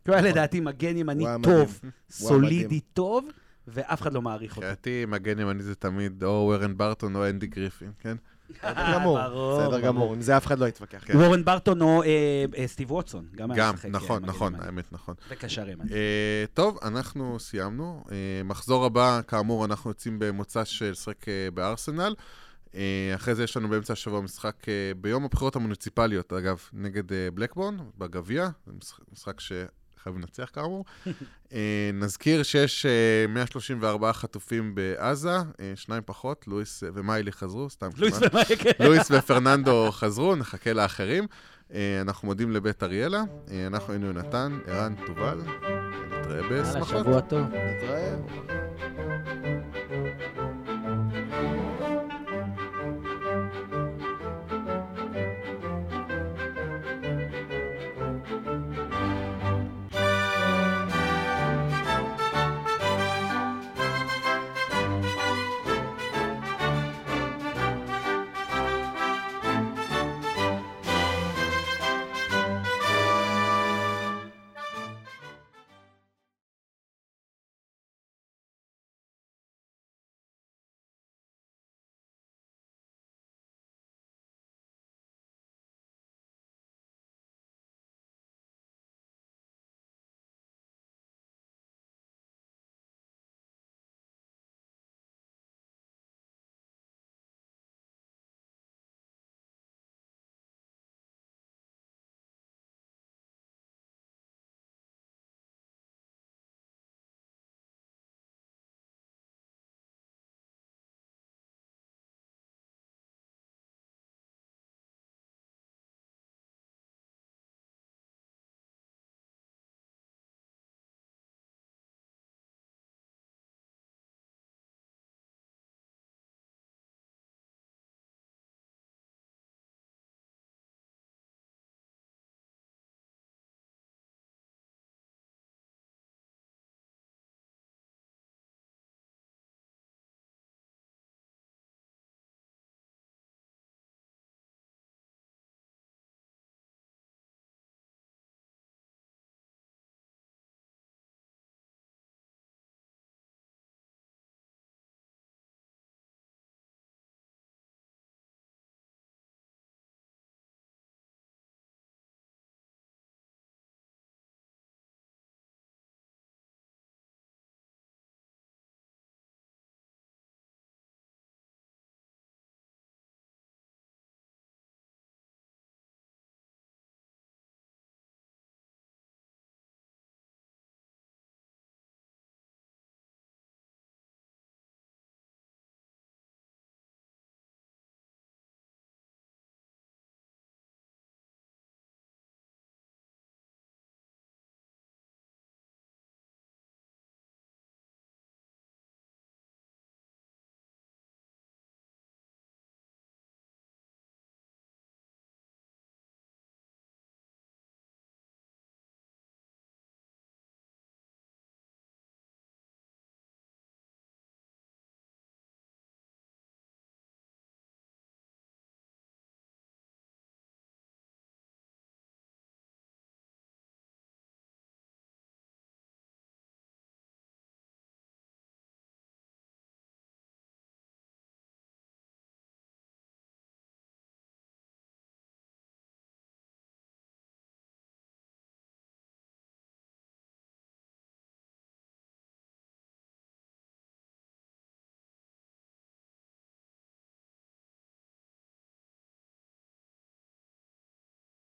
הוא היה נכון. לדעתי מגן ימני טוב, סולידי טוב, ואף אחד לא מעריך אותו. מבחינתי, מגן ימני זה תמיד או וורן ברטון או אנדי גריפין, כן? בסדר גמור, בסדר גמור, עם זה אף אחד לא יתווכח. כן. וורן ברטון או אה, אה, סטיב ווטסון, גם היה משחק. גם, נכון, נכון, האמת נכון. וקשר ימני. אה, טוב, אנחנו סיימנו. מחזור הבא, כאמור, אנחנו יוצאים במוצ"ש לשחק בארסנל. אחרי זה יש לנו באמצע השבוע משחק ביום הבחירות המוניציפליות, אגב, נגד בלקבורן, בגביע. משחק ש... חייבים לנצח כאמור. נזכיר שיש 134 חטופים בעזה, שניים פחות, לואיס ומיילי חזרו, סתם לואיס ומיילי, כן. לואיס ופרננדו חזרו, נחכה לאחרים. אנחנו מודים לבית אריאלה, אנחנו היינו יונתן, ערן, תובל, נתראה בשמחות. שבוע טוב. נתראה.